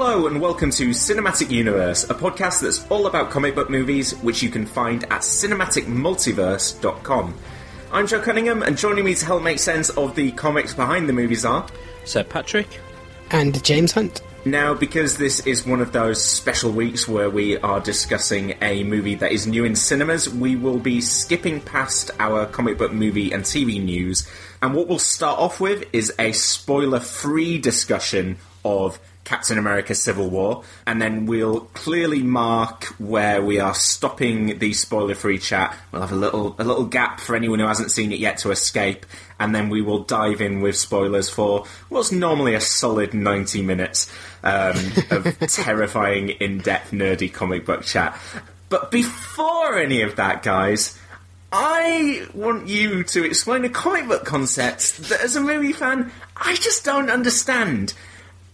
Hello and welcome to Cinematic Multiverse, a podcast that's all about comic book movies, which you can find at cinematicmultiverse.com. I'm Joe Cunningham, and joining me to help make sense of the comics behind the movies are. Seb Patrick. And James Hunt. Now, because this is one of those special weeks where we are discussing a movie that is new in cinemas, we will be skipping past our comic book movie and TV news. And what we'll start off with is a spoiler free discussion of Captain America Civil War, and then we'll clearly mark where we are stopping the spoiler free chat. We'll have a little a little gap for anyone who hasn't seen it yet to escape, and then we will dive in with spoilers for what's normally a solid 90 minutes um, of terrifying, in depth, nerdy comic book chat. But before any of that, guys, I want you to explain a comic book concept that, as a movie fan, I just don't understand.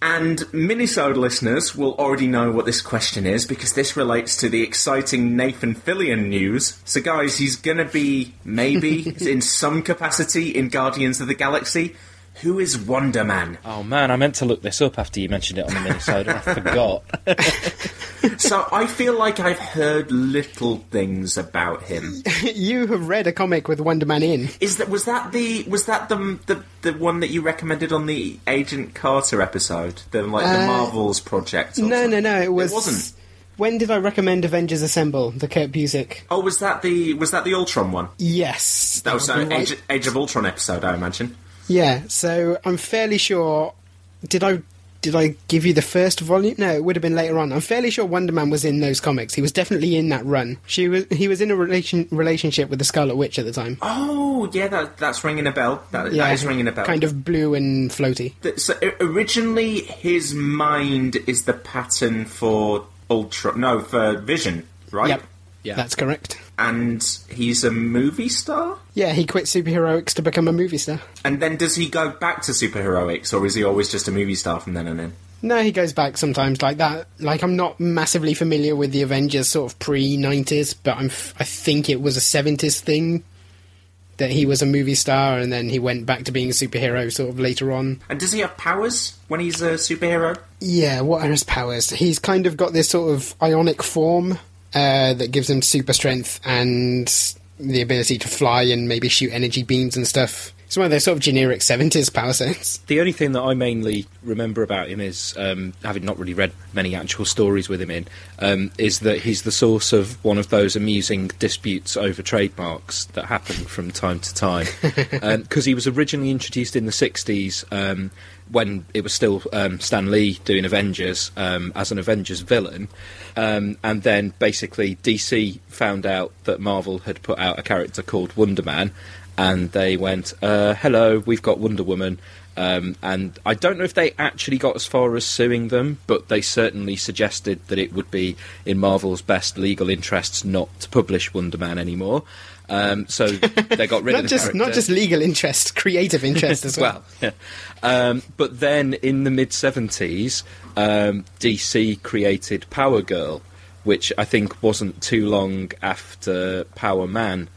And Minisode listeners will already know what this question is because this relates to the exciting Nathan Fillion news. So, guys, he's going to be, maybe, in some capacity in Guardians of the Galaxy. Who is Wonder Man? Oh man, I meant to look this up after you mentioned it on the minisode, and I forgot. So, I feel like I've heard little things about him. you have read a comic with Wonder Man in. Is that was that the was that the the, the one that you recommended on the Agent Carter episode, the like the Uh, Marvels project? or No, no, something? no. It was. It wasn't. When did I recommend Avengers Assemble? The Kurt Busiek. Oh, was that the was that the Ultron one? Yes. That was an Right. Age, Age of Ultron episode, I imagine. Yeah. So I'm fairly sure. Did I? Did I give you the first volume? No, it would have been later on. I'm fairly sure Wonder Man was in those comics. He was definitely in that run. She was. He was in a relation relationship with the Scarlet Witch at the time. Oh, yeah, that, that's ringing a bell. That, yeah, that is ringing a bell. Kind of blue and floaty. So originally, his mind is the pattern for Ultron. No, for Vision, right? Yep. Yeah. That's correct. And he's a movie star. Yeah, he quit superheroics to become a movie star. And then does he go back to superheroics, or is he always just a movie star from then on in? No, he goes back sometimes like that. Like I'm not massively familiar with the Avengers sort of pre '90s, but I'm f- I think it was a '70s thing that he was a movie star and then he went back to being a superhero sort of later on. And does he have powers when he's a superhero? Yeah, what are his powers? He's kind of got this sort of ionic form uh, that gives him super strength and the ability to fly and maybe shoot energy beams and stuff. It's one of those sort of generic '70s power sets. the only thing that I mainly remember about him is, um, having not really read many actual stories with him in, um, is that he's the source of one of those amusing disputes over trademarks that happen from time to time. Because he was originally introduced in the 60s um, when it was still um, Stan Lee doing Avengers um, as an Avengers villain. Um, and then basically DC found out that Marvel had put out a character called Wonder Man, and they went, uh, "Hello, we've got Wonder Woman." Um, and I don't know if they actually got as far as suing them, but they certainly suggested that it would be in Marvel's best legal interests not to publish Wonder Man anymore. Um, so they got rid not of the just character. not just legal interest, creative interest as well. well. Yeah. Um, but then in the mid 70s, um, DC created Power Girl, which I think wasn't too long after Power Man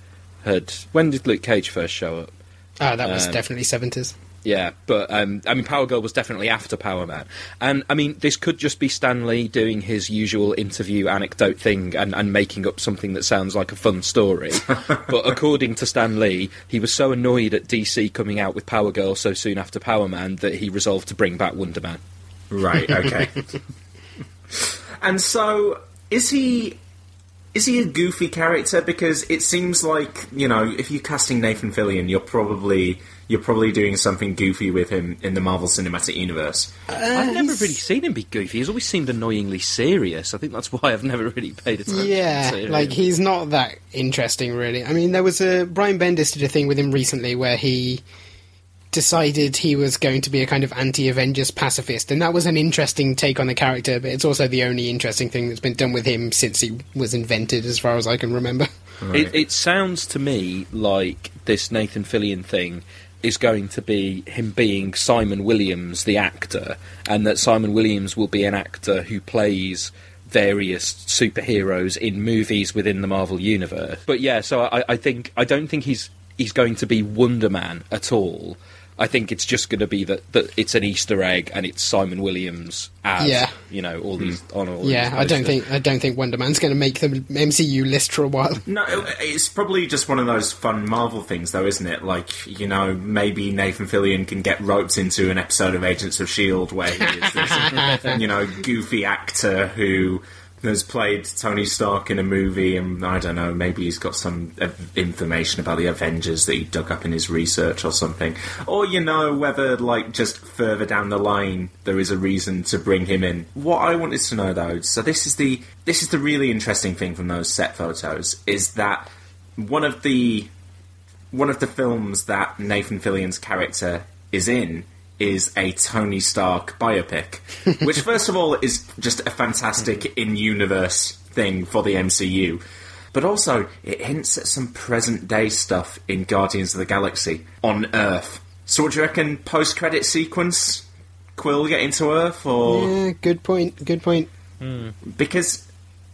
had. When did Luke Cage first show up? Ah, that was Um, definitely seventies. Yeah, but um, I mean, Power Girl was definitely after Power Man, and I mean, this could just be Stan Lee doing his usual interview anecdote thing and, and making up something that sounds like a fun story. but according to Stan Lee, he was so annoyed at DC coming out with Power Girl so soon after Power Man that he resolved to bring back Wonder Man. Right. Okay. and so, is he? Is he a goofy character? Because it seems like you know, if you're casting Nathan Fillion, you're probably you're probably doing something goofy with him in the Marvel Cinematic Universe. I've uh, never really seen him be goofy. He's always seemed annoyingly serious. I think that's why I've never really paid attention. Yeah, to him. like he's not that interesting, really. I mean, there was a Brian Bendis did a thing with him recently where he decided he was going to be a kind of anti-Avengers pacifist, and that was an interesting take on the character. But it's also the only interesting thing that's been done with him since he was invented, as far as I can remember. It, it sounds to me like this Nathan Fillion thing is going to be him being Simon Williams, the actor, and that Simon Williams will be an actor who plays various superheroes in movies within the Marvel universe. But yeah, so I, I think I don't think he's he's going to be Wonder Man at all. I think it's just going to be that, that it's an Easter egg and it's Simon Williams as Yeah. you know all hmm. these on all Yeah, these I don't think I don't think Wonder Man's going to make the MCU list for a while. No, it's probably just one of those fun Marvel things, though, isn't it? Like, you know, maybe Nathan Fillion can get roped into an episode of Agents of S.H.I.E.L.D. Where he is this, you know, goofy actor who has played Tony Stark in a movie, and I don't know, maybe he's got some information about the Avengers that he dug up in his research or something. Or, you know, whether, like, just further down the line there is a reason to bring him in. What I wanted to know, though, so this is the this is the really interesting thing from those set photos, is that one of the one of the films that Nathan Fillion's character is in is a Tony Stark biopic, which first of all is just a fantastic mm-hmm. in-universe thing for the MCU. But also, it hints at some present day stuff in Guardians of the Galaxy on Earth. So, what do you reckon? Post credit sequence? Quill getting to Earth? Or. Yeah, good point. Good point. Hmm. Because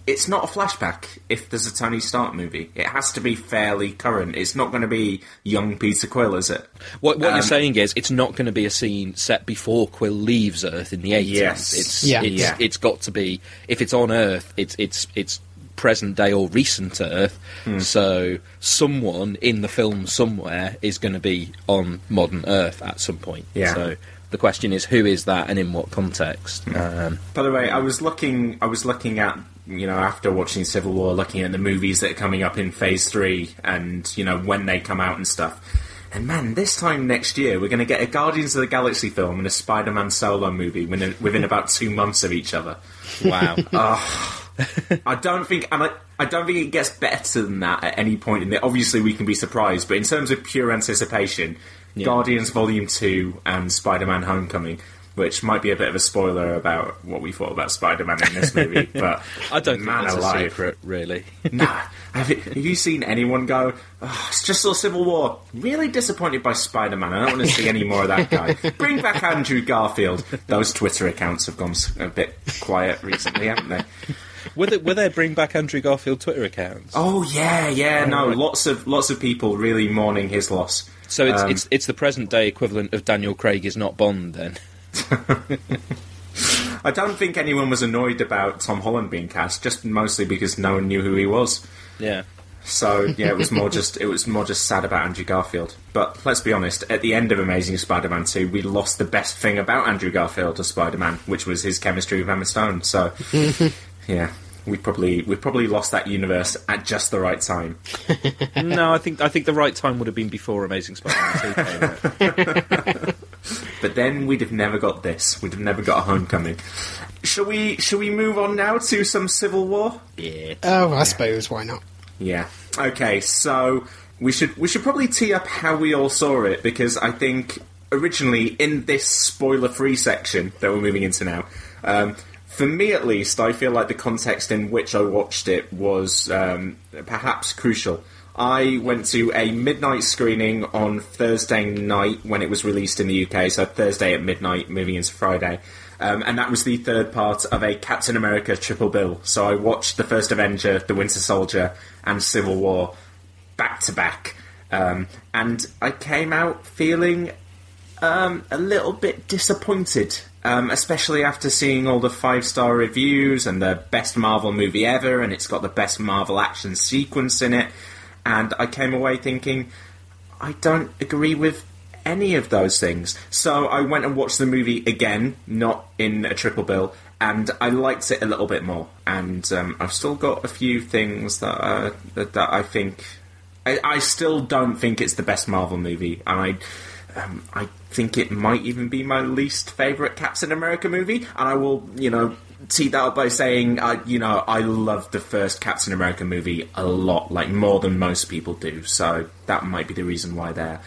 it's not a flashback if there's a Tony Stark movie. It has to be fairly current. It's not going to be young Peter Quill, is it? What, what Um, you're saying is it's not going to be a scene set before Quill leaves Earth in the 80s. Yes. It's, Yeah. it's, Yeah. it's got to be if it's on Earth, it's it's it's present day or recent Earth. Hmm. So someone in the film somewhere is going to be on modern Earth at some point. Yeah. So the question is who is that and in what context? Um, By the way, I was looking. I was looking at you know after watching Civil War, looking at the movies that are coming up in Phase Three, and you know when they come out and stuff. And man, this time next year we're going to get a Guardians of the Galaxy film and a Spider-Man solo movie within, within about two months of each other. wow. I don't think, and I, I don't think it gets better than that at any point in it. Obviously, we can be surprised, but in terms of pure anticipation, Guardians Volume Two and Spider-Man: Homecoming, which might be a bit of a spoiler about what we thought about Spider-Man in this movie, but I don't think man a alive. secret, really. Nah, have you, have you seen anyone go? Oh, it's just saw Civil War. Really disappointed by Spider-Man. I don't want to see any more of that guy. Bring back Andrew Garfield. Those Twitter accounts have gone a bit quiet recently, haven't they? were, there, were bring back Andrew Garfield Twitter accounts? Oh yeah, yeah. No, lots of lots of people really mourning his loss. So it's, Um, it's it's the present day equivalent of Daniel Craig is not Bond then. I don't think anyone was annoyed about Tom Holland being cast, just mostly because no one knew who he was. Yeah. So yeah, it was more just it was more just sad about Andrew Garfield. But let's be honest, at the end of Amazing Spider-Man two, we lost the best thing about Andrew Garfield as Spider-Man, which was his chemistry with Emma Stone. So yeah, we probably we probably lost that universe at just the right time. no, I think I think the right time would have been before Amazing Spider-Man 2 came out. But then we'd have never got this. We'd have never got a Homecoming. Shall we? Shall we move on now to some Civil War? Yeah. Oh, I suppose why not? Yeah. Okay, so we should we should probably tee up how we all saw it because I think originally in this spoiler-free section that we're moving into now. Um, for me, at least, I feel like the context in which I watched it was um, perhaps crucial. I went to a midnight screening on Thursday night when it was released in the UK, so Thursday at midnight, moving into Friday. Um, and that was the third part of a Captain America triple bill. So I watched the first Avenger, The Winter Soldier, and Civil War back to back. Um, and I came out feeling um, a little bit disappointed, um, especially after seeing all the five star reviews and the best Marvel movie ever, and it's got the best Marvel action sequence in it. And I came away thinking, I don't agree with any of those things. So I went and watched the movie again, not in a triple bill, and I liked it a little bit more. And um, I've still got a few things that uh, that, that I think I, I, still don't think it's the best Marvel movie, and I. Um, I think it might even be my least favorite Captain America movie, and I will, you know, tee that up by saying, uh, you know, I love the first Captain America movie a lot, like more than most people do. So that might be the reason why there.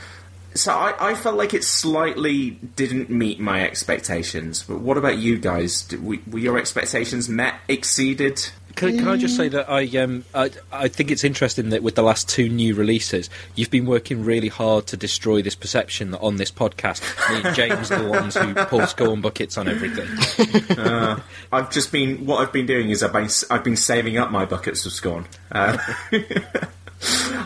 So I, I felt like it slightly didn't meet my expectations. But what about you guys? Did, were your expectations met, exceeded? Can, can, I just say that I, um, I I think it's interesting that with the last two new releases, you've been working really hard to destroy this perception that on this podcast, me and James are the ones who pull scorn buckets on everything. Uh, I've just been what I've been doing is I've been I've been saving up my buckets of scorn. Uh,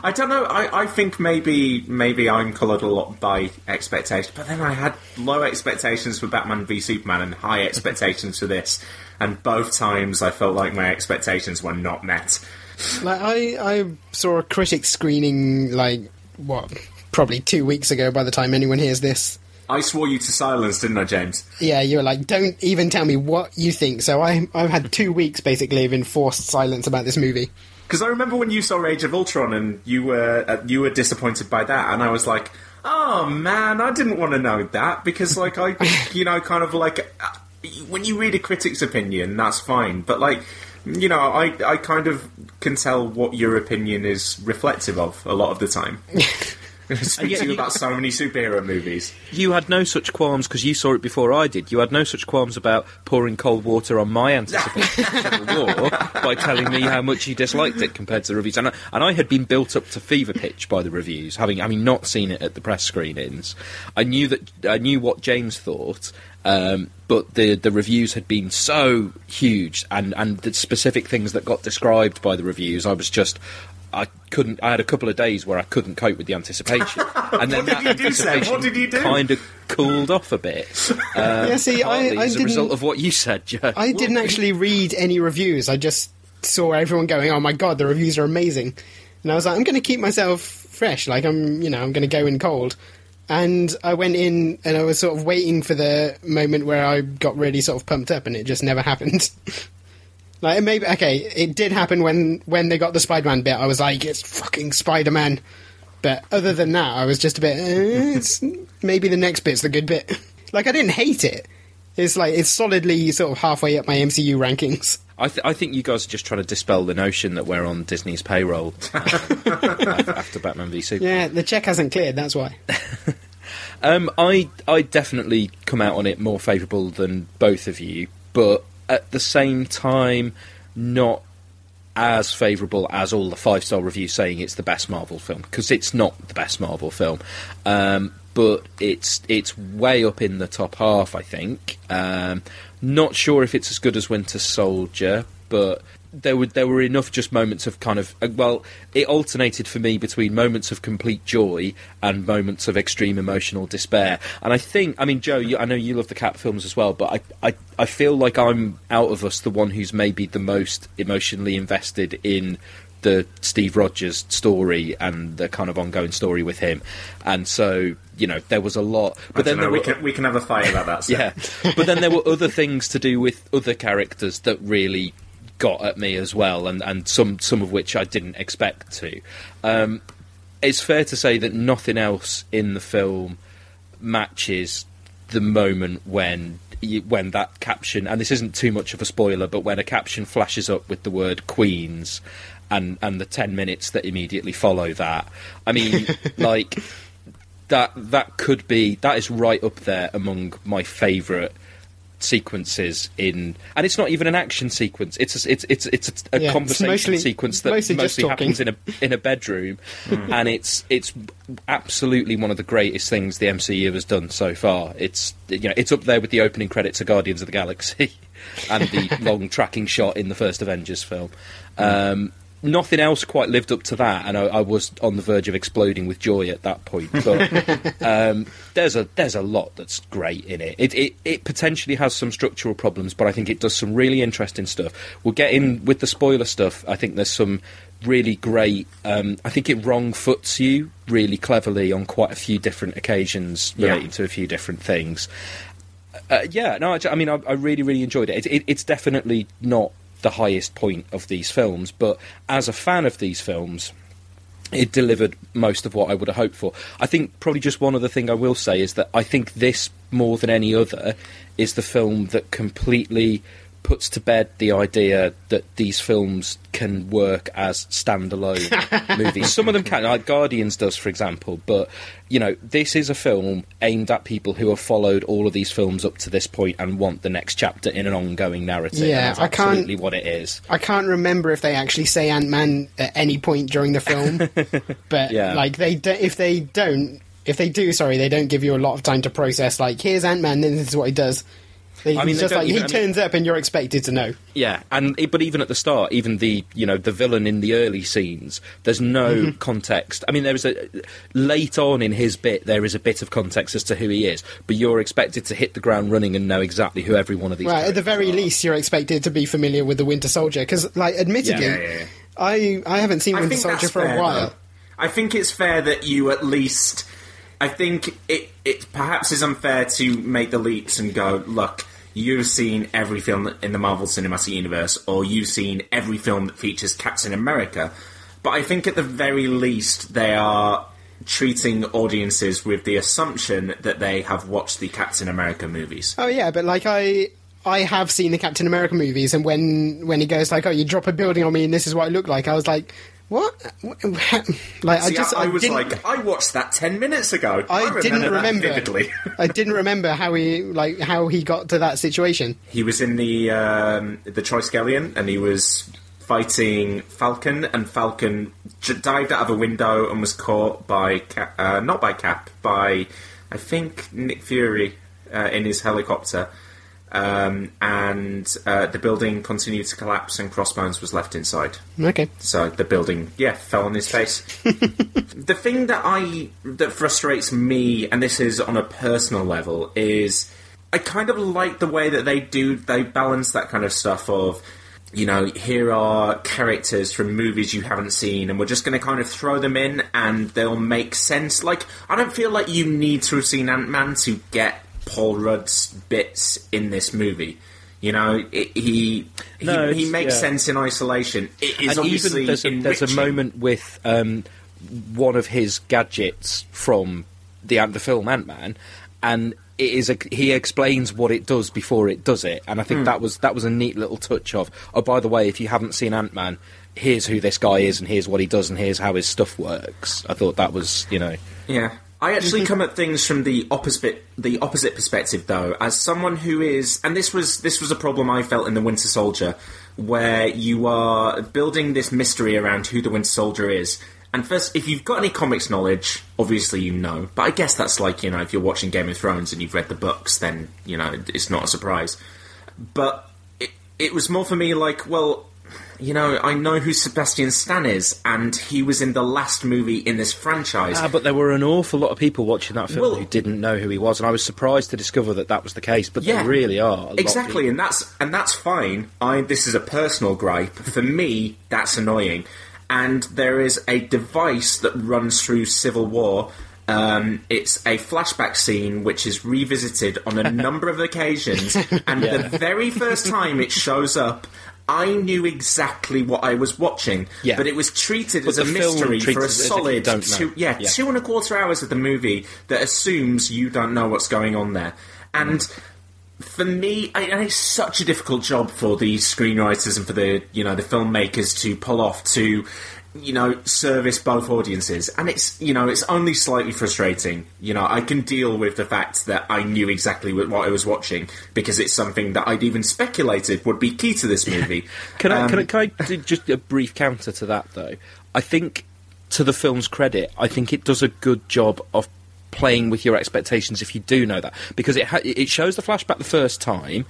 I don't know. I, I think maybe maybe I'm coloured a lot by expectations, but then I had low expectations for Batman v Superman and high expectations for this, and both times I felt like my expectations were not met. Like I, I saw a critic screening like what probably two weeks ago. By the time anyone hears this, I swore you to silence, didn't I, James? Yeah, you were like, don't even tell me what you think. So I, I've had two weeks basically of enforced silence about this movie. Because I remember when you saw Age of Ultron and you were uh, you were disappointed by that, and I was like, oh man, I didn't want to know that because like I, you know, kind of like when you read a critic's opinion, that's fine, but like. You know, I, I kind of can tell what your opinion is reflective of a lot of the time. speak to you about so many superhero movies. You had no such qualms because you saw it before I did. You had no such qualms about pouring cold water on my anticipation of the war by telling me how much you disliked it compared to the reviews. And I, and I had been built up to fever pitch by the reviews, having having not seen it at the press screenings. I knew that I knew what James thought. Um, but the the reviews had been so huge, and, and the specific things that got described by the reviews, I was just, I couldn't. I had a couple of days where I couldn't cope with the anticipation, and then what did you do, What did you do? Kind of cooled off a bit. Um, yeah, see, I, I as a result of what you said, Joe. I didn't actually read any reviews. I just saw everyone going, "Oh my god, the reviews are amazing," and I was like, "I'm going to keep myself fresh. Like I'm, you know, I'm going to go in cold." And I went in and I was sort of waiting for the moment where I got really sort of pumped up, and it just never happened. Like maybe okay, it did happen when when they got the Spider-Man bit. I was like, it's fucking Spider-Man. But other than that, I was just a bit. Eh, it's, maybe the next bit's the good bit. like I didn't hate it. It's like it's solidly sort of halfway up my MCU rankings. I, th- I think you guys are just trying to dispel the notion that we're on Disney's payroll um, after Batman v Superman. Yeah, the check hasn't cleared. That's why. um, I I definitely come out on it more favourable than both of you, but at the same time not as favourable as all the five star reviews saying it's the best Marvel film because it's not the best Marvel film, um, but it's it's way up in the top half. I think. Um, not sure if it's as good as Winter Soldier, but there were there were enough just moments of kind of uh, well, it alternated for me between moments of complete joy and moments of extreme emotional despair. And I think, I mean, Joe, you, I know you love the Cap films as well, but I, I I feel like I'm out of us the one who's maybe the most emotionally invested in the Steve Rogers story and the kind of ongoing story with him. And so, you know, there was a lot. But then know, we, were, can, we can have a fight about that. So. yeah, but then there were other things to do with other characters that really got at me as well, and, and some some of which I didn't expect to. Um, it's fair to say that nothing else in the film matches the moment when you, when that caption, and this isn't too much of a spoiler, but when a caption flashes up with the word Queens, and and the ten minutes that immediately follow that. I mean, like that that could be that is right up there among my favourite sequences in and it's not even an action sequence. It's a, it's it's it's a, a Yeah, it's conversation mostly- sequence that mostly mostly, happens in a in a bedroom. And it's it's absolutely one of the greatest things the MCU has done so far. It's you know it's up there with the opening credits of Guardians of the Galaxy and the long tracking shot in the first Avengers film. Um Nothing else quite lived up to that, and I, I was on the verge of exploding with joy at that point. But um, there's a there's a lot that's great in it. It, it. it potentially has some structural problems, but I think it does some really interesting stuff. We'll get in with the spoiler stuff. I think there's some really great. Um, I think it wrong foots you really cleverly on quite a few different occasions Yeah. relating to a few different things. Uh, yeah, no, I, I mean, I, I really, really enjoyed it. It, it. It's definitely not the highest point of these films, but as a fan of these films, it delivered most of what I would have hoped for. I think probably just one other thing I will say is that I think this, more than any other, is the film that completely puts to bed the idea that these films can work as standalone movies. Some of them can, like Guardians does, for example, but you know, this is a film aimed at people who have followed all of these films up to this point and want the next chapter in an ongoing narrative. Yeah, that's I can't- absolutely what it is. I can't remember if they actually say Ant Man at any point during the film, but Yeah. like they do, if they don't, if they do, sorry, they don't give you a lot of time to process. Like, here's Ant Man, then this is what he does. They, I mean, just like even- he I mean- turns up and you're expected to know. Yeah, and but even at the start, even the you know the villain in the early scenes, there's no Mm-hmm. context. I mean, there is a late on in his bit, there is a bit of context as to who he is, but you're expected to hit the ground running and know exactly who every one of these. Right, at the very are. least, you're expected to be familiar with the Winter Soldier because, like, admittedly, Yeah, yeah, yeah. I I haven't seen I Winter Soldier that's for fair, a while. though. I think it's fair that you at least. I think it it perhaps is unfair to make the leaps and go, look, you've seen every film in the Marvel Cinematic Universe, or you've seen every film that features Captain America. But I think at the very least they are treating audiences with the assumption that they have watched the Captain America movies. Oh yeah, but like I I have seen the Captain America movies, and when when he goes like, "Oh, you drop a building on me, and this is what I look like," I was like, "What?" like I just I, I was didn't- like, I watched that ten minutes ago. I, didn't that remember. vividly. I didn't remember how he like how he got to that situation. He was in the um, the Triskelion, and he was fighting Falcon, and Falcon j- dived out of a window and was caught by Cap, uh, not by Cap, by I think Nick Fury uh, in his helicopter. Um, and uh, the building continued to collapse, and Crossbones was left inside. Okay. So the building, yeah, fell on his face. the thing that I that frustrates me, and this is on a personal level, is I kind of like the way that they do they balance that kind of stuff of. You know, here are characters from movies you haven't seen, and we're just going to kind of throw them in, and they'll make sense. Like, I don't feel like you need to have seen Ant Man to get Paul Rudd's bits in this movie. You know, it, he No, he, he makes yeah. sense in isolation. It is and obviously even there's a, there's a moment with um, one of his gadgets from the the film Ant Man, and it is a, he explains what it does before it does it, and I think that was that was a neat little touch of. Oh, by the way, if you haven't seen Ant Man, here's who this guy is, and here's what he does, and here's how his stuff works. I thought that was you know. Yeah. I actually come at things from the opposite the opposite perspective though, as someone who is and this was this was a problem I felt in the Winter Soldier, where you are building this mystery around who the Winter Soldier is. And first, if you've got any comics knowledge, obviously you know. But I guess that's like, you know, if you're watching Game of Thrones and you've read the books, then, you know, it's not a surprise. But it, it was more for me like, well, you know, I know who Sebastian Stan is, and he was in the last movie in this franchise. Ah, but there were an awful lot of people watching that film Well- who didn't know who he was, and I was surprised to discover that that was the case. But Yeah. there really are a lot of exactly, and that's and that's fine. I this is a personal gripe for me. That's annoying, and there is a device that runs through Civil War. Um, it's a flashback scene which is revisited on a number of occasions, and Yeah. the very first time it shows up. I knew exactly what I was watching, Yeah. but it was treated But as a mystery for a it as if you solid two, yeah, Yeah. two and a quarter hours of the movie that assumes you don't know what's going on there. And for me, I, and it's such a difficult job for the screenwriters and for the you know the filmmakers to pull off to you know service both audiences, and it's you know it's only slightly frustrating. You know, I can deal with the fact that I knew exactly what, I was watching because it's something that I'd even speculated would be key to this movie. Can I, Um, can I, can I do just a brief counter to that, though? I think, to the film's credit, I think it does a good job of playing with your expectations if you do know that. Because it, ha- it shows the flashback the first time,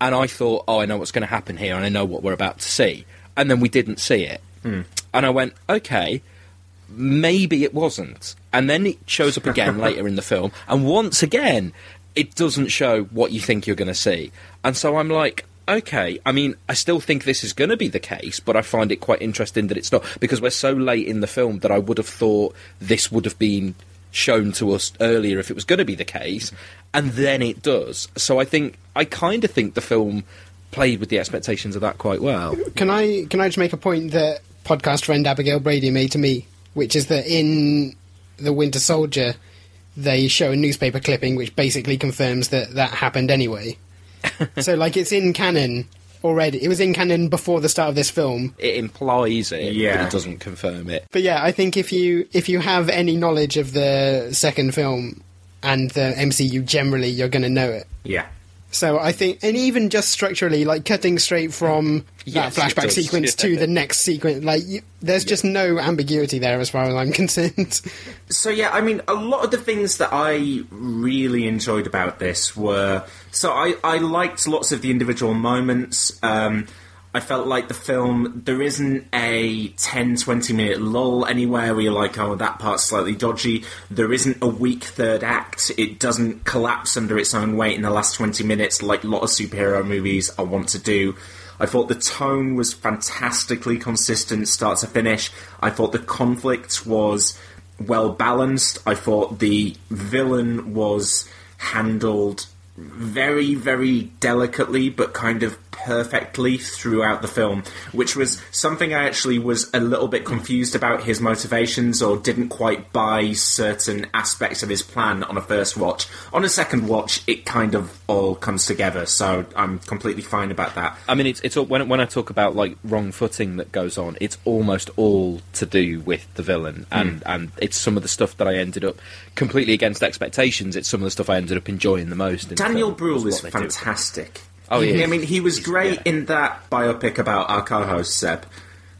and I thought, oh, I know what's going to happen here, and I know what we're about to see. And then we didn't see it. Hmm. And I went, okay, maybe it wasn't. And then it shows up again later in the film, and once again, it doesn't show what you think you're going to see. And so I'm like, okay, I mean, I still think this is going to be the case, but I find it quite interesting that it's not, because we're so late in the film that I would have thought this would have been shown to us earlier if it was going to be the case, and then it does. So I think, I kind of think the film played with the expectations of that quite well. Can I can I just make a point that podcast friend Abigail Brady made to me, which is that in the Winter Soldier, they show a newspaper clipping which basically confirms that that happened anyway. so like it's in canon already. It was in canon before the start of this film. It implies it, Yeah. but it doesn't confirm it. But yeah, I think if you if you have any knowledge of the second film and the MCU generally, you're going to know it. yeah. So I think, and even just structurally, like cutting straight from Yes, that flashback sequence yeah. to the next sequence, like you, there's just no ambiguity there as far as I'm concerned. So yeah, I mean, a lot of the things that I really enjoyed about this were so I, I liked lots of the individual moments. Um, I felt like the film there isn't a 10, 20 minute lull anywhere where you're like, oh, that part's slightly dodgy. There isn't a weak third act. It doesn't collapse under its own weight in the last twenty minutes like a lot of superhero movies I want to do. I thought the tone was fantastically consistent, start to finish. I thought the conflict was well balanced. I thought the villain was handled very, very delicately, but kind of perfectly throughout the film, which was something I actually was a little bit confused about his motivations or didn't quite buy certain aspects of his plan on a first watch. On a second watch, it kind of all comes together, so I'm completely fine about that. I mean, it's it's all, when when I talk about like wrong footing that goes on, it's almost all to do with the villain, hmm. and and it's some of the stuff that I ended up completely against expectations. It's some of the stuff I ended up enjoying the most. Daniel Bruhl is fantastic. Oh, yeah. I mean, he was great yeah. in that biopic about our co-host Seb.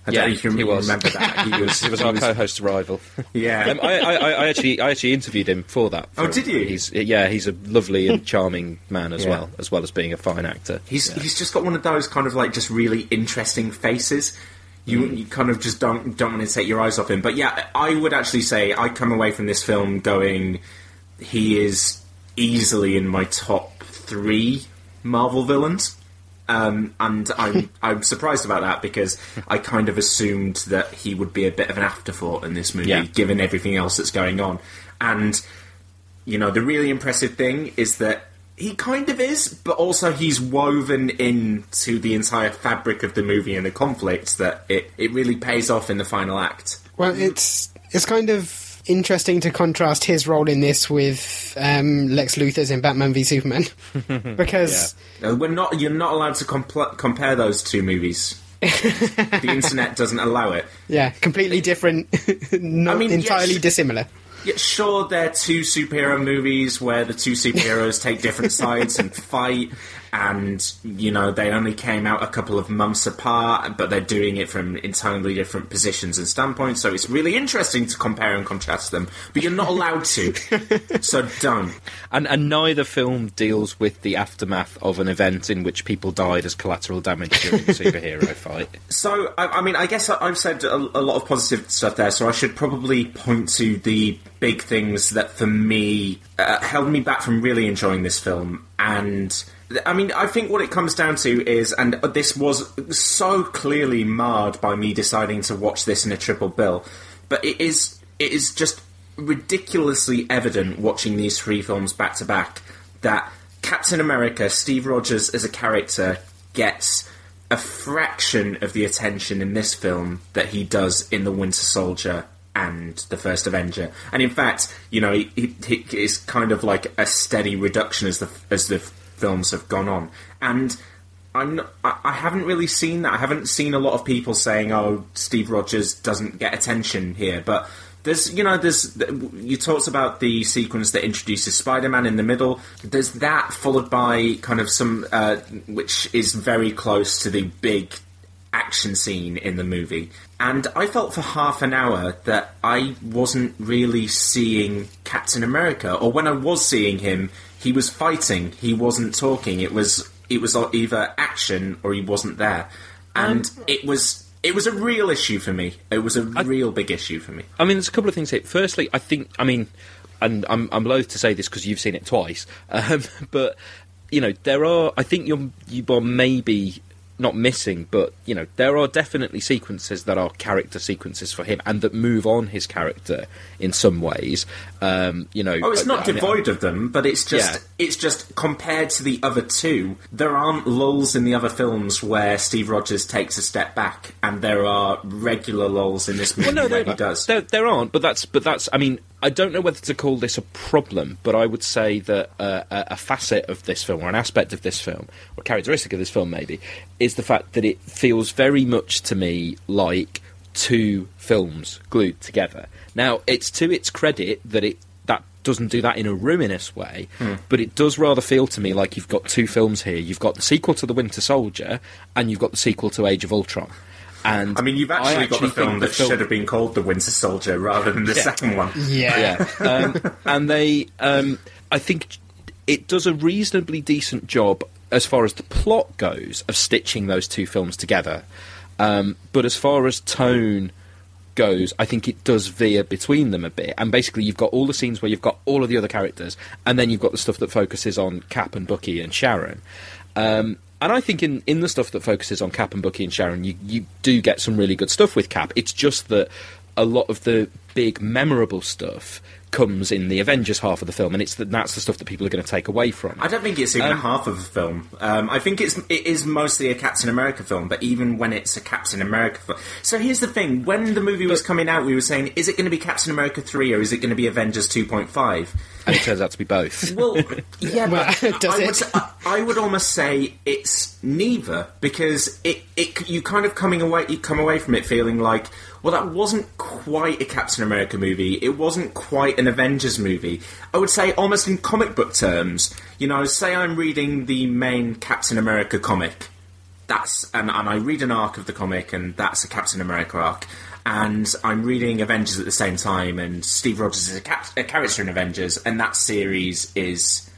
I Yeah, don't know if you he was. remember that. He was, He was our co-host rival. Yeah. um, I, I, I actually I actually interviewed him for that. Oh, did you? He's yeah, he's a lovely and charming man as Yeah. well, as well as being a fine actor. He's Yeah. he's just got one of those kind of like just really interesting faces. You Mm. you kind of just don't don't want to take your eyes off him. But yeah, I would actually say I come away from this film going, he is easily in my top three Marvel villains. Um, and I'm I'm surprised about that because I kind of assumed that he would be a bit of an afterthought in this movie, Yeah. given everything else that's going on. And you know, the really impressive thing is that he kind of is, but also he's woven into the entire fabric of the movie and the conflicts that it, it really pays off in the final act. Well, it's it's kind of interesting to contrast his role in this with um, Lex Luthor's in Batman v Superman, because Uh, we're not you're not allowed to compl- compare those two movies. the internet doesn't allow it. yeah, completely different, not I mean, entirely yes. dissimilar. Yeah, sure, they're two superhero movies where the two superheroes take different sides and fight, and you know they only came out a couple of months apart, but they're doing it from entirely different positions and standpoints. So it's really interesting to compare and contrast them, but you're not allowed to, so don't. And, and neither film deals with the aftermath of an event in which people died as collateral damage during a superhero fight. So, I, I mean, I guess I, I've said a, a lot of positive stuff there, so I should probably point to the big things that, for me, uh, held me back from really enjoying this film. And, I mean, I think what it comes down to is, and this was so clearly marred by me deciding to watch this in a triple bill, but it is, it is just ridiculously evident watching these three films back to back that Captain America, Steve Rogers as a character, gets a fraction of the attention in this film that he does in The Winter Soldier and The First Avenger. And in fact, you know, he, he, he is kind of like a steady reduction as the as the films have gone on, and I'm not, I haven't really seen that. I haven't seen a lot of people saying, "Oh, Steve Rogers doesn't get attention here," but. There's, you know, there's. You talked about the sequence that introduces Spider-Man in the middle. There's that followed by kind of some, uh, which is very close to the big action scene in the movie. And I felt for half an hour that I wasn't really seeing Captain America, or when I was seeing him, he was fighting, he wasn't talking. It was it was either action or he wasn't there, and it was it was a real issue for me. It was a real big issue for me. I mean, there's a couple of things here. Firstly, I think, I mean, and I'm, I'm loath to say this because you've seen it twice, um, but you know, there are. I think you're you are maybe not missing, but you know, there are definitely sequences that are character sequences for him and that move on his character in some ways. Um, you know, Oh, it's not I mean, devoid of them, but it's just Yeah. it's just compared to the other two. There aren't lulls in the other films where Steve Rogers takes a step back, and there are regular lulls in this movie Well, no, where there, he does. There, there aren't, but that's but that's. I mean, I don't know whether to call this a problem, but I would say that uh, a, facet of this film, or an aspect of this film, or characteristic of this film, maybe, is the fact that it feels very much to me like two films glued together. Now, it's to its credit that it that doesn't do that in a ruinous way, Hmm. but it does rather feel to me like you've got two films here. You've got the sequel to The Winter Soldier, and you've got the sequel to Age of Ultron. And I mean, you've I actually, got the think film the that film- should have been called The Winter Soldier rather than the Yeah. second one. Yeah. yeah. Um, and they, um, I think it does a reasonably decent job as far as the plot goes of stitching those two films together. Um, but as far as tone goes, I think it does veer between them a bit. And basically, you've got all the scenes where you've got all of the other characters, and then you've got the stuff that focuses on Cap and Bucky and Sharon. Um, and I think in, in the stuff that focuses on Cap and Bucky and Sharon, you, you do get some really good stuff with Cap. It's just that a lot of the big memorable stuff comes in the Avengers half of the film, and it's the, that's the stuff that people are going to take away from. I don't think it's even Um, half of a film. Um, I think it's it is mostly a Captain America film, but even when it's a Captain America film. So here's the thing: when the movie was coming out, we were saying, is it going to be Captain America three or is it going to be Avengers two point five? And it turns out to be both. Well, yeah, Well, but does I, it? would, I, I would almost say it's neither because it, it you kind of coming away you come away from it feeling like well that wasn't quite a Captain America movie it wasn't quite an Avengers movie I would say almost in comic book terms you know say I'm reading the main Captain America comic that's and, and I read an arc of the comic, and that's a Captain America arc. And I'm reading Avengers at the same time, and Steve Rogers is a, a character in Avengers, and that series is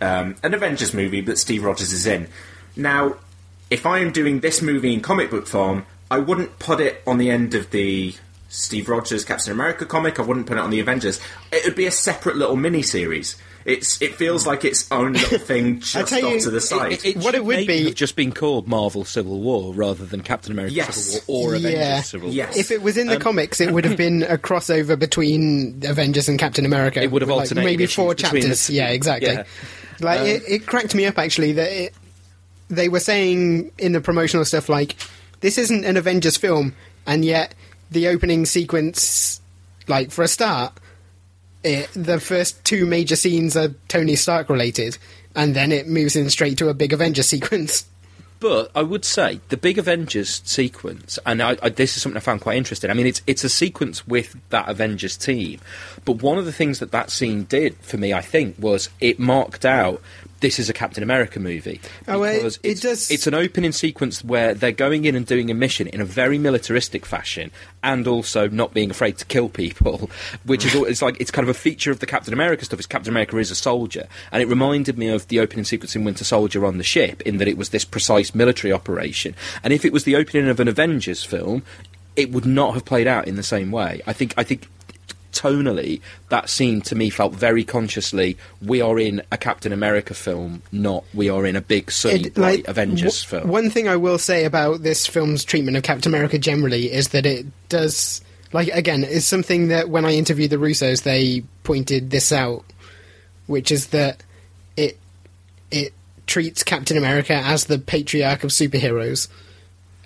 um, an Avengers movie that Steve Rogers is in. Now, if I am doing this movie in comic book form, I wouldn't put it on the end of the Steve Rogers Captain America comic. I wouldn't put it on the Avengers. It would be a separate little mini series. It's it feels like its own little thing just tell off you, to the side. What it would maybe be- have just been called Marvel Civil War rather than Captain America Yes. Civil War or Yeah. Avengers Civil War. Yes. If it was in the comics, it would have been a crossover between Avengers and Captain America. It would have with, like, alternated maybe four chapters. Yeah, exactly. Yeah. Like Um, it, it cracked me up actually that it, they were saying in the promotional stuff like this isn't an Avengers film, and yet the opening sequence, like for a start, it, the first two major scenes are Tony Stark related, and then it moves in straight to a big Avengers sequence. But I would say the big Avengers sequence, and I, I, this is something I found quite interesting. I mean, it's it's a sequence with that Avengers team, but one of the things that that scene did for me, I think, was it marked out this is a Captain America movie Oh, it- because it it's, does- it's an opening sequence where they're going in and doing a mission in a very militaristic fashion, and also not being afraid to kill people, which is al- it's like it's kind of a feature of the Captain America stuff. Is Captain America is a soldier, and it reminded me of the opening sequence in Winter Soldier on the ship, in that it was this precise military operation. And if it was the opening of an Avengers film, it would not have played out in the same way. I think. I think. Tonally, that scene to me felt very consciously. We are in a Captain America film, not we are in a big sunny It- bright Avengers w- film. One thing I will say about this film's treatment of Captain America generally is that it does, like, again, is something that when I interviewed the Russos, they pointed this out, which is that it it treats Captain America as the patriarch of superheroes.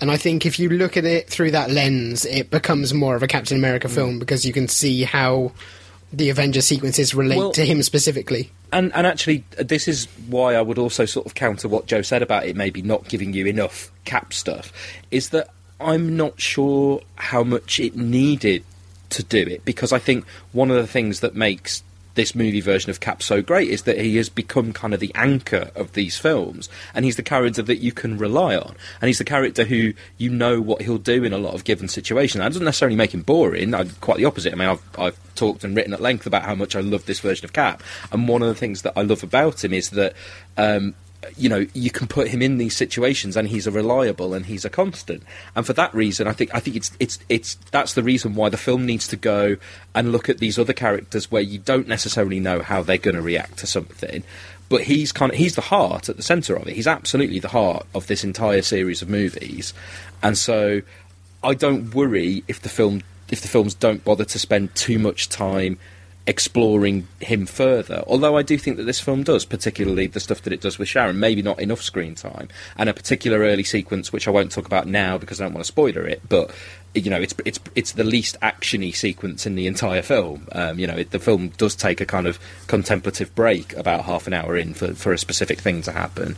And I think if you look at it through that lens, it becomes more of a Captain Mm. America film because you can see how the Avengers sequences relate Well- to him specifically. And and actually, uh, this is why I would also sort of counter what Joe said about it maybe not giving you enough cap stuff. Is that I'm not sure how much it needed to do it because I think one of the things that makes this movie version of Cap so great is that he has become kind of the anchor of these films, and he's the character that you can rely on, and he's the character who you know what he'll do in a lot of given situations. That doesn't necessarily make him boring. I, quite the opposite. I mean, I've, I've talked and written at length about how much I love this version of Cap, and one of the things that I love about him is that. Um, you know you can put him in these situations and he's a reliable and he's a constant. And for that reason i think i think it's it's it's that's the reason why the film needs to go and look at these other characters where you don't necessarily know how they're going to react to something. But he's kind of he's the heart at the center of it. He's absolutely the heart of this entire series of movies. And so i don't worry if the film if the films don't bother to spend too much time exploring him further. Although I do think that this film does, particularly the stuff that it does with Sharon, maybe not enough screen time, and a particular early sequence which I won't talk about now because I don't want to spoiler it, but. You know, it's it's it's the least actiony sequence in the entire film. Um, you know, it, the film does take a kind of contemplative break about half an hour in for, for a specific thing to happen,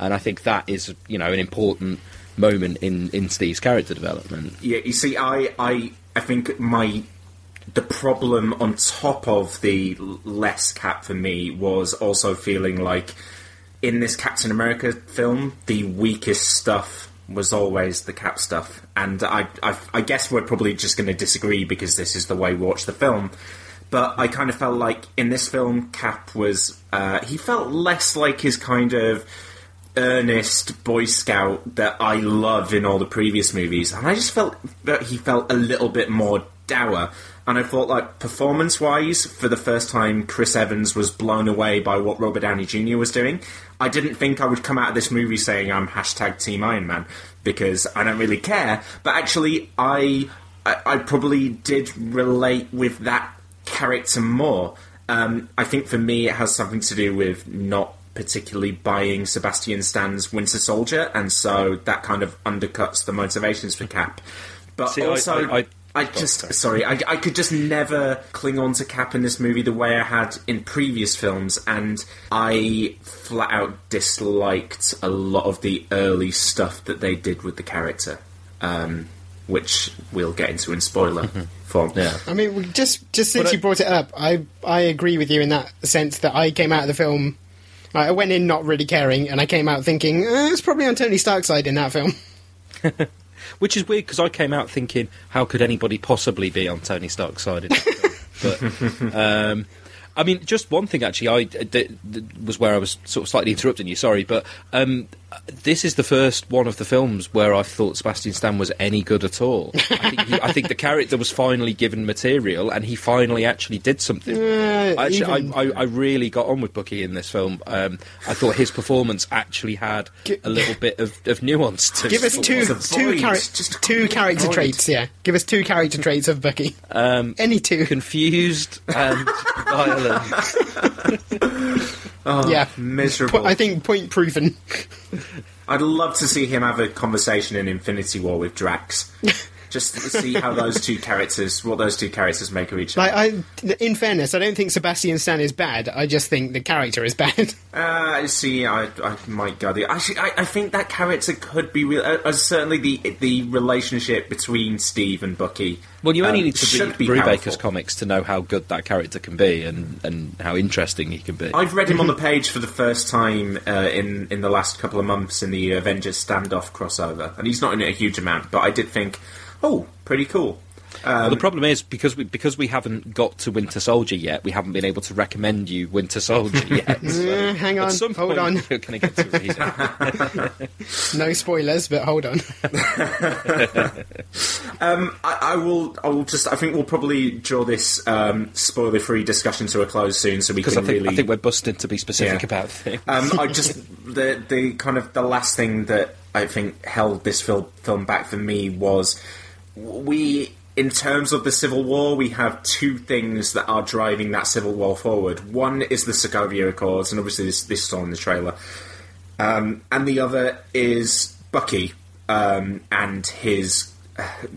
and I think that is you know an important moment in, in Steve's character development. Yeah, you see, I I I think my the problem on top of the less cap for me was also feeling like in this Captain America film, the weakest stuff was always the cap stuff, and I, I, I guess we're probably just going to disagree because this is the way we watch the film. But I kind of felt like in this film, Cap was uh, he felt less like his kind of earnest Boy Scout that I love in all the previous movies, and I just felt that he felt a little bit more dour. And I thought, like, performance wise, for the first time, Chris Evans was blown away by what Robert Downey Jr. was doing. I didn't think I would come out of this movie saying I'm hashtag Team Iron Man because I don't really care. But actually, I, I, I probably did relate with that character more. Um, I think for me, it has something to do with not particularly buying Sebastian Stan's Winter Soldier, and so that kind of undercuts the motivations for Cap. But See, also, I- I- I just sorry, I, I could just never cling on to Cap in this movie the way I had in previous films, and I flat out disliked a lot of the early stuff that they did with the character, um, which we'll get into in spoiler form. Yeah. I mean, just just since But I- you brought it up, I I agree with you in that sense that I came out of the film. I went in not really caring, and I came out thinking eh, it's probably on Tony Stark's side in that film. Which is weird because I came out thinking, how could anybody possibly be on Tony Stark's side? But um, I mean, just one thing actually, I d- d- was where I was sort of slightly interrupting you. Sorry, but um, this is the first one of the films where I thought Sebastian Stan was any good at all. I think, he, I think the character was finally given material, and he finally actually did something. Uh, actually, even- I, I, I really got on with Bucky in this film. Um, I thought his performance actually had Gi- a little bit of, of nuance to it. Give us two two, void, char- just two character void. traits. Yeah, give us two character traits of Bucky. Um, Any two. confused and violent. Uh-huh. yeah, Miserable. I think point proven. I'd love to see him have a conversation in Infinity War with Drax. Just see how those two characters, what those two characters make of each other. Like, I, in fairness, I don't think Sebastian Stan is bad. I just think the character is bad. Uh, see, I, I might go the. Actually, I, I think that character could be real. Uh, uh, certainly, the the relationship between Steve and Bucky. Well, you only um, need to read be Brubaker's comics to know how good that character can be and, and how interesting he can be. I've read him on the page for the first time uh, in in the last couple of months in the Avengers standoff crossover, and he's not in it a huge amount, but I did think, oh, pretty cool. well, the problem is because we because we haven't got to Winter Soldier yet, we haven't been able to recommend you Winter Soldier yet. so Uh, hang on, at some hold point on. You're going to get to read it. No spoilers, but hold on. I, I will. I will just. I think we'll probably draw this um, spoiler-free discussion to a close soon, so we Because can I think really. I think we're busted to be specific Yeah. about things. um, I just the the kind of the last thing that I think held this film film back for me was we. In terms of the Civil War, we have two things that are driving that Civil War forward. One is the Sokovia Accords, and obviously this, this is all in the trailer. Um, and the other is Bucky um, and his,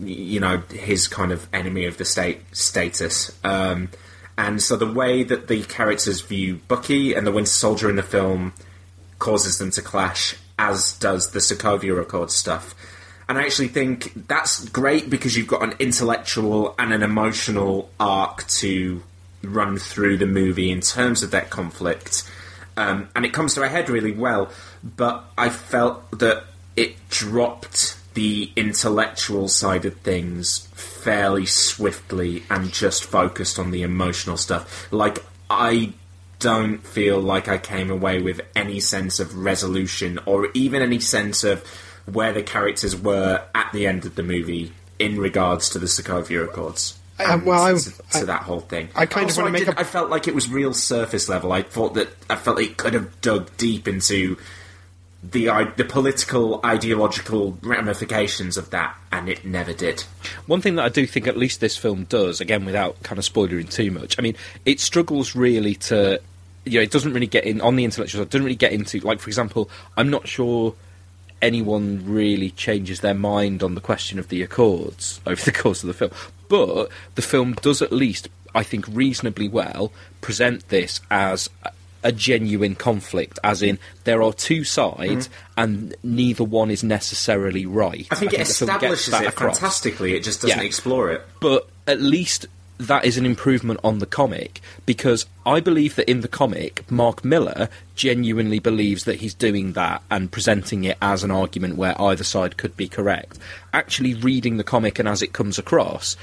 you know, his kind of enemy of the state status. Um, And so the way that the characters view Bucky and the Winter Soldier in the film causes them to clash, as does the Sokovia Accord stuff. And I actually think that's great because you've got an intellectual and an emotional arc to run through the movie in terms of that conflict. Um, and it comes to a head really well, but I felt that it dropped the intellectual side of things fairly swiftly and just focused on the emotional stuff. Like, I don't feel like I came away with any sense of resolution or even any sense of where the characters were at the end of the movie in regards to the Sokovia Accords. Uh, well, I- to, to I- that whole thing. I kind of Also, wanna I make did- a- I felt like it was real surface level. I thought that I felt it could have dug deep into the the political ideological ramifications of that, and it never did. One thing that I do think at least this film does, again without kind of spoiling too much, I mean, it struggles really to, you know, it doesn't really get in on the intellectual side. It doesn't really get into, like, for example, I'm not sure anyone really changes their mind on the question of the Accords over the course of the film, but the film does at least, I think, reasonably well present this as. a- genuine conflict, as in there are two sides and neither one is necessarily right. Mm-hmm. I think it the film gets establishes it across fantastically. It just doesn't Yeah. explore it. but at least that is an improvement on the comic because I believe that in the comic, Mark Millar genuinely believes that he's doing that and presenting it as an argument where either side could be correct. Actually, reading the comic and as it comes across,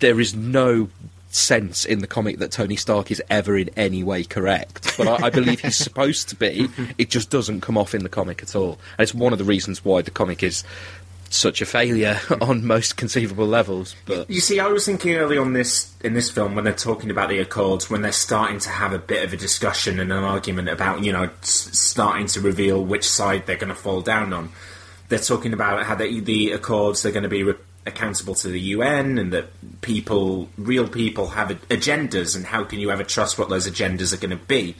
there is no sense in the comic that Tony Stark is ever in any way correct. But I, I believe he's supposed to be. It just doesn't come off in the comic at all. And it's one of the reasons why the comic is such a failure on most conceivable levels. But You see, I was thinking early on this in this film when they're talking about the Accords, when they're starting to have a bit of a discussion and an argument about you know s- starting to reveal which side they're going to fall down on. They're talking about how they, the Accords are going to be re- accountable to the UN and that people, real people, have a- agendas, and how can you ever trust what those agendas are going to be?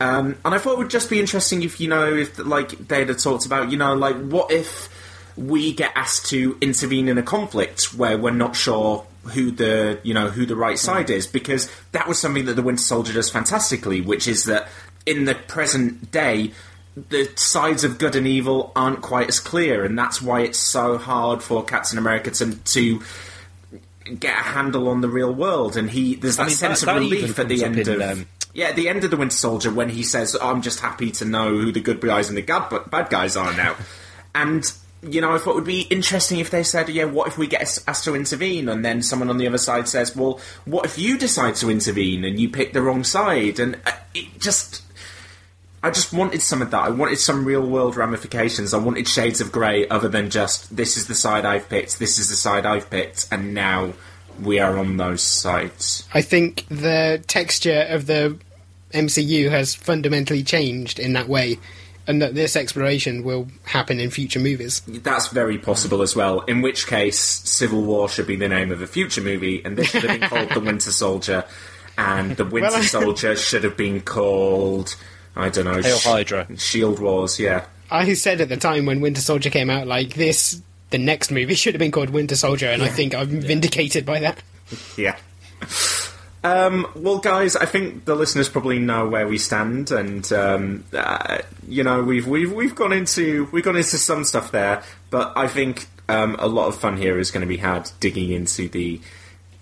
Um, and I thought it would just be interesting if you know if like they'd have talked about you know like what if we get asked to intervene in a conflict where we're not sure who the you know who the right side is because that was something that the Winter Soldier does fantastically, which is that in the present day the sides of good and evil aren't quite as clear, and that's why it's so hard for Captain America to to get a handle on the real world. And he there's that I mean, sense that- that of even relief at the end in, of. um, yeah, at the end of the Winter Soldier, when he says, "I'm just happy to know who the good guys and the bad guys are now," and you know, I thought it would be interesting if they said, "Yeah, what if we get us- to intervene?" And then someone on the other side says, "Well, what if you decide to intervene and you pick the wrong side?" And uh, it just, I just wanted some of that. I wanted some real world ramifications. I wanted shades of grey, other than just this is the side I've picked, this is the side I've picked, and now we are on those sides. I think the texture of the MCU has fundamentally changed in that way, and that this exploration will happen in future movies. That's very possible as well. In which case, Civil War should be the name of a future movie, and this should have been called The Winter Soldier, and The Winter Well, Soldier should have been called I don't know Hail Sh- Hydra. Shield Wars. Yeah, I said at the time when Winter Soldier came out, like this, the next movie should have been called Winter Soldier, and I think I'm vindicated by that. yeah. Um, well, guys, I think the listeners probably know where we stand, and um, uh, you know we've we've we've gone into we've gone into some stuff there, but I think um, a lot of fun here is going to be had digging into the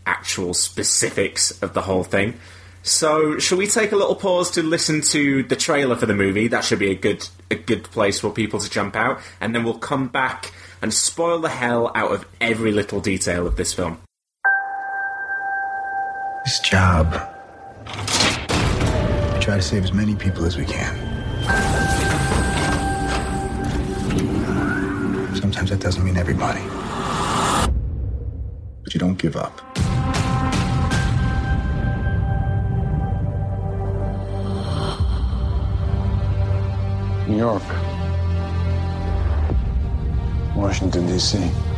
actual specifics of the whole thing. So, shall we take a little pause to listen to the trailer for the movie? That should be a good a good place for people to jump out, and then we'll come back and spoil the hell out of every little detail of this film. This job, we try to save as many people as we can. Uh, sometimes that doesn't mean everybody. But you don't give up. New York. Washington, D.C.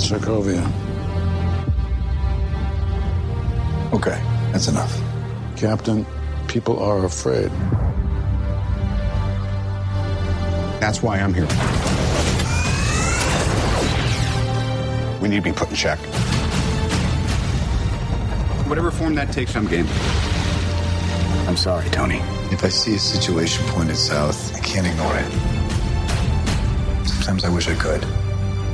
Sokovia. Okay, that's enough. Captain, people are afraid. That's why I'm here. We need to be put in check. Whatever form that takes, I'm game. I'm sorry, Tony. If I see a situation pointed south, I can't ignore it. Sometimes I wish I could.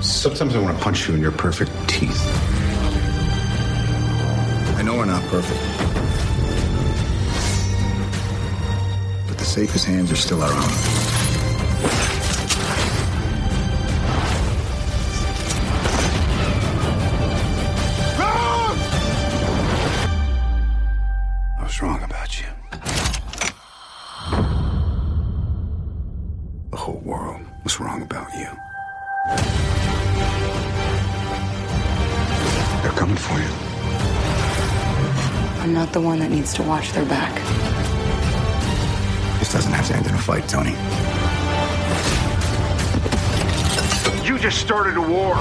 Sometimes I want to punch you in your perfect teeth. I know we're not perfect. But the safest hands are still our own. To watch their back. This doesn't have to end in a fight, Tony. You just started a war.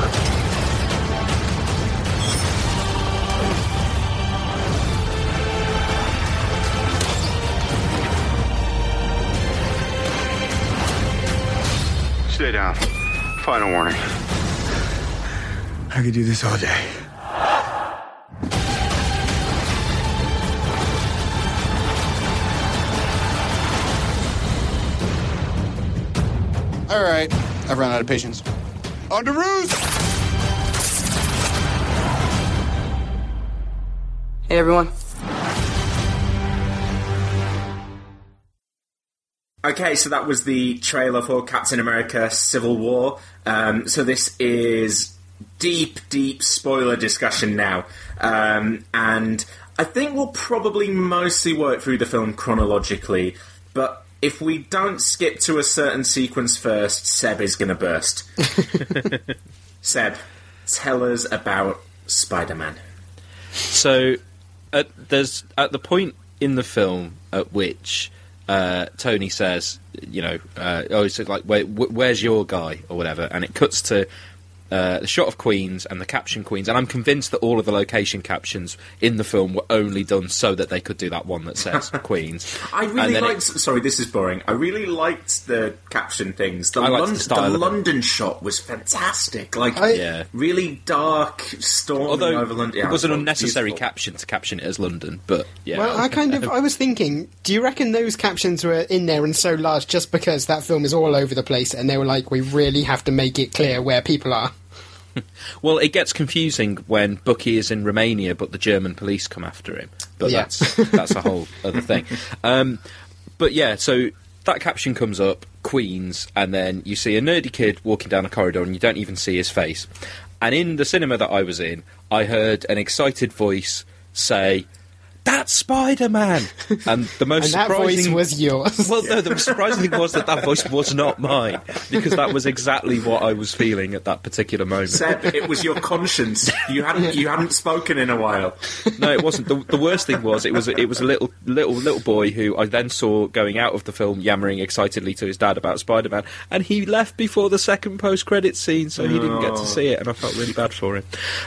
Stay down. Final warning. I could do this all day. I've run out of patience. Underoos! Hey, everyone. Okay, so that was the trailer for Captain America Civil War. Um, so this is deep, deep spoiler discussion now. Um, and I think we'll probably mostly work through the film chronologically, but if we don't skip to a certain sequence first, Seb is going to burst. Seb, tell us about Spider Man. So, at, there's at the point in the film at which uh, Tony says, you know, uh, oh, it's like, Where, where's your guy or whatever, and it cuts to uh, the shot of Queens and the caption Queens, and I'm convinced that all of the location captions in the film were only done so that they could do that one that says Queens. I really then it- liked. Sorry, this is boring. I really liked the caption things. The, I liked the style the of it. London shot was fantastic. Like, I- Yeah. really dark storming Although over London. Yeah, it was an unnecessary beautiful. caption to caption it as London, but yeah. Well, I kind of I was thinking, do you reckon those captions were in there and so large just because that film is all over the place and they were like, we really have to make it clear where people are? Well, it gets confusing when Bucky is in Romania, but the German police come after him. But Yeah. that's that's a whole other thing. Um, but yeah, so that caption comes up, Queens, and then you see a nerdy kid walking down a corridor, and you don't even see his face. And in the cinema that I was in, I heard an excited voice say, "That's Spider Man!" And the most And that surprising voice was yours. well, no, the most surprising thing was that that voice was not mine because that was exactly what I was feeling at that particular moment. Seb, it was your conscience. You hadn't you hadn't spoken in a while. No, it wasn't. The, the worst thing was it was it was a little little little boy who I then saw going out of the film yammering excitedly to his dad about Spider Man, and he left before the second post credit scene, so he didn't get to see it, and I felt really bad for him.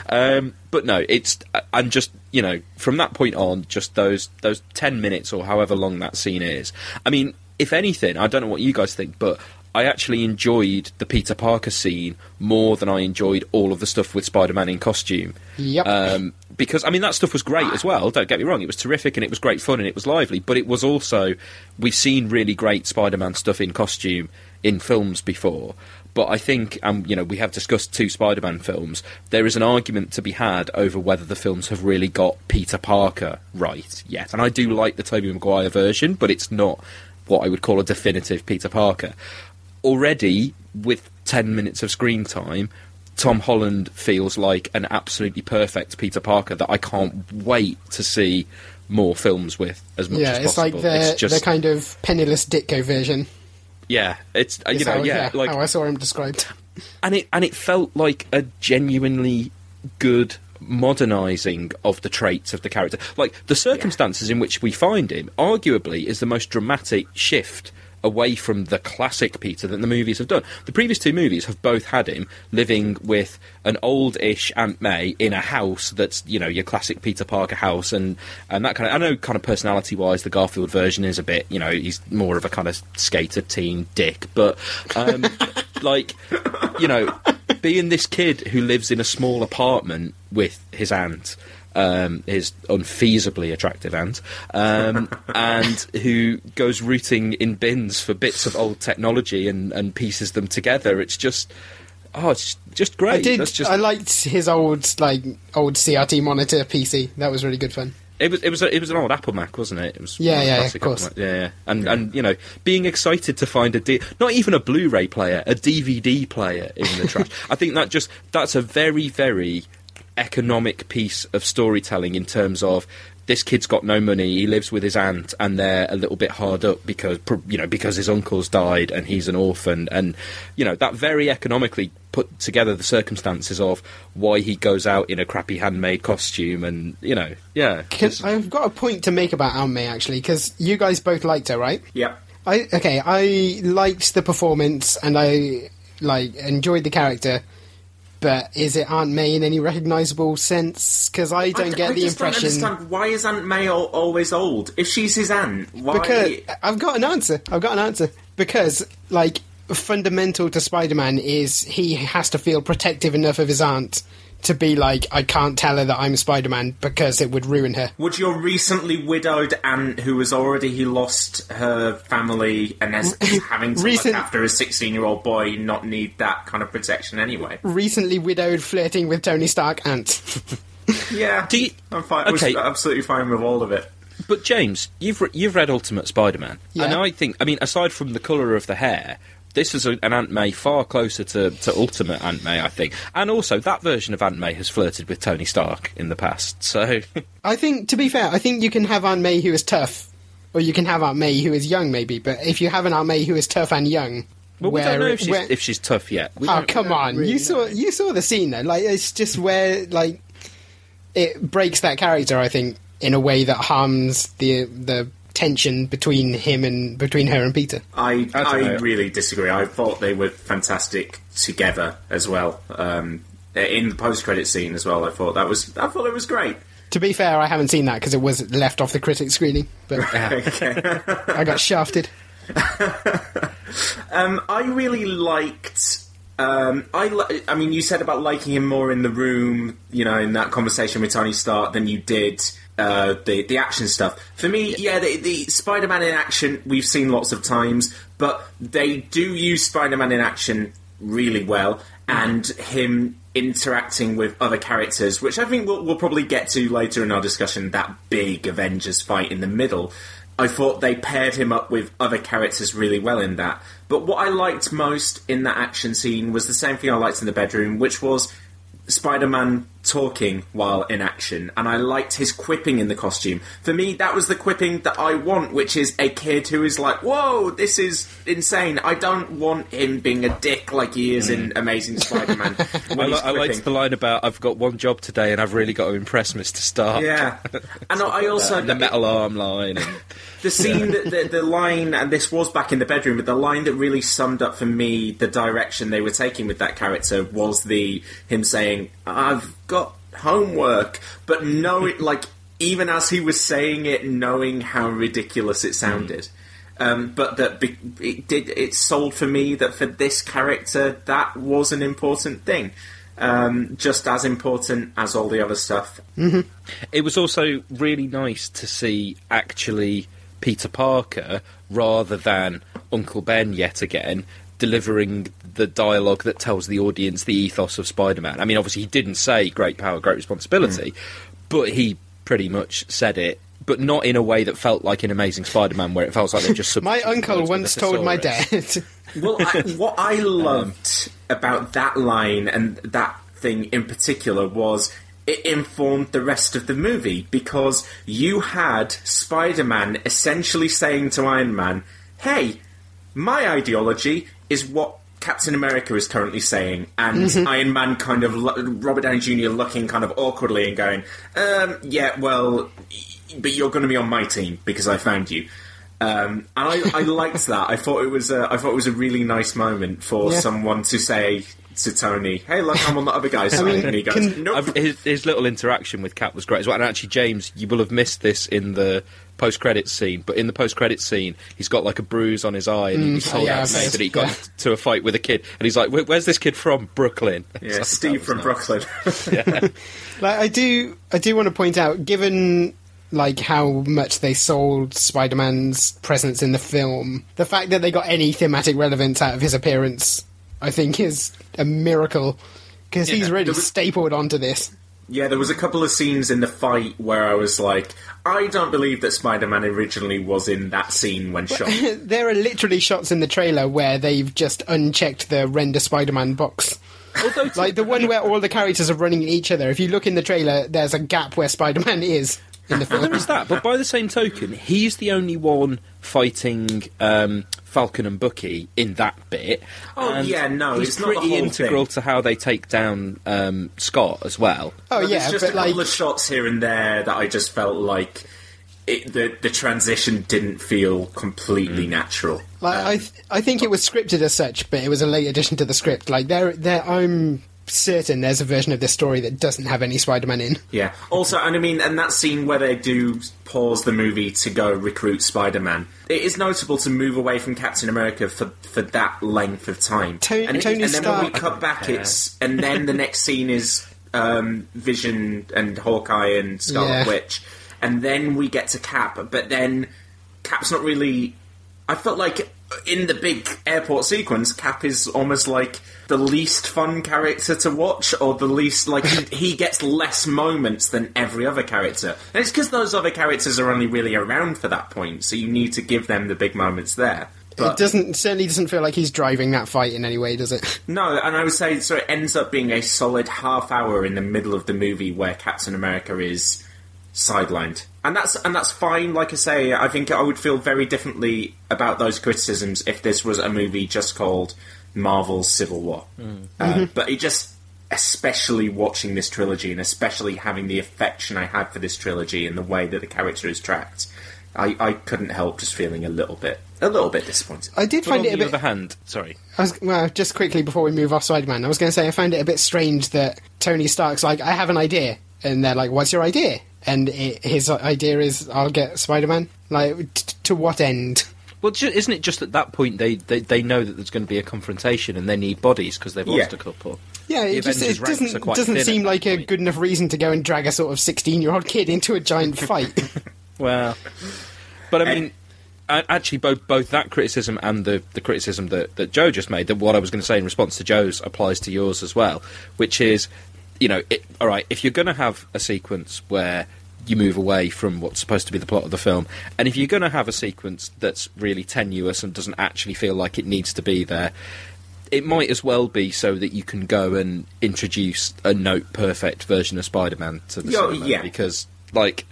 Um, but no, it's and just you know from that point on, just those those ten minutes or however long that scene is. I mean, if anything, I don't know what you guys think, but. I actually enjoyed the Peter Parker scene more than I enjoyed all of the stuff with Spider-Man in costume. Yep. Um, because I mean that stuff was great as well. Don't get me wrong; it was terrific and it was great fun and it was lively. But it was also we've seen really great Spider-Man stuff in costume in films before. But I think, um, you know, we have discussed two Spider-Man films. There is an argument to be had over whether the films have really got Peter Parker right yet. And I do like the Tobey Maguire version, but it's not what I would call a definitive Peter Parker. Already, with 10 minutes of screen time, Tom Holland feels like an absolutely perfect Peter Parker that I can't wait to see more films with as much yeah, as it's possible. like the, it's just, the kind of penniless Ditko version. yeah, it's uh, you know, how, yeah, like how I saw him described. and it and it felt like a genuinely good modernizing of the traits of the character. Like the circumstances in which we find him, arguably, is the most dramatic shift away from the classic Peter that the movies have done. The previous two movies have both had him living with an old-ish Aunt May in a house that's you know your classic Peter Parker house and and that kind of. I know kind of personality-wise, the Garfield version is a bit you know he's more of a kind of skater teen dick, but um, like you know being this kid who lives in a small apartment with his aunt um, his unfeasibly attractive aunt, um, and who goes rooting in bins for bits of old technology and, and pieces them together. It's just. Oh, it's just great. I did. That's just, I liked his old like old CRT monitor PC. That was really good fun. It was it was a, it was an old Apple Mac, wasn't it? It was Yeah, yeah, of course. Mac. Yeah, yeah, and and you know, being excited to find a D- not even a Blu-ray player, a DVD player in the trash. I think that just that's a very very economic piece of storytelling in terms of this kid's got no money. He lives with his aunt, and they're a little bit hard up because you know because his uncle's died and he's an orphan, and you know that very economically put together the circumstances of why he goes out in a crappy handmade costume, and you know, yeah. Can, I've got a point to make about Aunt May actually, because you guys both liked her, right? Yep. I okay. I liked the performance and I like enjoyed the character, but is it Aunt May in any recognisable sense? Because I don't d- get I the just don't impression. understand why is Aunt May always old? If she's his aunt, why? Because I've got an answer. I've got an answer. Because like fundamental to Spider-Man is he has to feel protective enough of his aunt to be like, I can't tell her that I'm Spider-Man because it would ruin her. Would your recently widowed aunt, who has already he lost her family and is is having to Recent- look after a sixteen-year-old boy, not need that kind of protection anyway? Recently widowed, flirting with Tony Stark aunt. Yeah, Do you- I'm fine. I was Okay. absolutely fine with all of it. But James, you've re- you've read Ultimate Spider-Man, Yeah. and I think, I mean, aside from the colour of the hair, this is a, an Aunt May far closer to, to Ultimate Aunt May, I think. And also, that version of Aunt May has flirted with Tony Stark in the past, so I think, to be fair, I think you can have Aunt May who is tough, or you can have Aunt May who is young, maybe. But if you have an Aunt May who is tough and young, well, we where, don't know if she's, where- if she's tough yet. We oh come on, you saw you saw the scene though. Like it's just where like it breaks that character. I think in a way that harms the the tension between him and between her and Peter. I I I, really disagree. I thought they were fantastic together as well. Um, in the post-credit scene as well, I thought that was I thought it was great. To be fair, I haven't seen that because it was left off the critic screening, but Okay. I got shafted. Um, I really liked. Um, I, li- I mean, you said about liking him more in the room, you know, in that conversation with Tony Stark than you did uh, the the action stuff. For me, yeah, the, the Spider-Man in action we've seen lots of times, but they do use Spider-Man in action really well, and him interacting with other characters, which I think we'll, we'll probably get to later in our discussion. That big Avengers fight in the middle. I thought they paired him up with other characters really well in that. But what I liked most in that action scene was the same thing I liked in the bedroom, which was Spider Man talking while in action, and I liked his quipping in the costume. For me, that was the quipping that I want, which is a kid who is like, Whoa, this is insane. I don't want him being a dick like he is in Amazing mm. Spider Man. I, li- I liked the line about I've got one job today and I've really got to impress Mr. Stark. Yeah. And I also. The metal arm line. And, the scene, that, the, the line, and this was back in the bedroom, but the line that really summed up for me the direction they were taking with that character was the him saying, "I've got homework," but no, like even as he was saying it, knowing how ridiculous it sounded. Um, but that be- it did it sold for me that for this character that was an important thing, um, just as important as all the other stuff. it was also really nice to see actually Peter Parker rather than Uncle Ben yet again delivering the dialogue that tells the audience the ethos of Spider-Man. I mean, obviously he didn't say great power, great responsibility, hmm. but he pretty much said it. But not in a way that felt like an Amazing Spider-Man, where it felt like they just. My uncle once a told my dad. Well, I, what I loved about that line and that thing in particular was it informed the rest of the movie because you had Spider Man essentially saying to Iron Man, hey, my ideology is what Captain America is currently saying, and Iron Man kind of, Robert Downey Jr. looking kind of awkwardly and going, um, yeah, well, but you're going to be on my team because I found you. Um, and I, I liked that. I thought it was a, I thought it was a really nice moment for Yeah. someone to say to Tony, "Hey, look, I'm on the other guy's side," and he goes, "Nope." His, his little interaction with Cap was great as well. And actually, James, you will have missed this in the post-credits scene, but in the post-credits scene, he's got like a bruise on his eye, and Mm, he's told yeah, out I've that he got yeah. to a fight with a kid, and he's like, "Where's this kid from? Brooklyn." Yeah, like, Steve from nice. Brooklyn. Like I do, I do want to point out, given like how much they sold Spider-Man's presence in the film, the fact that they got any thematic relevance out of his appearance, I think, is a miracle because he's really was- stapled onto this. Yeah, there was a couple of scenes in the fight where I was like, I don't believe that Spider-Man originally was in that scene when shot. there are literally shots in the trailer where they've just unchecked the render Spider-Man box. like the one where all the characters are running at each other. If you look in the trailer, there's a gap where Spider-Man is in the Well, film. there is that, but by the same token, he's the only one fighting um, Falcon and Bucky in that bit. Oh, and yeah, no, he's it's not the pretty integral thing. to how they take down um, Scott as well. Oh But yeah, there's just but a couple like of shots here and there that I just felt like it, the the transition didn't feel completely Mm. natural. Like I, th- I think it was scripted as such, but it was a late addition to the script. Like there, there, I'm certain there's a version of this story that doesn't have any Spider-Man in. Yeah. Also, and I mean, and that scene where they do pause the movie to go recruit Spider-Man, it is notable to move away from Captain America for for that length of time. To- and, Tony and then when we cut back, it's and then the next scene is um, Vision and Hawkeye and Scarlet Yeah. Witch, and then we get to Cap, but then Cap's not really. I felt like in the big airport sequence, Cap is almost like the least fun character to watch, or the least like he, gets less moments than every other character. And it's because those other characters are only really around for that point, so you need to give them the big moments there. But it doesn't certainly doesn't feel like he's driving that fight in any way, does it? No, and I would say so. It ends up being a solid half hour in the middle of the movie where Captain America is sidelined, and that's and that's fine. Like I say, I think I would feel very differently about those criticisms if this was a movie just called Marvel's Civil War. Uh, But it just, especially watching this trilogy, and especially having the affection I had for this trilogy and the way that the character is tracked, I, I couldn't help just feeling a little bit, a little bit disappointed. I did But find it a the bit. other hand, sorry. I was, well, just quickly before we move off Spider-Man, I was going to say I found it a bit strange that Tony Stark's like, "I have an idea," and they're like, "What's your idea?" And it, his idea is, "I'll get Spider-Man." Like, t- to what end? Well, isn't it just at that point they, they, they know that there's going to be a confrontation and they need bodies because they've lost Yeah. a couple? Yeah, it just it doesn't doesn't seem like a good enough reason to go and drag a sort of sixteen-year-old kid into a giant fight. Well, but I mean, a- actually, both both that criticism and the, the criticism that, that Joe just made, that what I was going to say in response to Joe's applies to yours as well, which is, you know, it, all right, if you're going to have a sequence where you move away from what's supposed to be the plot of the film, and if you're going to have a sequence that's really tenuous and doesn't actually feel like it needs to be there, it might as well be so that you can go and introduce a note perfect version of Spider-Man to the Yo, cinema yeah. because like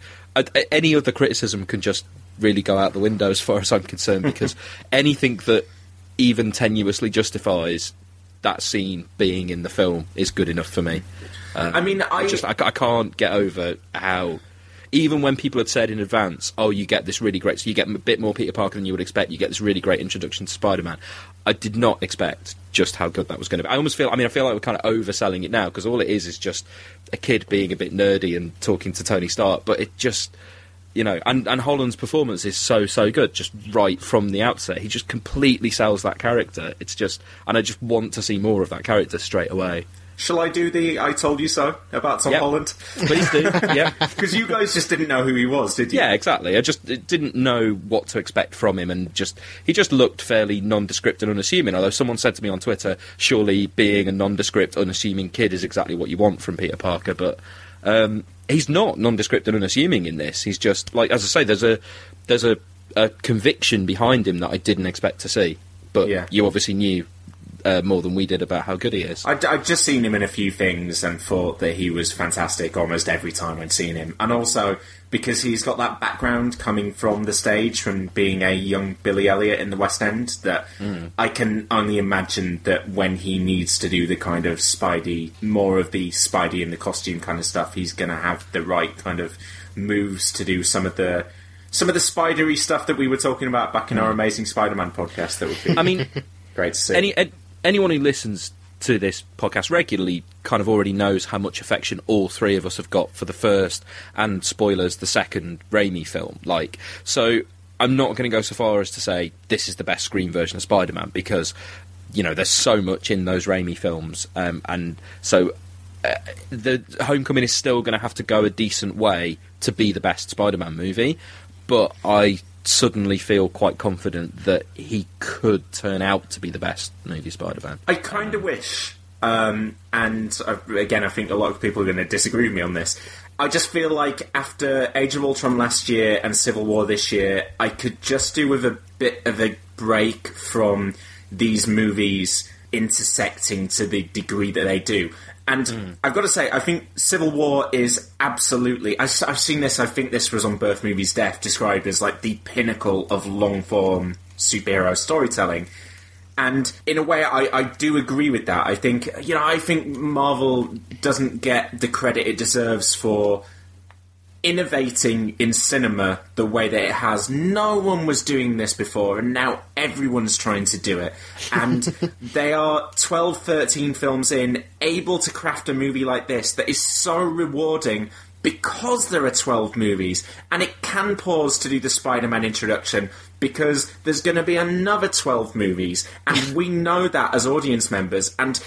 any other criticism can just really go out the window as far as I'm concerned because anything that even tenuously justifies that scene being in the film is good enough for me. Um, I mean, I- just I, I can't get over how even when people had said in advance, "Oh, you get this really great," so you get a bit more Peter Parker than you would expect. You get this really great introduction to Spider-Man. I did not expect just how good that was going to be. I almost feel. I mean, I feel like we're kind of overselling it now because all it is is just a kid being a bit nerdy and talking to Tony Stark. But it just, you know, and and Holland's performance is so so good, just right from the outset. He just completely sells that character. It's just, and I just want to see more of that character straight away. Shall I do the "I told you so" about Tom Yep. Holland? Please do. yeah. Because you guys just didn't know who he was, did you? Yeah, exactly. I just didn't know what to expect from him, and just he just looked fairly nondescript and unassuming. Although someone said to me on Twitter, "Surely being a nondescript, unassuming kid is exactly what you want from Peter Parker," but um, he's not nondescript and unassuming in this. He's just like, as I say, there's a there's a, a conviction behind him that I didn't expect to see. But Yeah. you obviously knew uh, more than we did about how good he is. I'd, I'd just seen him in a few things and thought that he was fantastic almost every time I'd seen him. And also because he's got that background coming from the stage, from being a young Billy Elliot in the West End, that hmm. I can only imagine that when he needs to do the kind of Spidey, more of the Spidey in the costume kind of stuff, he's going to have the right kind of moves to do some of the. Some of the spidery stuff that we were talking about back in our hmm. Amazing Spider-Man podcast that would be I mean, great to see. any an- anyone who listens to this podcast regularly kind of already knows how much affection all three of us have got for the first and spoilers the second Raimi film. Like, so I'm not going to go so far as to say this is the best screen version of Spider-Man because you know there's so much in those Raimi films, um, and so uh, the Homecoming is still going to have to go a decent way to be the best Spider-Man movie. But I suddenly feel quite confident that he could turn out to be the best movie Spider-Man. I kind of wish, um, and uh, again, I think a lot of people are going to disagree with me on this. I just feel like after Age of Ultron last year and Civil War this year, I could just do with a bit of a break from these movies intersecting to the degree that they do. And mm. I've got to say, I think Civil War is absolutely. I, have seen this. I think this was on Birth Movies Death, described as like the pinnacle of long form superhero storytelling. And in a way, I, I do agree with that. I think you know, I think Marvel doesn't get the credit it deserves for innovating in cinema the way that it has. No one was doing this before, and now everyone's trying to do it. And they are 12, 13 films in, able to craft a movie like this that is so rewarding because there are 12 movies, and it can pause to do the Spider Man introduction because there's going to be another 12 movies, and we know that as audience members. And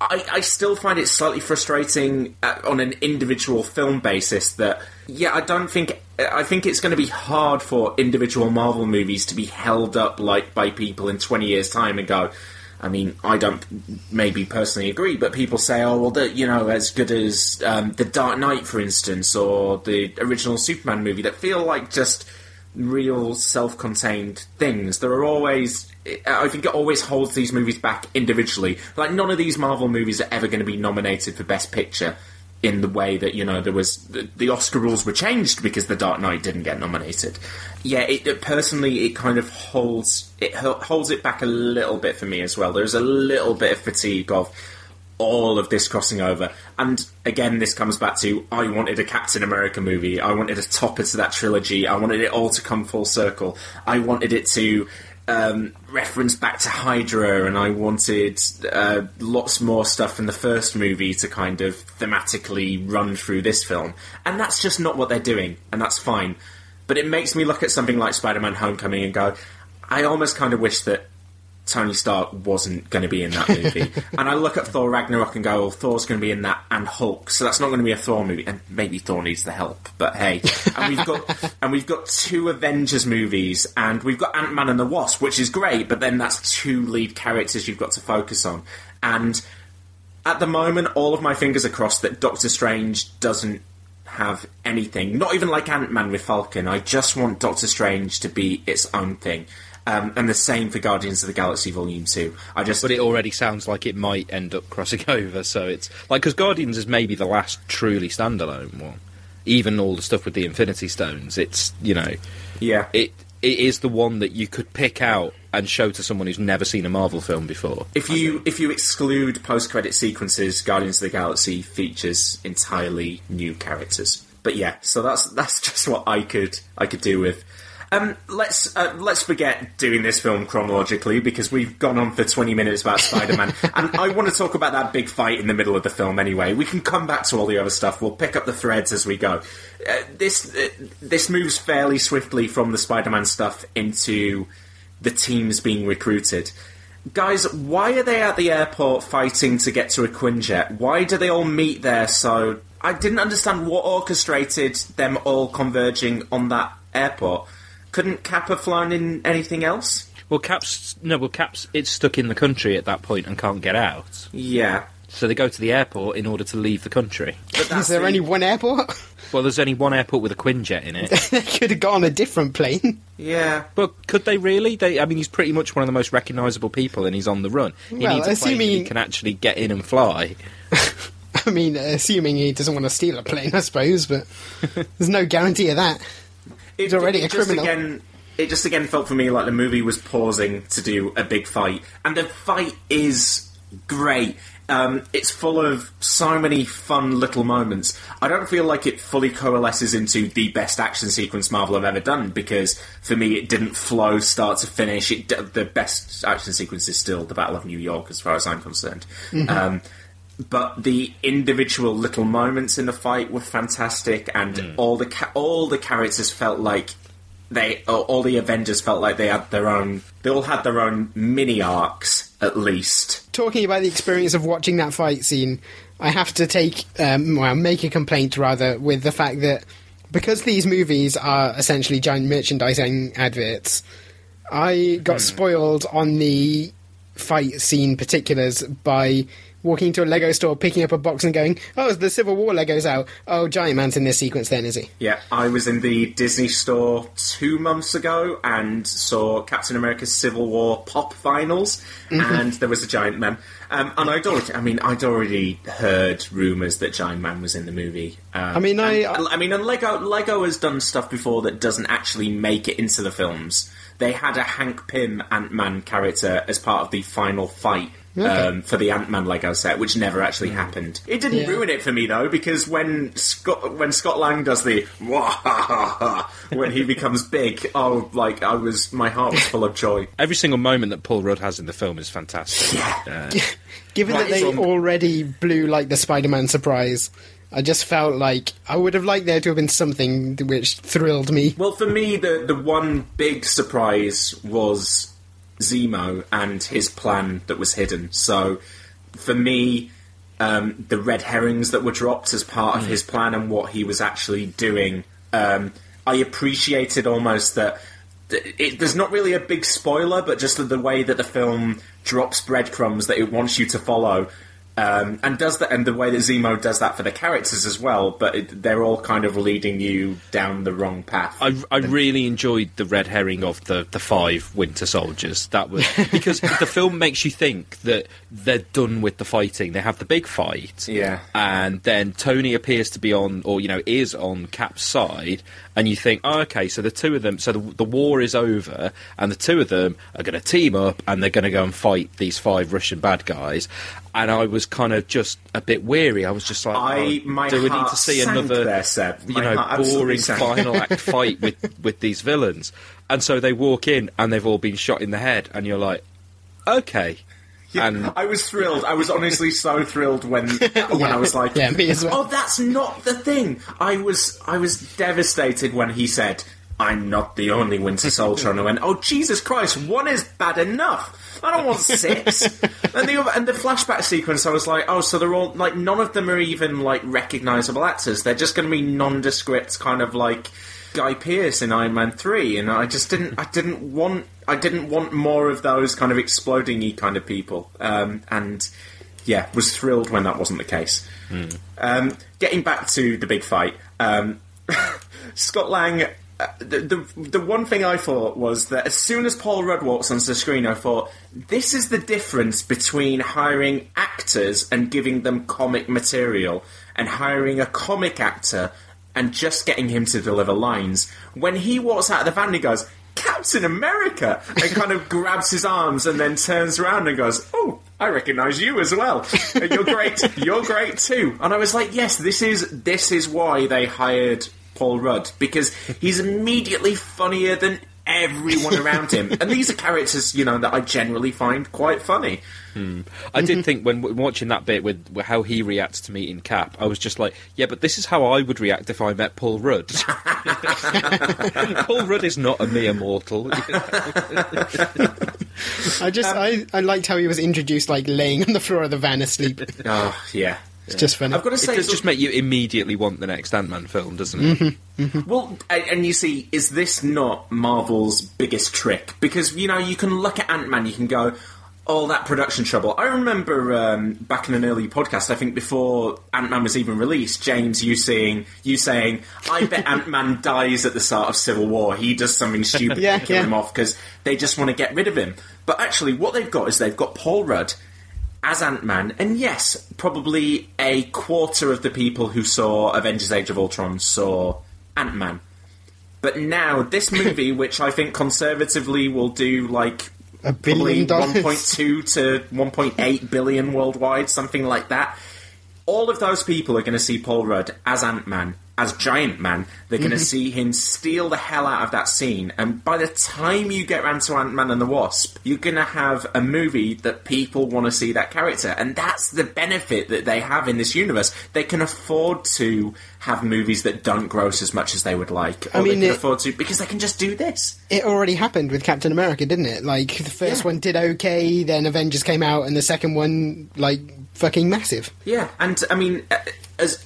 I, I still find it slightly frustrating uh, on an individual film basis that, yeah, I don't think. I think it's going to be hard for individual Marvel movies to be held up like by people in 20 years' time and go, I mean, I don't maybe personally agree, but people say, oh, well, you know, as good as um, The Dark Knight, for instance, or the original Superman movie that feel like just real self contained things. There are always I think it always holds these movies back individually. Like none of these Marvel movies are ever going to be nominated for Best Picture in the way that you know there was the, the Oscar rules were changed because The Dark Knight didn't get nominated. Yeah, it, it, personally it kind of holds it holds it back a little bit for me as well. There's a little bit of fatigue of all of this crossing over. And again, this comes back to I wanted a Captain America movie. I wanted a topper to that trilogy. I wanted it all to come full circle. I wanted it to um, reference back to Hydra, and I wanted uh, lots more stuff in the first movie to kind of thematically run through this film. And that's just not what they're doing, and that's fine. But it makes me look at something like Spider Man Homecoming and go, I almost kind of wish that Tony Stark wasn't going to be in that movie. and I look at Thor Ragnarok and go, well, Thor's going to be in that and Hulk, so that's not going to be a Thor movie. And maybe Thor needs the help, but hey. And we've got and we've got two Avengers movies, and we've got Ant Man and the Wasp, which is great, but then that's two lead characters you've got to focus on. And at the moment, all of my fingers are crossed that Doctor Strange doesn't have anything. Not even like Ant Man with Falcon. I just want Doctor Strange to be its own thing. Um, and the same for Guardians of the Galaxy Volume Two. I just, but it already sounds like it might end up crossing over. So it's like because Guardians is maybe the last truly standalone one. Even all the stuff with the Infinity Stones, it's you know, yeah, it it is the one that you could pick out and show to someone who's never seen a Marvel film before. If you if you exclude post credit sequences, Guardians of the Galaxy features entirely new characters. But yeah, so that's that's just what I could I could do with um, let's uh, let's forget doing this film chronologically because we've gone on for twenty minutes about Spider Man, and I want to talk about that big fight in the middle of the film anyway. We can come back to all the other stuff. We'll pick up the threads as we go. Uh, this uh, this moves fairly swiftly from the Spider Man stuff into the teams being recruited. Guys, why are they at the airport fighting to get to a Quinjet? Why do they all meet there so I didn't understand what orchestrated them all converging on that airport. Couldn't Cap have flown in anything else? Well, Cap's no. Well, Cap's it's stuck in the country at that point and can't get out. Yeah. So they go to the airport in order to leave the country. But Is there the... only one airport? Well, there's only one airport with a Quinjet in it. they could have gone on a different plane. Yeah. But could they really? They, I mean, he's pretty much one of the most recognisable people, and he's on the run. He well, needs a assuming... plane he can actually get in and fly. I mean, assuming he doesn't want to steal a plane, I suppose, but there's no guarantee of that. He's already it a criminal. Again, it just again felt for me like the movie was pausing to do a big fight, and the fight is great. Um, it's full of so many fun little moments. I don't feel like it fully coalesces into the best action sequence Marvel have ever done because for me it didn't flow start to finish. It, the best action sequence is still the Battle of New York, as far as I'm concerned. Mhm. Um, but the individual little moments in the fight were fantastic, and all the ca- all the characters felt like they all all the Avengers felt like they had their own. They all had their own mini arcs, at least. Talking about the experience of watching that fight scene, I have to take, um, well, make a complaint rather with the fact that because these movies are essentially giant merchandising adverts, I got spoiled on the fight scene particulars by walking into a Lego store, picking up a box, and going, "Oh, the Civil War Legos out. Oh, Giant Man's in this sequence, then is he?" Yeah, I was in the Disney store two months ago and saw Captain America's Civil War pop vinyls, Mhm. and there was a Giant Man. Um, and I'd already, I mean, I'd already heard rumours that Giant Man was in the movie. Um, I mean, I- and- I mean, and Lego, Lego has done stuff before that doesn't actually make it into the films. They had a Hank Pym Ant Man character as part of the final fight. Okay. Um, for the Ant Man Lego set, which never actually happened. It didn't Yeah. ruin it for me though, because when Scott when Scott Lang does the when he becomes big, oh, like I was, my heart was full of joy. Every single moment that Paul Rudd has in the film is fantastic. Uh, Given Right that they from- already blew like the Spider-Man surprise, I just felt like I would have liked there to have been something which thrilled me. Well, for me, the the one big surprise was Zemo and his plan that was hidden. So, for me, um, the red herrings that were dropped as part of his plan and what he was actually doing, um, I appreciated almost that. th- It, there's not really a big spoiler, but just the way that the film drops breadcrumbs that it wants you to follow, um, and does that, and the way that Zemo does that for the characters as well. But it, they're all kind of leading you down the wrong path. I, I really enjoyed the red herring of the, the five Winter Soldiers. That was because the film makes you think that they're done with the fighting. They have the big fight, Yeah. and then Tony appears to be on, or you know, is on Cap's side, and you think, oh, okay, so the two of them, so the, the war is over, and the two of them are going to team up, and they're going to go and fight these five Russian bad guys. And I was kind of just a bit weary. I was just like, I- oh, do we need to see another, there, you know, boring final act fight with with these villains? And so they walk in, and they've all been shot in the head, and you're like, okay. And I was thrilled. I was honestly so thrilled when when I was like, Yeah, me as well. "Oh, that's not the thing." I was I was devastated when he said, "I'm not the only Winter Soldier," and I went, "Oh Jesus Christ, one is bad enough." I don't want six. and the other, and the flashback sequence, I was like, oh, so they're all like none of them are even like recognizable actors. They're just going to be nondescript, kind of like Guy Pearce in Iron Man three. And I just didn't, I didn't want, I didn't want more of those kind of exploding-y kind of people. Um, and yeah, was thrilled when that wasn't the case. Um, getting back to the big fight, um, Scott Lang. Uh, the, the the one thing I thought was that as soon as Paul Rudd walks onto the screen, I thought this is the difference between hiring actors and giving them comic material, and hiring a comic actor and just getting him to deliver lines. When he walks out of the van, he goes. Captain America, and kind of grabs his arms and then turns around and goes, "Oh, I recognise you as well. You're great. You're great too." And I was like, "Yes, this is this is why they hired Paul Rudd because he's immediately funnier than everyone around him. And these are characters, you know, that I generally find quite funny. Hmm. I did mm-hmm. think when w- watching that bit with, with how he reacts to meeting Cap, I was just like, yeah, but this is how I would react if I met Paul Rudd. Paul Rudd is not a mere mortal. I just I, I liked how he was introduced like laying on the floor of the van asleep. Oh yeah, It's just funny. I've got to it say, does just make you immediately want the next Ant Man film, doesn't it? Well, and and you see, is this not Marvel's biggest trick? Because you know, you can look at Ant Man, you can go, "Oh, that production trouble." I remember um, back in an early podcast, I think before Ant Man was even released, James, you saying, you saying, "I bet Ant Man dies at the start of Civil War. He does something stupid Yeah, to kill yeah. him off because they just want to get rid of him." But actually, what they've got is they've got Paul Rudd as Ant Man, and yes, probably a quarter of the people who saw Avengers Age of Ultron saw Ant Man. But now, this movie, which I think conservatively will do like A billion dollars. 1.2 to 1.8 billion worldwide, something like that. All of those people are going to see Paul Rudd as Ant Man, as Giant Man. They're going to Mhm. see him steal the hell out of that scene. And by the time you get around to Ant Man and the Wasp, you're going to have a movie that people want to see that character. And that's the benefit that they have in this universe. They can afford to have movies that don't gross as much as they would like. Or I mean, they can it- afford to, because they can just do this. It already happened with Captain America, didn't it? Like the first one did okay, then Avengers came out, and the second one like fucking massive. Yeah, and I mean, uh, as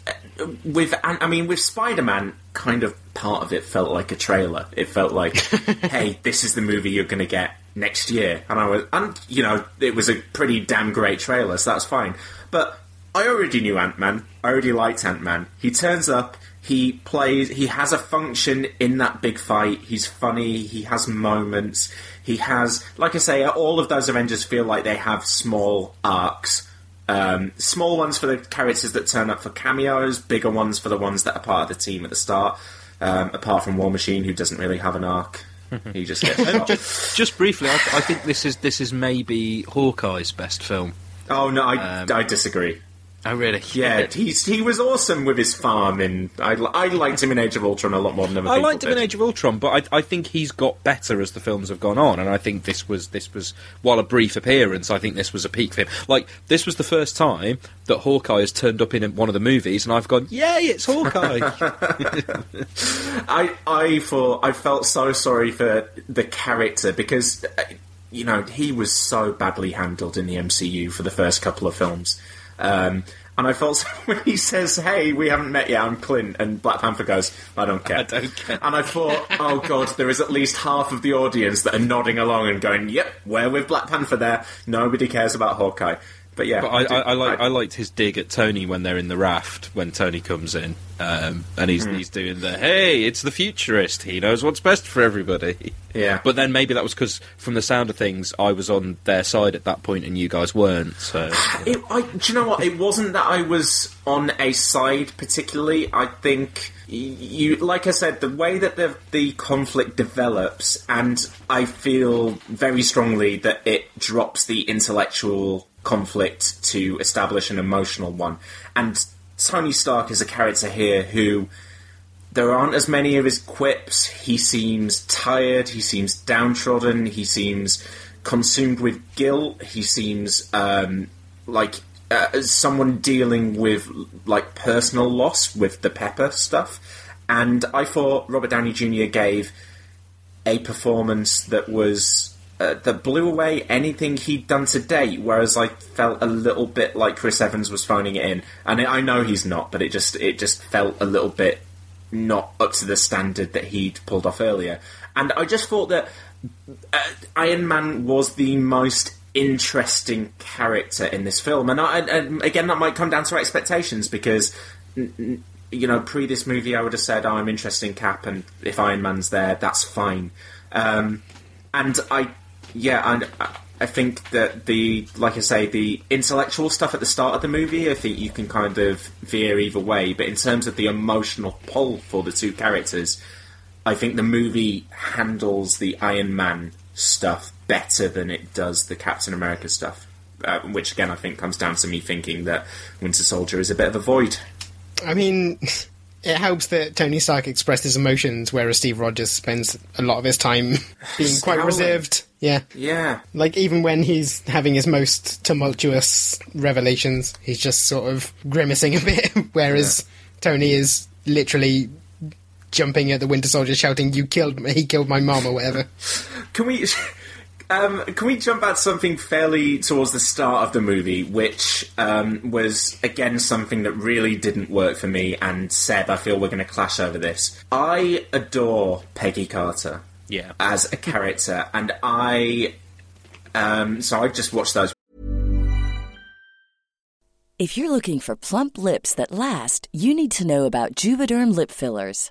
with I mean with Spider-Man, kind of part of it felt like a trailer. It felt like, hey, this is the movie you're going to get next year, and I was, and you know, it was a pretty damn great trailer, so that's fine. But I already knew Ant Man. I already liked Ant Man. He turns up. He plays. He has a function in that big fight. He's funny. He has moments. He has, like I say, all of those Avengers feel like they have small arcs. Um, small ones for the characters that turn up for cameos, bigger ones for the ones that are part of the team at the start. Um, apart from War Machine, who doesn't really have an arc. he just gets shot. just, just briefly, I, I think this is this is maybe Hawkeye's best film. Oh no, I, Um, I disagree. Oh really? Yeah, he's he was awesome with his farm, and I, I liked him in Age of Ultron a lot more than other I liked him in. Age of Ultron, but I, I think he's got better as the films have gone on, and I think this was this was while a brief appearance, I think this was a peak for him. Like this was the first time that Hawkeye has turned up in one of the movies, and I've gone, "Yay, it's Hawkeye!" I I thought I felt so sorry for the character because uh, you know he was so badly handled in the MCU for the first couple of films, um, and I felt so when he says, "Hey, we haven't met yet. I'm Clint," and Black Panther goes, "I don't care." I don't care. And I thought, "Oh God, there is at least half of the audience that are nodding along and going, yep, we're with Black Panther there. Nobody cares about Hawkeye." But yeah, But I, did- I, I, like, I liked his dig at Tony when they're in the raft when Tony comes in, um, and he's Hmm. he's doing the "Hey, it's the futurist. He knows what's best for everybody." Yeah. But then maybe that was because, from the sound of things, I was on their side at that point, and you guys weren't. So It, I, do you know what? It wasn't that I was on a side particularly. I think you, like I said, the way that the the conflict develops, and I feel very strongly that it drops the intellectual conflict to establish an emotional one. And Tony Stark is a character here who there aren't as many of his quips. He seems tired. He seems downtrodden. He seems consumed with guilt. He seems um, like uh, someone dealing with like personal loss with the Pepper stuff. And I thought Robert Downey Jr. gave a performance that was uh, that blew away anything he'd done to date. Whereas I felt a little bit like Chris Evans was phoning it in, and I know he's not, but it just it just felt a little bit not up to the standard that he'd pulled off earlier. And I just thought that uh, Iron Man was the most interesting character in this film, and, I, and again that might come down to expectations because. n- n- You know, pre this movie, I would have said, oh, "I'm interested in Cap, and if Iron Man's there, that's fine." Um, and I, yeah, and I- think that the, like I say, the intellectual stuff at the start of the movie, I think you can kind of veer either way. But in terms of the emotional pull for the two characters, I think the movie handles the Iron Man stuff better than it does the Captain America stuff. Uh, which again, I think comes down to me thinking that Winter Soldier is a bit of a void. I mean, it helps that Tony Stark expressed his emotions, whereas Steve Rogers spends a lot of his time being quite reserved. Yeah. Yeah. Like, even when he's having his most tumultuous revelations, he's just sort of grimacing a bit, whereas Tony is literally jumping at the Winter Soldier, shouting, You killed me, he killed my mom, or whatever. Can we um, can we jump back to something fairly towards the start of the movie, which um, was again something that really didn't work for me? And Seb, I feel we're going to clash over this. I adore Peggy Carter yeah, as a character, and I um, so I just watched those If you're looking for plump lips that last, you need to know about Juvederm lip fillers.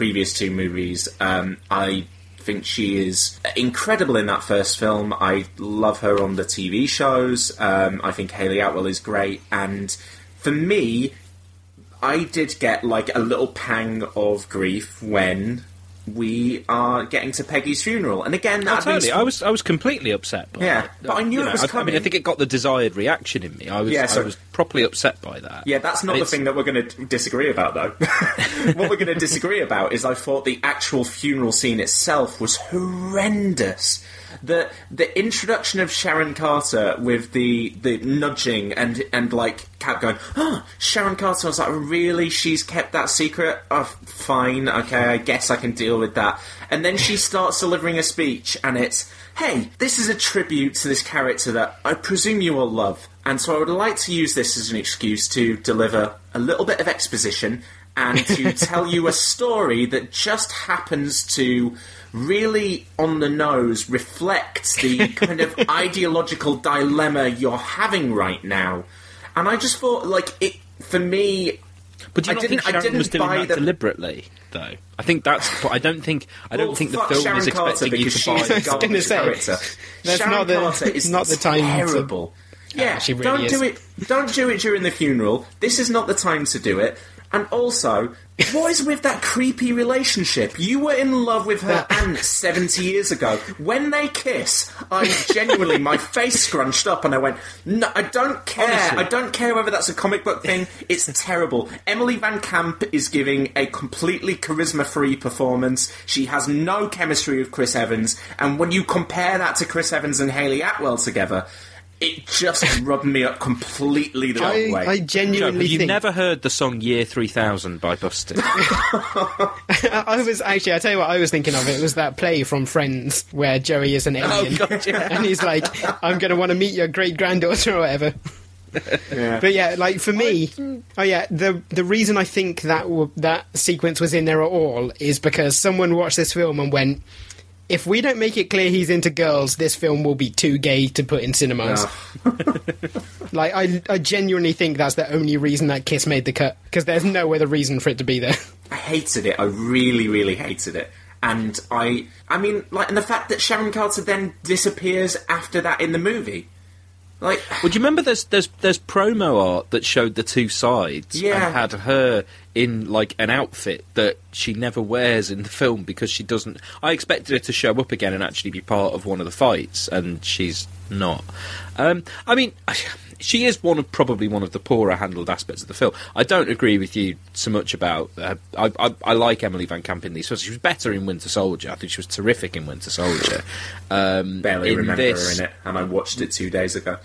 Previous two movies. Um, I think she is incredible in that first film. I love her on the TV shows. Um, I think Hayley Atwell is great, and for me, I did get like a little pang of grief when we are getting to Peggy's funeral. And again, Oh, totally. means- I was I was completely upset. By Yeah, that. but I knew You it was I, I mean. I think it got the desired reaction in me. I was Yeah, so- I was properly upset by that. Yeah, that's not And the it's- thing that we're going to disagree about, though. what we're going to disagree about is I thought the actual funeral scene itself was horrendous. The the introduction of Sharon Carter with the the nudging and and like Cap going, oh, Sharon Carter. I was like, really? She's kept that secret? Oh, fine, okay, I guess I can deal with that. And then she starts delivering a speech, and it's, hey, this is a tribute to this character that I presume you all love. And so I would like to use this as an excuse to deliver a little bit of exposition and to tell you a story that just happens to really on the nose reflects the kind of ideological dilemma you're having right now. And I just thought, like, it for me. But do you I not didn't, think Sharon I didn't was doing buy that the, deliberately, though? I think that's. I don't think. I don't Well, think the film Sharon is Carter expecting you to buy. I was say, character. that's Sharon not the- Carter is not the time to- terrible. Yeah, she really don't is. do it. Don't do it during the funeral. This is not the time to do it. And also, what is with that creepy relationship? You were in love with her aunt 70 years ago. When they kiss, I genuinely, my face scrunched up and I went, no, I don't care. Honestly. I don't care whether that's a comic book thing. It's terrible. Emily Van Camp is giving a completely charisma free performance. She has no chemistry with Chris Evans. And when you compare that to Chris Evans and Hayley Atwell together, it just rubbed me up completely the wrong I, way. I Joe, genuinely have you think never heard the song "Year 3000" by Busted? I was actually. I tell you what, I was thinking of. It was that play from Friends where Joey is an oh, alien, God, yeah. and he's like, "I'm going to want to meet your great granddaughter or whatever." But yeah, like for me, oh yeah, the the reason I think that w- that sequence was in there at all is because someone watched this film and went, "If we don't make it clear he's into girls, this film will be too gay to put in cinemas." like I, I genuinely think that's the only reason that kiss made the cut because there's no other reason for it to be there. I hated it. I really, really hated it. And I, I mean, like, and the fact that Sharon Carter then disappears after that in the movie, like, Well, do you remember there's there's there's promo art that showed the two sides Yeah. and had her in like an outfit that she never wears in the film because she doesn't. I expected her to show up again and actually be part of one of the fights, and she's not. Um, I mean. She is one of probably one of the poorer handled aspects of the film. I don't agree with you so much about. Uh, I, I, I like Emily Van Camp in these films. She was better in Winter Soldier. I think she was terrific in Winter Soldier. Um, Barely in remember this, her in it, and I watched it two days ago.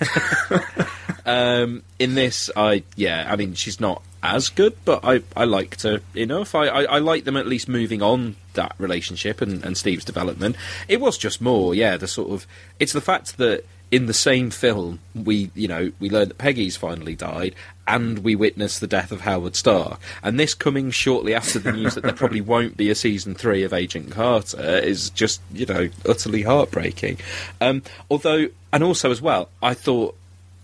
Um, in this, I yeah, I mean, she's not as good, but I, I liked her enough. I, I, I like them at least moving on that relationship and, and Steve's development. It was just more, yeah, the sort of it's the fact that in the same film we you know we learn that Peggy's finally died and we witness the death of Howard Stark and this coming shortly after the news that there probably won't be a season 3 of Agent Carter is just you know utterly heartbreaking um, although and also as well I thought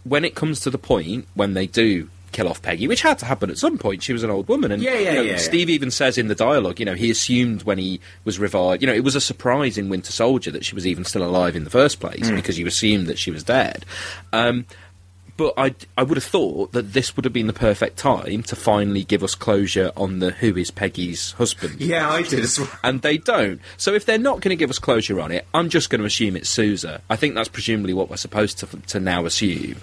when it comes to the point when they do kill off Peggy, which had to happen at some point. She was an old woman, and Yeah, yeah, you know, yeah. Steve even says in the dialogue, you know, he assumed when he was revived, you know, it was a surprise in Winter Soldier that she was even still alive in the first place Mm. because you assumed that she was dead. Um, but I, I would have thought that this would have been the perfect time to finally give us closure on the who is Peggy's husband. Yeah, I did as well. And they don't. So if they're not going to give us closure on it, I'm just going to assume it's Sousa. I think that's presumably what we're supposed to, to now assume.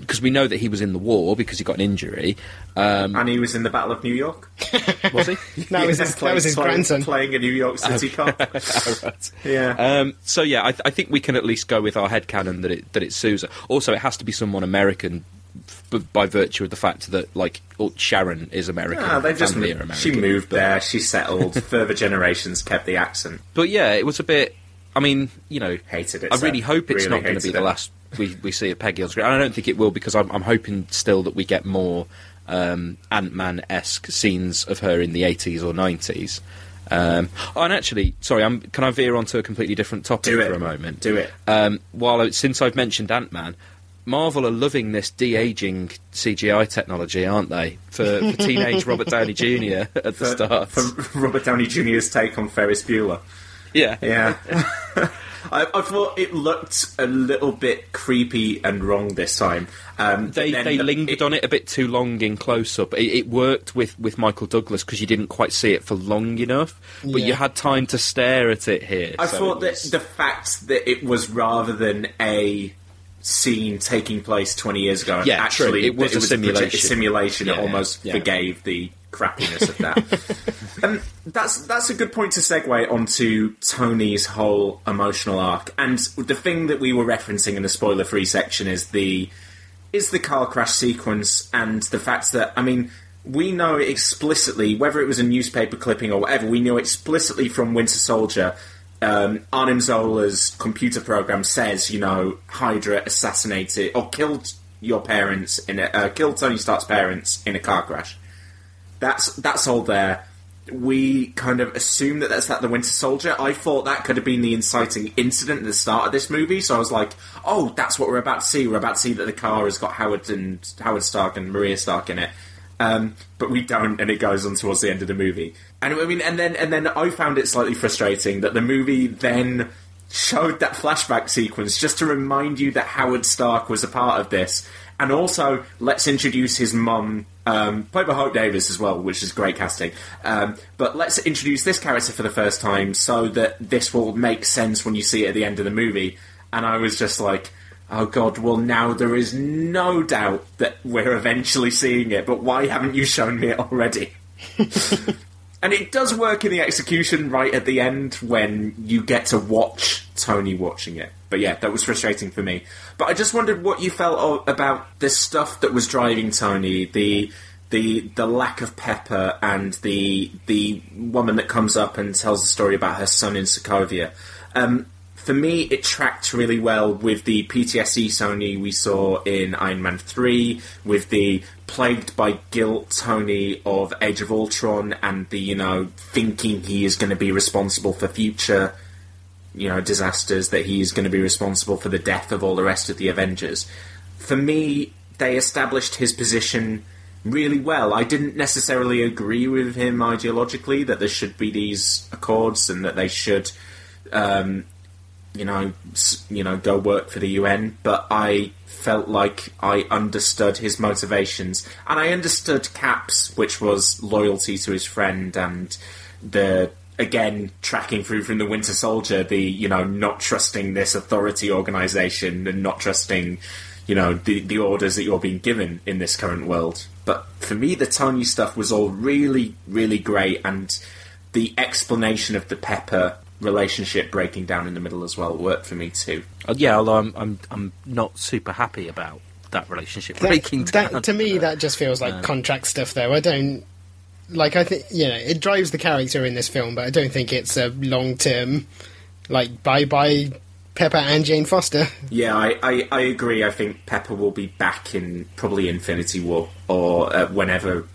Because we know that he was in the war because he got an injury. Um, and he was in the Battle of New York. was he? That was his- that was his playing, grandson. playing a New York City cop. right. Yeah. Um, so yeah, I, th- I think we can at least go with our headcanon that it that it's Sousa. Also, it has to be someone American. f- By virtue of the fact that, like, oh, Sharon is American, Ah, they just family mo- are American. she moved but- there. She settled. Further generations kept the accent. But yeah, it was a bit. I mean, you know, Hated it. I really hope it's Really not going to be the last we, we see of Peggy on screen. And I don't think it will because I'm, I'm hoping still that we get more um, Ant Man esque scenes of her in the 80s or 90s. Um, oh, and actually, sorry, I'm, can I veer onto a completely different topic for a moment? Do it. Um, while I, since I've mentioned Ant Man, Marvel are loving this de aging CGI technology, aren't they? For, for teenage Robert Downey Jr. at the For, start. for Robert Downey Jr.'s take on Ferris Bueller. Yeah. Yeah. I, I thought it looked a little bit creepy and wrong this time. Um, they they the- lingered on it a bit too long in close up. It, it worked with, with Michael Douglas because you didn't quite see it for long enough, but Yeah. you had time to stare at it here. I so thought it that the fact that it was rather than a scene taking place 20 years ago, and Yeah, true. actually It was that a proje- simulation. simulation, Yeah, it almost yeah. forgave the crappiness of that. and that's that's a good point to segue onto Tony's whole emotional arc. And the thing that we were referencing in the spoiler-free section is the is the car crash sequence and the fact that I mean we know explicitly whether it was a newspaper clipping or whatever we know explicitly from Winter Soldier um, Arnim Zola's computer program says you know Hydra assassinated or killed your parents in a uh, killed Tony Stark's parents in a car crash that's that's all there we kind of assume that that's that the Winter Soldier. I thought that could have been the inciting incident at the start of this movie, so I was like, "Oh, that's what we're about to see. We're about to see that the car has got Howard and Howard Stark and Maria Stark in it." Um, but we don't, and it goes on towards the end of the movie. And I mean, and then and then I found it slightly frustrating that the movie then showed that flashback sequence just to remind you that Howard Stark was a part of this, and also let's introduce his mum, um, played by Hope Davis as well, which is great casting. Um, but let's introduce this character for the first time so that this will make sense when you see it at the end of the movie. And I was just like, oh god, well now there is no doubt that we're eventually seeing it, but why haven't you shown me it already? And it does work in the execution right at the end when you get to watch Tony watching it. But yeah, that was frustrating for me. But I just wondered what you felt about the stuff that was driving Tony, the the the lack of pepper and the the woman that comes up and tells the story about her son in Sokovia. Um, for me, it tracked really well with the PTSD Tony we saw in Iron Man 3, with the plagued by guilt Tony of Age of Ultron, and the, you know, thinking he is going to be responsible for future, you know, disasters, that he is going to be responsible for the death of all the rest of the Avengers. For me, they established his position really well. I didn't necessarily agree with him ideologically that there should be these accords and that they should um, you know, you know, go work for the UN, but I felt like I understood his motivations, and I understood Cap's, which was loyalty to his friend and the again tracking through from the Winter Soldier, the you know not trusting this authority organization and not trusting you know the the orders that you're being given in this current world. But for me, the Tony stuff was all really really great, and the explanation of the Pepper relationship breaking down in the middle as well worked for me too. Uh, yeah, although I'm, I'm I'm not super happy about that relationship That- breaking down. that- to me, that just feels like Uh, contract stuff, though. I don't like. I think you know it drives the character in this film, but I don't think it's a long term like bye bye Pepper and Jane Foster. Yeah, I, I, I agree. I think Pepper will be back in probably Infinity War or uh, whenever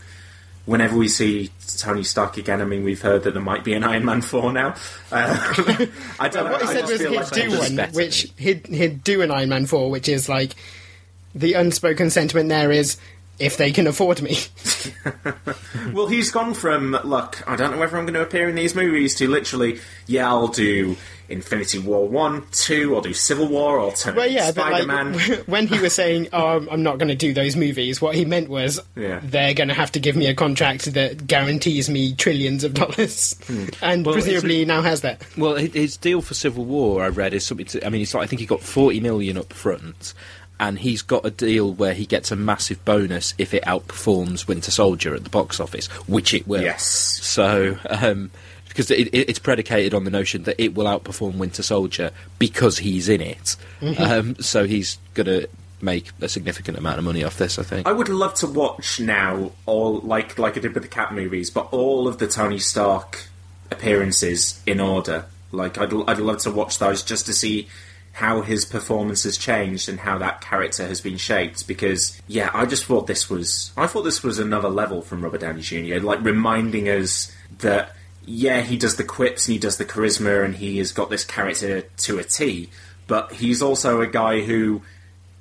whenever we see Tony Stark again. I mean, we've heard that there might be an Iron Man four now. Uh, I don't know. what he I said was he'd like do one, which he'd he'd do an Iron Man four, which is like the unspoken sentiment there is if they can afford me. Well, he's gone from look. I don't know whether I'm going to appear in these movies to literally, yeah, I'll do Infinity War one, two, I'll do Civil War, I'll turn Well, yeah, but Spider Man. like when he was saying, "Oh, I'm not going to do those movies," what he meant was Yeah. they're going to have to give me a contract that guarantees me trillions of dollars, hmm. and Well, presumably it's- now has that. Well, his deal for Civil War, I read, is something. To, I mean, it's like I think he got forty million up front, and he's got a deal where he gets a massive bonus if it outperforms Winter Soldier at the box office, which it will. Yes. So, um, because it, it, it's predicated on the notion that it will outperform Winter Soldier because he's in it. Mhm. Um, so he's going to make a significant amount of money off this, I think. I would love to watch now all like like I did with the Cap movies, but all of the Tony Stark appearances in order. Like I'd I'd love to watch those just to see how his performance has changed and how that character has been shaped. Because yeah, I just thought this was I thought this was another level from Robert Downey Jr. Like reminding us that yeah, he does the quips and he does the charisma and he has got this character to a T, but he's also a guy who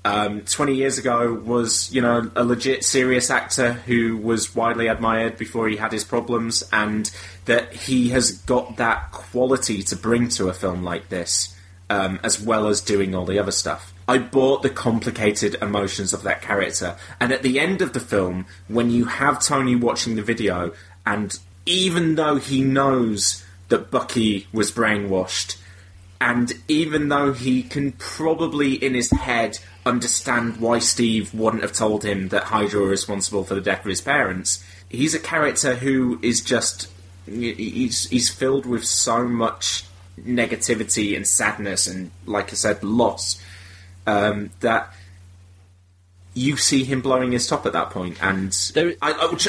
um, 20 years ago was, you know, a legit serious actor who was widely admired before he had his problems, and that he has got that quality to bring to a film like this, um, as well as doing all the other stuff. I bought the complicated emotions of that character, and at the end of the film, when you have Tony watching the video, and even though he knows that Bucky was brainwashed, and even though he can probably in his head understand why Steve wouldn't have told him that Hydra were responsible for the death of his parents, he's a character who is just he's he's filled with so much negativity and sadness and like I said loss um, that you see him blowing his top at that point and There,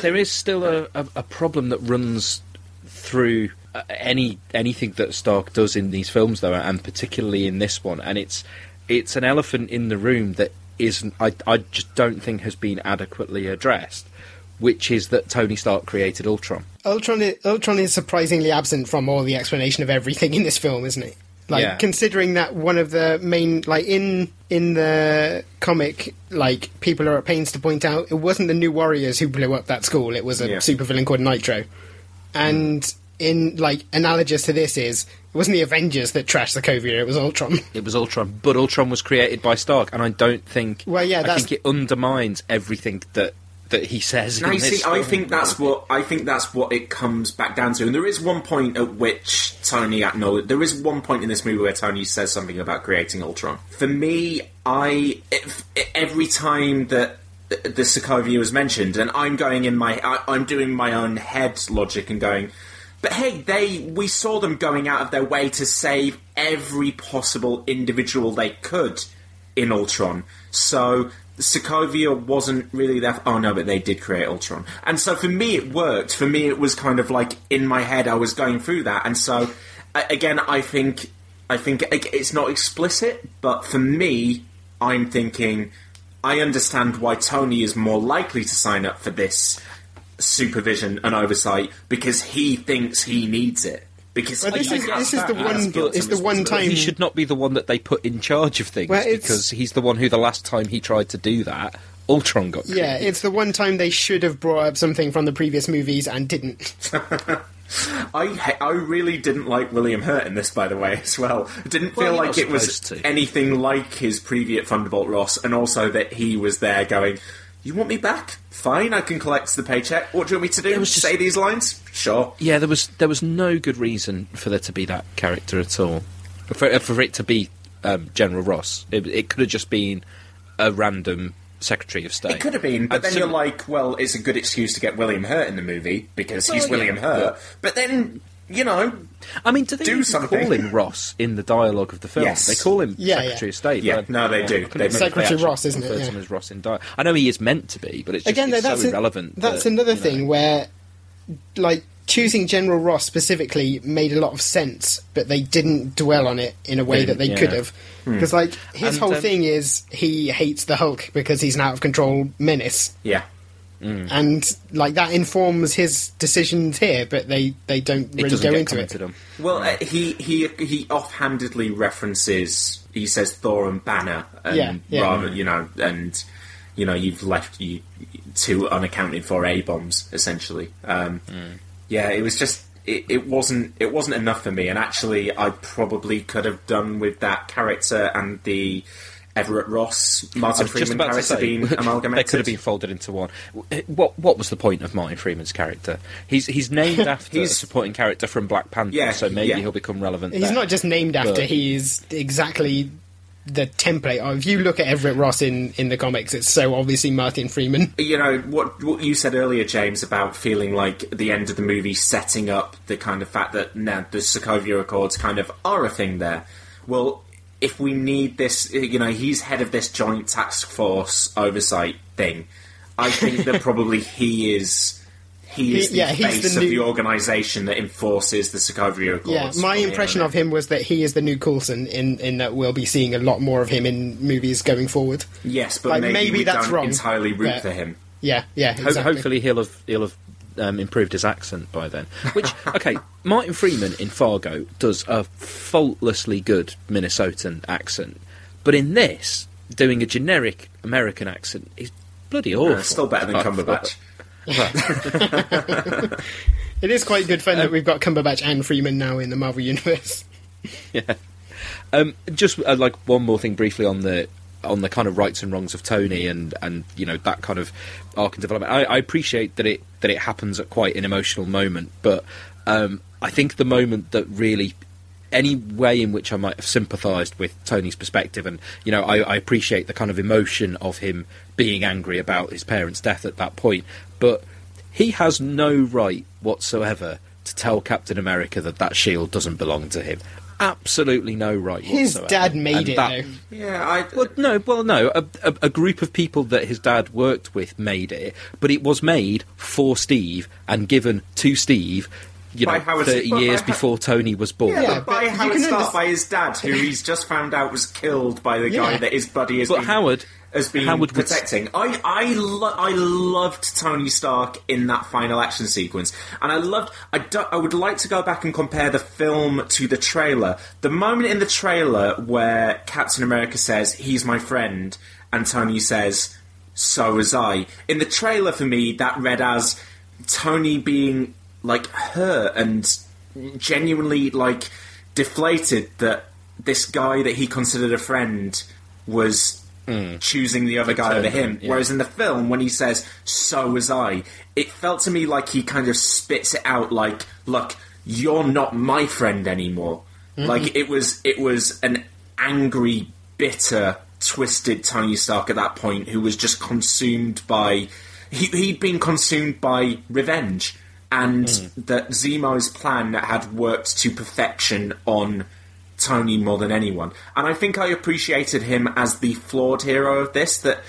there is still a, a, a problem that runs through uh, any anything that Stark does in these films, though, and particularly in this one, and it's it's an elephant in the room that isn't. I I just don't think has been adequately addressed, which is that Tony Stark created Ultron. Ultron, i- Ultron is surprisingly absent from all the explanation of everything in this film, isn't it? Like Yeah. considering that one of the main, like in in the comic, like people are at pains to point out, it wasn't the New Warriors who blew up that school. It was a Yeah. supervillain called Nitro, and in like analogous to this is it wasn't the Avengers that trashed the Sokovia. It was Ultron. It was Ultron, but Ultron was created by Stark, and I don't think. Well, yeah, I think it undermines everything that that he says. No, in you this see, I think that's what I think that's what it comes back down to. And there is one point at which Tony acknowledges. There is one point in this movie where Tony says something about creating Ultron. For me, I if, every time that the Sokovia was mentioned, and I'm going in my, I, I'm doing my own head logic and going. But hey, they we saw them going out of their way to save every possible individual they could in Ultron. So Sokovia wasn't really there. Oh no, but they did create Ultron, and so for me it worked. For me, it was kind of like in my head I was going through that, and so again, I think I think it's not explicit, but for me, I'm thinking I understand why Tony is more likely to sign up for this supervision and oversight because he thinks he needs it. Because Well, this I is- guess this is the one- guilt it's the one time- he should not be the one that they put in charge of things Well, because he's the one who the last time he tried to do that, Ultron got. Yeah, created. it's the one time they should have brought up something from the previous movies and didn't. I I really didn't like William Hurt in this, by the way, as well. I didn't feel Well, like it was to. anything like his previous Thunderbolt Ross, and also that he was there going, "You want me back? Fine, I can collect the paycheck. What do you want me to do? was just- Say these lines? Sure." Yeah, there was there was no good reason for there to be that character at all. For, for it to be um, General Ross, it, it could have just been a random Secretary of State. It could have been, but And then you're like, well, it's a good excuse to get William Hurt in the movie because he's William yeah, Hurt. But then, you know, I mean, do they do even something. call him Ross in the dialogue of the film? Yes. They call him Yeah, Secretary yeah. of State. Yeah, but no, they do. They- Secretary actually Ross, isn't it? referred to Yeah. him as Ross in dialogue. I know he is meant to be, but it's just Again, it's that's so a- irrelevant. That's that, another you know. thing where, like, choosing General Ross specifically made a lot of sense, but they didn't dwell on it in a way that they Yeah. could have. Because, like, his And, whole um, thing is he hates the Hulk because he's an out of control menace. yeah. And, like, that informs his decisions here, but they, they don't really doesn't go get into it. commented. Well, uh, he he he offhandedly references. He says Thor and Banner, and Yeah, yeah. rather you know, and you know, you've left you two unaccounted for a bombs essentially. Um, Yeah, it was just it, it wasn't it wasn't enough for me, and actually, I probably could have done with that character and the Everett Ross Martin Freeman about to character say being they could have been folded into one. Eh, what what was the point of Martin Freeman's character? He's he's named after He's- a supporting character from Black Panther, Yeah, so maybe yeah. he'll become relevant. He's there. not just named after, But- he's exactly the template. of- If you look at Everett Ross in, in the comics, it's so obviously Martin Freeman. you know what what you said earlier, James, about feeling like the end of the movie setting up the kind of fact that now the Sokovia Accords kind of are a thing there. Well, if we need this, you know, he's head of this joint task force oversight thing. I think that probably he is. He is He- the yeah, he's face the of the organisation that enforces the Sokovia Accords. Yeah, my impression of him was that he is the new Coulson, in, in that we'll be seeing a lot more of him in movies going forward. Yes, but Like, maybe, maybe we that's don't wrong, entirely root but- for him. Yeah, yeah, Ho- hopefully he'll have he'll have um, improved his accent by then. Which okay, Martin Freeman in Fargo does a faultlessly good Minnesotan accent, but in this, doing a generic American accent is bloody awful. Uh, still better than I Cumberbatch. It is quite good fun that we've got Cumberbatch and Freeman now in the Marvel Universe. yeah. Um, just uh, like one more thing briefly on the on the kind of rights and wrongs of Tony and and you know that kind of arc and development. I, I appreciate that it that it happens at quite an emotional moment, but um, I think the moment that really any way in which I might have sympathised with Tony's perspective, and you know, I, I appreciate the kind of emotion of him being angry about his parents' death at that point, but he has no right whatsoever to tell Captain America that that shield doesn't belong to him. Absolutely no right. His whatsoever. dad made And it, that- though. Yeah, I. Well, no, well, no. A, a, a group of people that his dad worked with made it, but it was made for Steve and given to Steve. You By know, Howard- thirty by- years by- before Tony was born. Yeah, Yeah, but by but you Howard Stark, underst- by his dad, who he's just found out was killed by the guy that his buddy is. But been, Howard- has been Howard would protecting. I I, lo- I loved Tony Stark in that final action sequence, and I loved. I, do, I would like to go back and compare the film to the trailer. The moment in the trailer where Captain America says, "He's my friend," and Tony says, "So was I." In the trailer, for me, that read as Tony being like hurt and genuinely like deflated that this guy that he considered a friend was Mm. choosing the other guy over him. yeah. Whereas in the film, when he says "so was I," it felt to me like he kind of spits it out like, "Look, you're not my friend anymore." Mm-hmm. Like it was, it was an angry, bitter, twisted Tony Stark at that point who was just consumed by. He, he'd been consumed by revenge, and mm. that Zemo's plan that had worked to perfection on Tony more than anyone. And I think I appreciated him as the flawed hero of this. That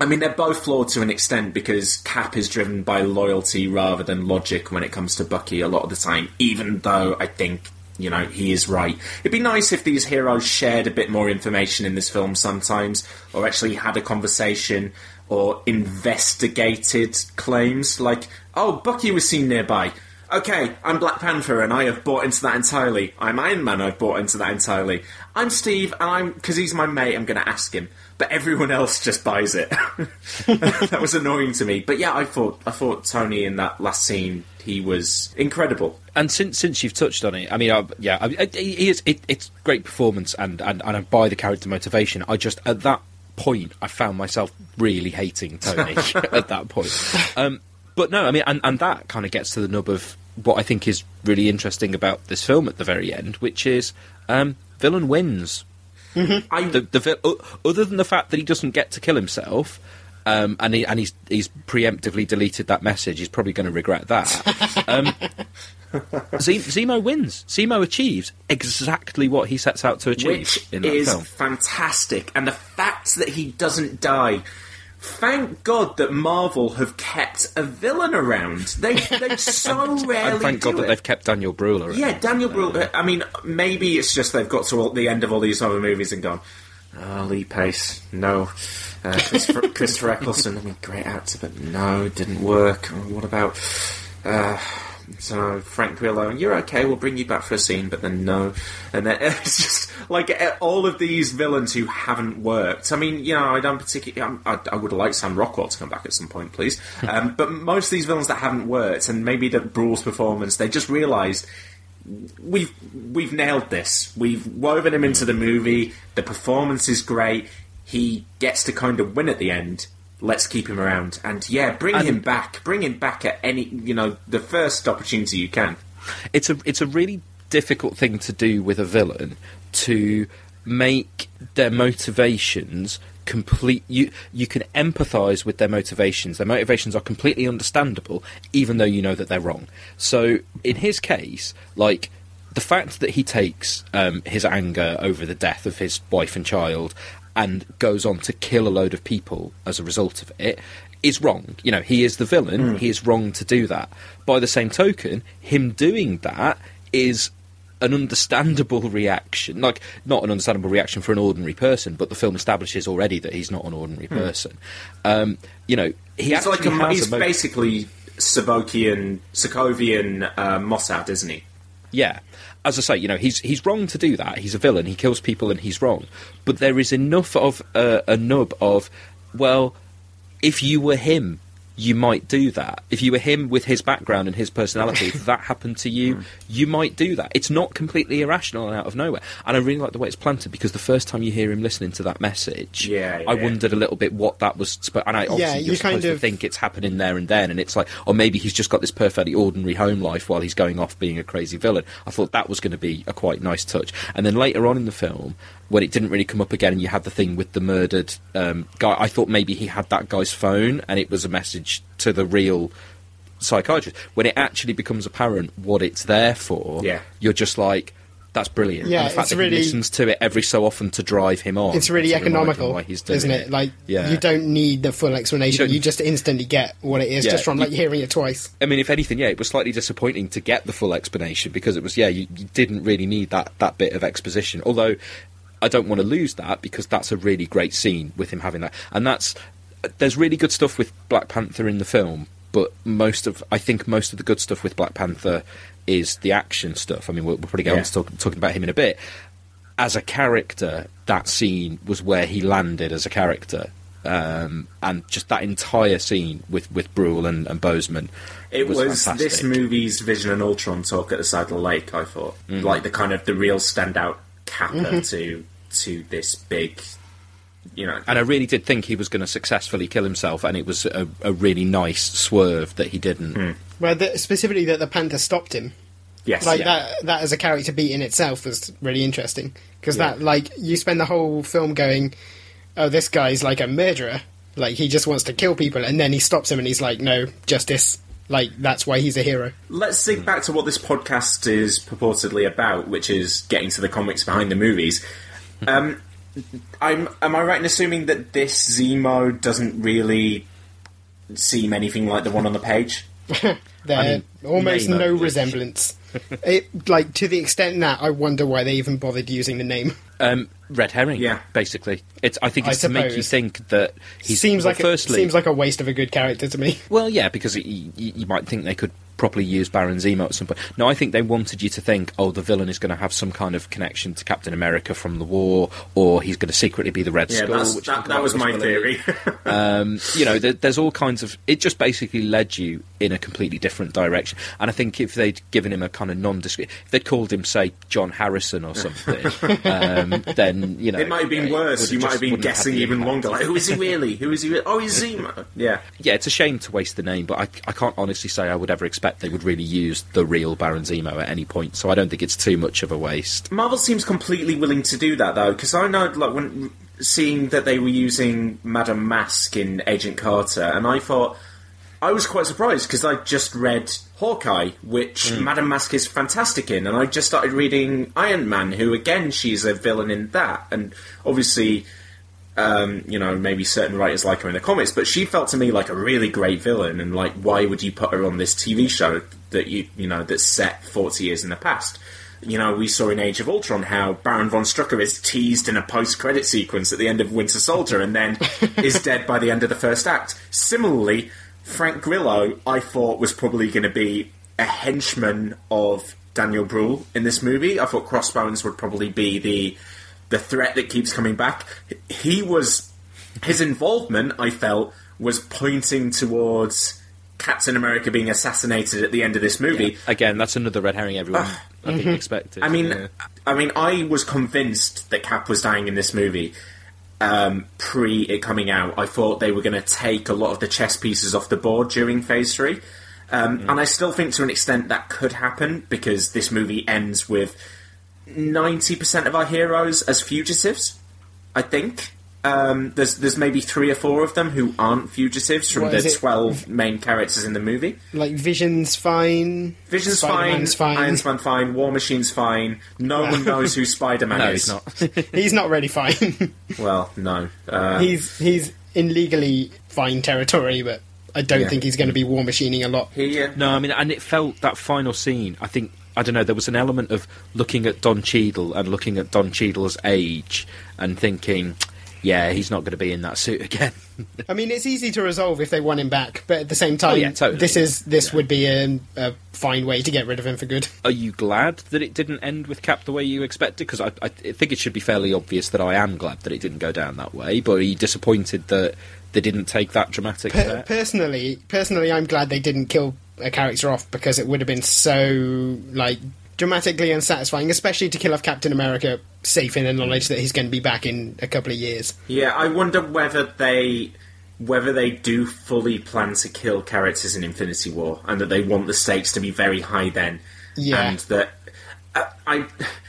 I mean, they're both flawed to an extent because Cap is driven by loyalty rather than logic when it comes to Bucky a lot of the time. Even though I think you know he is right. It'd be nice if these heroes shared a bit more information in this film sometimes, or actually had a conversation. Or investigated claims like, "Oh, Bucky was seen nearby. Okay, I'm Black Panther and I have bought into that entirely. I'm Iron Man, I've bought into that entirely. I'm Steve and I'm, because he's my mate, I'm going to ask him. But everyone else just buys it. that was annoying to me. But yeah, I thought, I thought Tony in that last scene, He was incredible. And since since you've touched on it, I mean, I, yeah, I, he is. It, it's great performance, and, and and I buy the character motivation. I just at that point, I found myself really hating Tony at that point. Um, but no, I mean, and, and that kind of gets to the nub of what I think is really interesting about this film at the very end, which is um, villain wins. I, The, the other than the fact that he doesn't get to kill himself, um, and he, and he's he's preemptively deleted that message. He's probably going to regret that. um, Z- Zemo wins. Zemo achieves exactly what he sets out to achieve which in that is film. fantastic. And the fact that he doesn't die. Thank God that Marvel have kept a villain around. They they so rarely And thank God do that they've kept Daniel Bruhl around. Yeah, Daniel Brühl. I mean, maybe it's just they've got to all, the end of all these other movies and gone. Oh, Lee Pace, no. Uh, Christopher, Christopher Eccleston, I mean, great actor, but no, didn't work. Oh, what about uh, so Frank Grillo? You're okay. We'll bring you back for a scene, but then no. And then it's just like all of these villains who haven't worked. I mean, you know, I don't particularly. I, I would like Sam Rockwell to come back at some point, please. Um, but most of these villains that haven't worked, and maybe the Brühl's performance, they just realised we've we've nailed this. We've woven him into the movie. The performance is great. He gets to kind of win at the end. Let's keep him around, and yeah, bring And- him back. Bring him back at any you know the first opportunity you can. it's a it's a really difficult thing to do with a villain to make their motivations complete you you can empathize with their motivations their motivations are completely understandable even though you know that they're wrong so in his case like the fact that he takes um, his anger over the death of his wife and child and goes on to kill a load of people as a result of it is wrong. You know, he is the villain. He is wrong to do that. By the same token, him doing that is an understandable reaction. Like, not an understandable reaction for an ordinary person, but the film establishes already that he's not an ordinary person. Um, you know, he he's actually like a, he's a basically Sobokian, Sokovian uh, Mossad, isn't he? Yeah. As I say, you know, he's he's wrong to do that. He's a villain. He kills people, and he's wrong. But there is enough of uh, a nub of, well, if you were him, you might do that. If you were him with his background and his personality, if that happened to you, you might do that. It's not completely irrational and out of nowhere. And I really like the way it's planted because the first time you hear him listening to that message, Yeah, I wondered a little bit what that was. And I obviously Yeah, you kind of- think it's happening there and then, and it's like, or maybe he's just got this perfectly ordinary home life while he's going off being a crazy villain. I thought that was going to be a quite nice touch. And then later on in the film, when it didn't really come up again, and you had the thing with the murdered um, guy, I thought maybe he had that guy's phone and it was a message to the real psychiatrist. When it actually becomes apparent what it's there for, Yeah. you're just like. That's brilliant. Yeah, and the fact it's that really- he listens to it every so often to drive him on. It's really to remind him economical, why he's doing isn't it? Like yeah. you don't need the full explanation. You You, just instantly get what it is Yeah, just from like you- hearing it twice. I mean, if anything, yeah, it was slightly disappointing to get the full explanation because it was, yeah, you, you didn't really need that, that bit of exposition. Although, I don't want to lose that because that's a really great scene with him having that. And that's, there's really good stuff with Black Panther in the film, but most of, I think most of the good stuff with Black Panther is the action stuff. I mean, we'll, we'll probably get Yeah. on to talk, talking about him in a bit. As a character, that scene was where he landed as a character. Um, and just that entire scene with, with Brühl and, and Boseman It was, this movie's Vision and Ultron talk at the side of the lake. I thought, Mm. like the kind of the real standout capper Mhm. to to this big, you know. And I really did think he was going to successfully kill himself, and it was a, a really nice swerve that he didn't. Well, the, specifically that the Panther stopped him. Yes, like yeah. that. That as a character beat in itself was really interesting because Yeah. that like you spend the whole film going, oh, this guy's like a murderer. Like he just wants to kill people, and then he stops him and he's like, no, justice. Like that's why he's a hero. Let's think back to what this podcast is purportedly about, which is getting to the comics behind the movies. Um, I'm, am I right in assuming that this Zemo doesn't really seem anything like the one on the page? There I mean, almost name no of resemblance. it like to the extent that I wonder why they even bothered using the name. Um, red herring, yeah. Basically, it's. I think I it's to make you think that he seems well, like firstly, a, seems like a waste of a good character to me. Well, yeah, because it, you, you might think they could properly use Baron Zemo at some point. No, I think they wanted you to think, oh, the villain is going to have some kind of connection to Captain America from the war, or he's going to secretly be the Red Yeah, Skull. that- that was my believe. theory. um, you know, there, there's all kinds of. It just basically led you in a completely different direction. And I think if they'd given him a kind of nondescript, if they'd called him, say, John Harrison or something, um, then you know it might have been it worse. You might have been wouldn't have guessing even impact. longer. Like, who is he really? Who is he? Re- oh, he's Zemo. Yeah. Yeah, it's a shame to waste the name, but I, I can't honestly say I would ever expect they would really use the real Baron Zemo at any point. So I don't think it's too much of a waste. Marvel seems completely willing to do that though, because I know like when seeing that they were using Madame Masque in Agent Carter, and I thought I was quite surprised because I just read Hawkeye, which hmm. Madame Masque is fantastic in, and I just started reading Iron Man, who again she's a villain in that, and obviously. Um, you know, maybe certain writers like her in the comics, but she felt to me like a really great villain, and like, why would you put her on this TV show that you, you know, that's set forty years in the past? You know, we saw in Age of Ultron how Baron von Strucker is teased in a post-credit sequence at the end of Winter Soldier, and then is dead by the end of the first act. Similarly, Frank Grillo, I thought was probably going to be a henchman of Daniel Bruhl in this movie. I thought Crossbones would probably be the the threat that keeps coming back. He was his involvement. I felt was pointing towards Captain America being assassinated at the end of this movie. Again, that's another red herring everyone I think expected. I mean, Yeah. I mean, I was convinced that Cap was dying in this movie um, pre it coming out. I thought they were going to take a lot of the chess pieces off the board during Phase Three, um, and I still think to an extent that could happen because this movie ends with ninety percent of our heroes as fugitives. I think. Um, there's there's maybe three or four of them who aren't fugitives from What the is it? twelve main characters in the movie. Like Vision's fine. Vision's Spider-Man's fine, fine. Iron Man fine, War Machine's fine. No one knows who Spider Man No, is. he's not. he's not really fine. Well, no. Uh, he's he's in legally fine territory, but I don't Yeah. think he's going to be war machining a lot. He, uh, No, I mean, and it felt that final scene. I think I don't know. There was an element of looking at Don Cheadle and looking at Don Cheadle's age and thinking, yeah, he's not going to be in that suit again. I mean, it's easy to resolve if they want him back, but at the same time, Oh, yeah, totally. this is this would be a, a fine way to get rid of him for good. Are you glad that it didn't end with Cap the way you expected? Because I, I think it should be fairly obvious that I am glad that it didn't go down that way. But are you disappointed that they didn't take that dramatic Per- personally, personally, I'm glad they didn't kill a character off because it would have been so like dramatically unsatisfying, especially to kill off Captain America safe in the knowledge that he's going to be back in a couple of years. yeah, I wonder whether they whether they do fully plan to kill characters in Infinity War, and that they want the stakes to be very high then, Yeah. and that uh, I.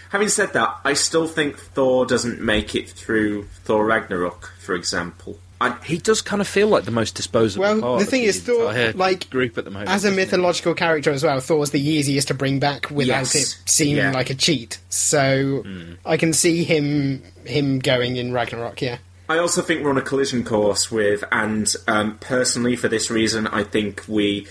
Having said that, I still think Thor doesn't make it through Thor Ragnarok, for example. I, he does kind of feel like the most disposable. Well, part the of thing is, Thor, like group at the moment. as a isn't he? mythological character as well, Thor's the easiest to bring back without Yes. it seeming Yeah. like a cheat. So I can see him him going in Ragnarok. Yeah. I also think we're on a collision course with, and um, personally, for this reason, I think we,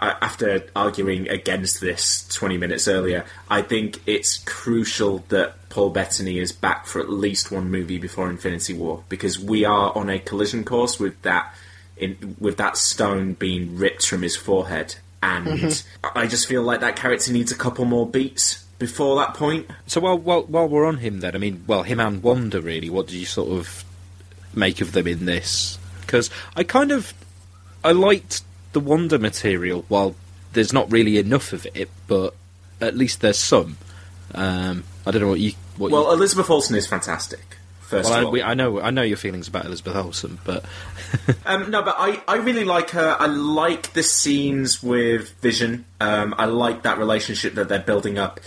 after arguing against this 20 minutes earlier, I think it's crucial that Paul Bettany is back for at least one movie before Infinity War because we are on a collision course with that, in, with that stone being ripped from his forehead, and Mhm. I just feel like that character needs a couple more beats before that point. So while, while while we're on him, then I mean, well, him and Wanda, really. What did you sort of make of them in this? Because I kind of I liked the Wanda material. While there's not really enough of it, but at least there's some. Um, I don't know what you. What Well, you, Elizabeth Olsen is fantastic. First well, of I, all, we, I know I know your feelings about Elizabeth Olsen, but Um, no, but I, I really like her. I like the scenes with Vision. Um, I like that relationship that they're building up,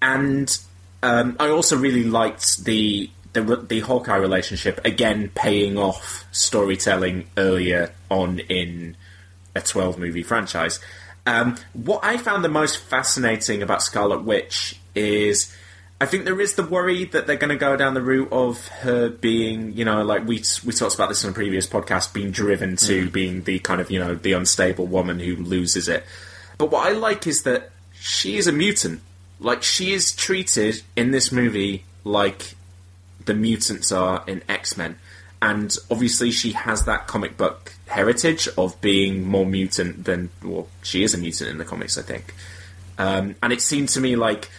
and um, I also really liked the the the Hawkeye relationship again, paying off storytelling earlier on in a twelve movie franchise. Um, what I found the most fascinating about Scarlet Witch is. I think there is the worry that they're going to go down the route of her being, you know, like we we talked about this in a previous podcast, being driven to being the kind of, you know, the unstable woman who loses it. But what I like is that she is a mutant. Like she is treated in this movie like the mutants are in X Men, and obviously she has that comic book heritage of being more mutant than well, she is a mutant in the comics, I think. Um, and it seemed to me like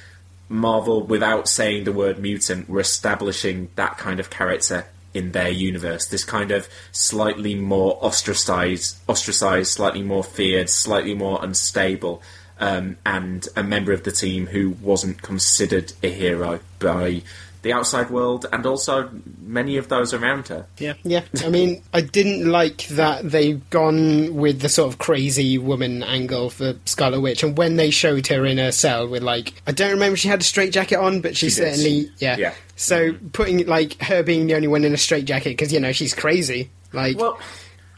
Marvel, without saying the word mutant, were establishing that kind of character in their universe. This kind of slightly more ostracized, ostracized, slightly more feared, slightly more unstable, um, and a member of the team who wasn't considered a hero by the outside world and also many of those around her. Yeah. Yeah, I mean, I didn't like that they've gone with the sort of crazy woman angle for Scarlet Witch, and when they showed her in her cell with like, I don't remember if she had a straight jacket on, but she, She did. certainly, yeah. Yeah. So putting like her being the only one in a straight jacket because you know she's crazy. Like, Well,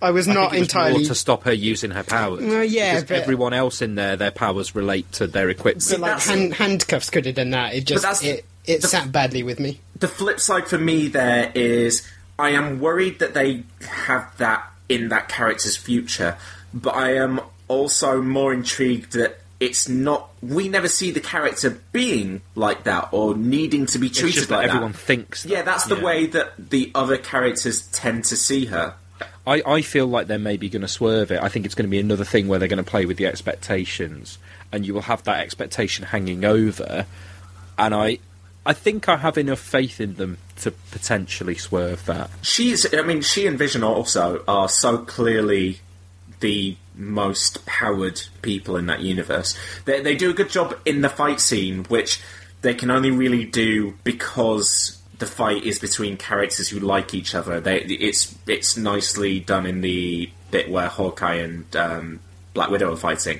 I was I not think it was entirely. more to stop her using her powers. Well, yeah, Because but- everyone else in there, their powers relate to their equipment. but like hand, handcuffs could have done that. It just that's- it it the- sat badly with me. the flip side for me there is I am worried that they have that in that character's future, but I am also more intrigued that it's not. We never see the character being like that or needing to be It's treated just that like everyone that. thinks. Yeah, that's the Yeah. way that the other characters tend to see her. I, I feel like they're maybe going to swerve it. I think it's going to be another thing where they're going to play with the expectations, and you will have that expectation hanging over. And I, I think I have enough faith in them to potentially swerve that. She's. I mean, she and Vision also are so clearly the most powered people in that universe. They, they do a good job in the fight scene, which they can only really do because the fight is between characters who like each other. They, it's it's nicely done in the bit where Hawkeye and um, Black Widow are fighting.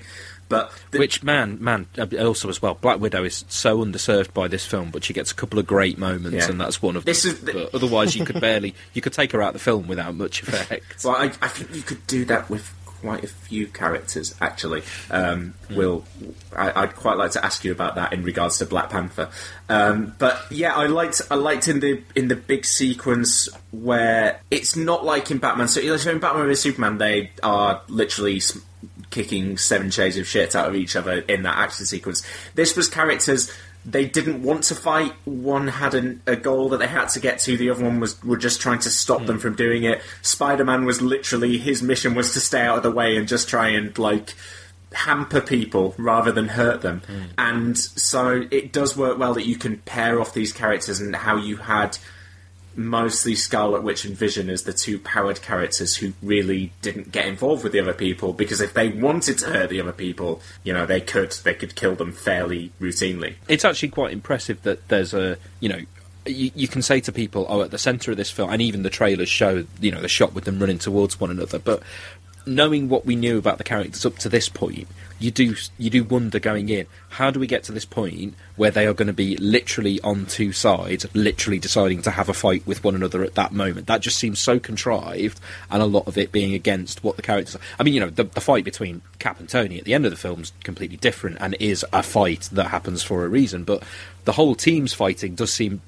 But the, Which man, man, uh, also as well, Black Widow is so underserved by this film, but she gets a couple of great moments, Yeah. and that's one of This them. is the- But otherwise, you could barely, you could take her out of the film without much effect. Well, I, I think you could do that with quite a few characters, actually. Um, Will, I, I'd quite like to ask you about that in regards to Black Panther. Um, but yeah, I liked I liked in the in the big sequence where it's not like in Batman. So, you know, so in Batman vs Superman, they are literally. Kicking seven shades of shit out of each other in that action sequence. This was characters they didn't want to fight. One had an, a goal that they had to get to. The other one was were just trying to stop them hmm. from doing it. Spider Man was literally his mission was to stay out of the way and just try and like hamper people rather than hurt them. Hmm. And so it does work well that you can pair off these characters and how you had mostly Scarlet Witch and Vision as the two powered characters who really didn't get involved with the other people because if they wanted to hurt the other people, you know, they could they could kill them fairly routinely. it's actually quite impressive that there's a you know you, you can say to people oh at the center of this film and even the trailers show you know the shot with them running towards one another but knowing what we knew about the characters up to this point you do you do wonder going in. How do we get to this point where they are going to be literally on two sides literally deciding to have a fight with one another at that moment? That just seems so contrived and a lot of it being against what the characters are. I mean you know the, the fight between cap and tony at the end of the film is completely different and is a fight that happens for a reason but the whole team's fighting does seem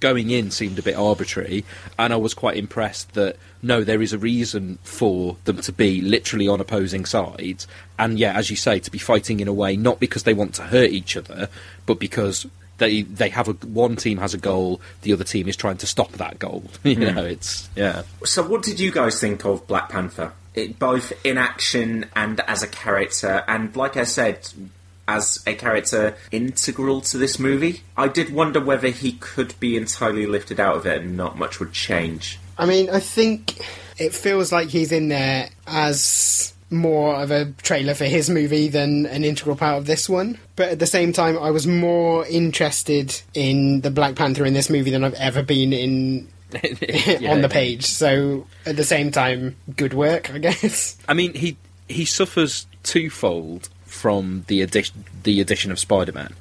going in seemed a bit arbitrary, and I was quite impressed that no, there is a reason for them to be literally on opposing sides, and yeah, as you say, to be fighting in a way not because they want to hurt each other, but because they they have a one team has a goal, the other team is trying to stop that goal. you Hmm. know, it's yeah. So, what did you guys think of Black Panther? It, both in action and as a character, and like I said, as a character integral to this movie. I did wonder whether he could be entirely lifted out of it and not much would change. I mean, I think it feels like he's in there as more of a trailer for his movie than an integral part of this one. But at the same time, I was more interested in the Black Panther in this movie than I've ever been in on the page. So at the same time, good work, I guess. I mean, he he suffers twofold from the addition the addition of Spider-Man.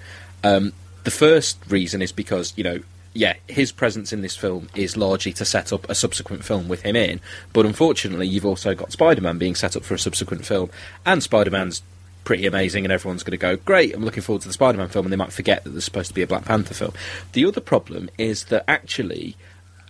Um, the first reason is because you know, yeah, his presence in this film is largely to set up a subsequent film with him in. But unfortunately, you've also got Spider-Man being set up for a subsequent film, and Spider-Man's pretty amazing, and everyone's going to go, great, I'm looking forward to the Spider-Man film, and they might forget that there's supposed to be a Black Panther film. The other problem is that actually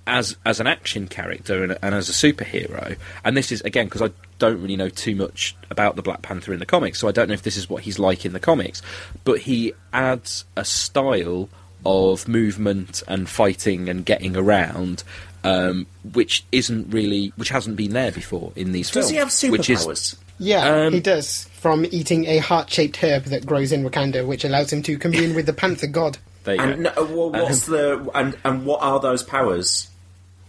as as an action character and, and as a superhero, and this is again because I don't really know too much about the Black Panther in the comics, so I don't know if this is what he's like in the comics. But he adds a style of movement and fighting and getting around um, which isn't really, which hasn't been there before in these Does films. he have which is- superpowers? Yeah, Um, he does. From eating a heart-shaped herb that grows in Wakanda, which allows him to commune with the Panther God. There you And go. no, well, what's Um, the and and what are those powers?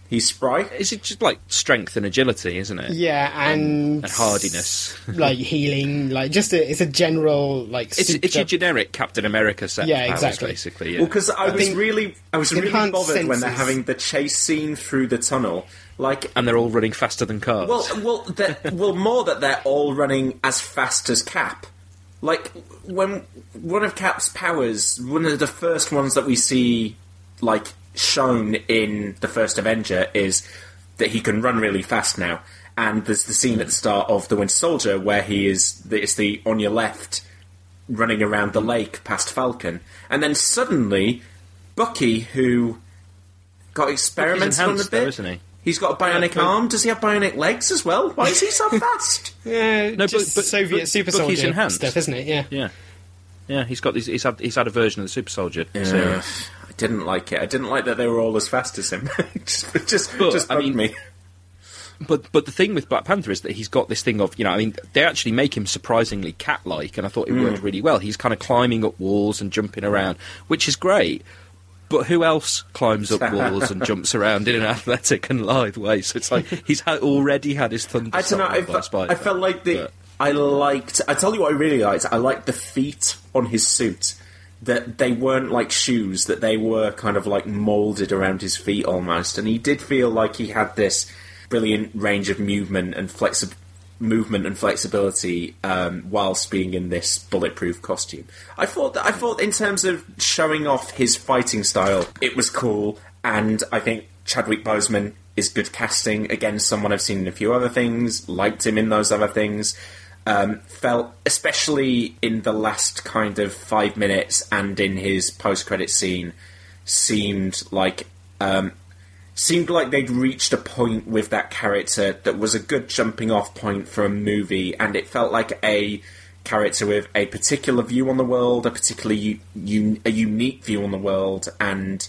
He's spry. Is it just like strength and agility, isn't it? Yeah, and And hardiness. like healing, like just a, it's a general like. It's, souped it's your generic Captain America set. Yeah, powers, exactly. Basically, yeah. Well, because I, I was really, I was really enhanced bothered when they're having the chase scene through the tunnel. Like, and they're all running faster than cars. well, well, well, more that they're all running as fast as Cap. Like when one of Cap's powers, one of the first ones that we see, like shown in the first Avenger, is that he can run really fast now. And there's the scene at the start of the Winter Soldier where he is, it's the on your left, running around the lake past Falcon, and then suddenly Bucky, who got experimented on a bit, though, isn't he? He's got a bionic Yeah, arm. Does he have bionic legs as well? Why is he so fast? Yeah, No, but- just but- Soviet but super Bucky's soldier enhanced. stuff, isn't it? Yeah. yeah, yeah. He's got these. He's had. He's had a version of the Super Soldier. Yeah, series. I didn't like it. I didn't like that they were all as fast as him. just, just, But, just I mean- me. But but the thing with Black Panther is that he's got this thing of you know I mean they actually make him surprisingly cat-like and I thought it worked mm. really well. He's kind of climbing up walls and jumping around, which is great. But who else climbs up walls and jumps around in an athletic and lithe way? So it's like he's ha- already had his thunder. I don't know. I, fe- I felt like the. But- I liked. I tell you what, I really liked. I liked the feet on his suit. That they weren't like shoes. That they were kind of like molded around his feet almost. And he did feel like he had this brilliant range of movement and flexi- movement and flexibility um, whilst being in this bulletproof costume. I thought that I thought in terms of showing off his fighting style, it was cool, and I think Chadwick Boseman is good casting. Again, someone I've seen in a few other things, liked him in those other things. Um, felt, especially in the last kind of five minutes and in his post-credit scene, seemed like um, seemed like they'd reached a point with that character that was a good jumping off point for a movie, and it felt like a character with a particular view on the world, a particularly u- un- a unique view on the world, and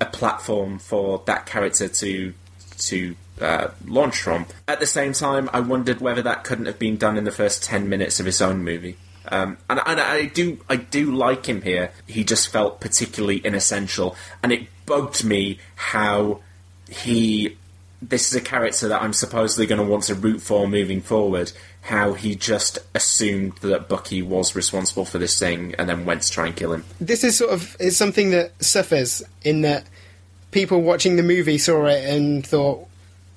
a platform for that character to to uh, launch from. At the same time, I wondered whether that couldn't have been done in the first ten minutes of his own movie. Um, and, and I do, I do like him here. He just felt particularly inessential, and it bugged me how he. This is a character that I'm supposedly going to want to root for moving forward. How he just assumed that Bucky was responsible for this thing, and then went to try and kill him. This is sort of is something that suffers in that people watching the movie saw it and thought,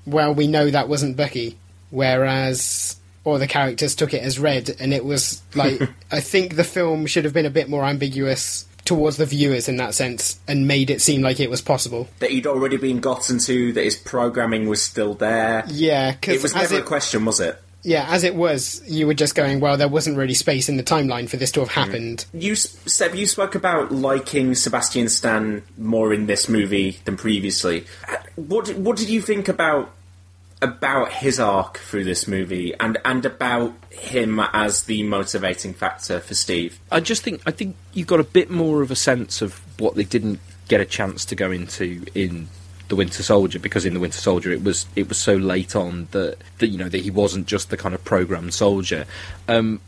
"Well, we know that wasn't Bucky," whereas or the characters took it as red, and it was like I think the film should have been a bit more ambiguous towards the viewers in that sense, and made it seem like it was possible. That he'd already been gotten to, that his programming was still there. Yeah, because It was never it a question, was it? Yeah as it was, you were just going, "Well, there wasn't really space in the timeline for this to have happened." You, Seb, you spoke about liking Sebastian Stan more in this movie than previously. Uh, What did- what did you think about about his arc through this movie, and and about him as the motivating factor for Steve? I just think I think you got a bit more of a sense of what they didn't get a chance to go into in the Winter Soldier because in the Winter Soldier it was it was so late on that that you know that he wasn't just the kind of programmed soldier. Um,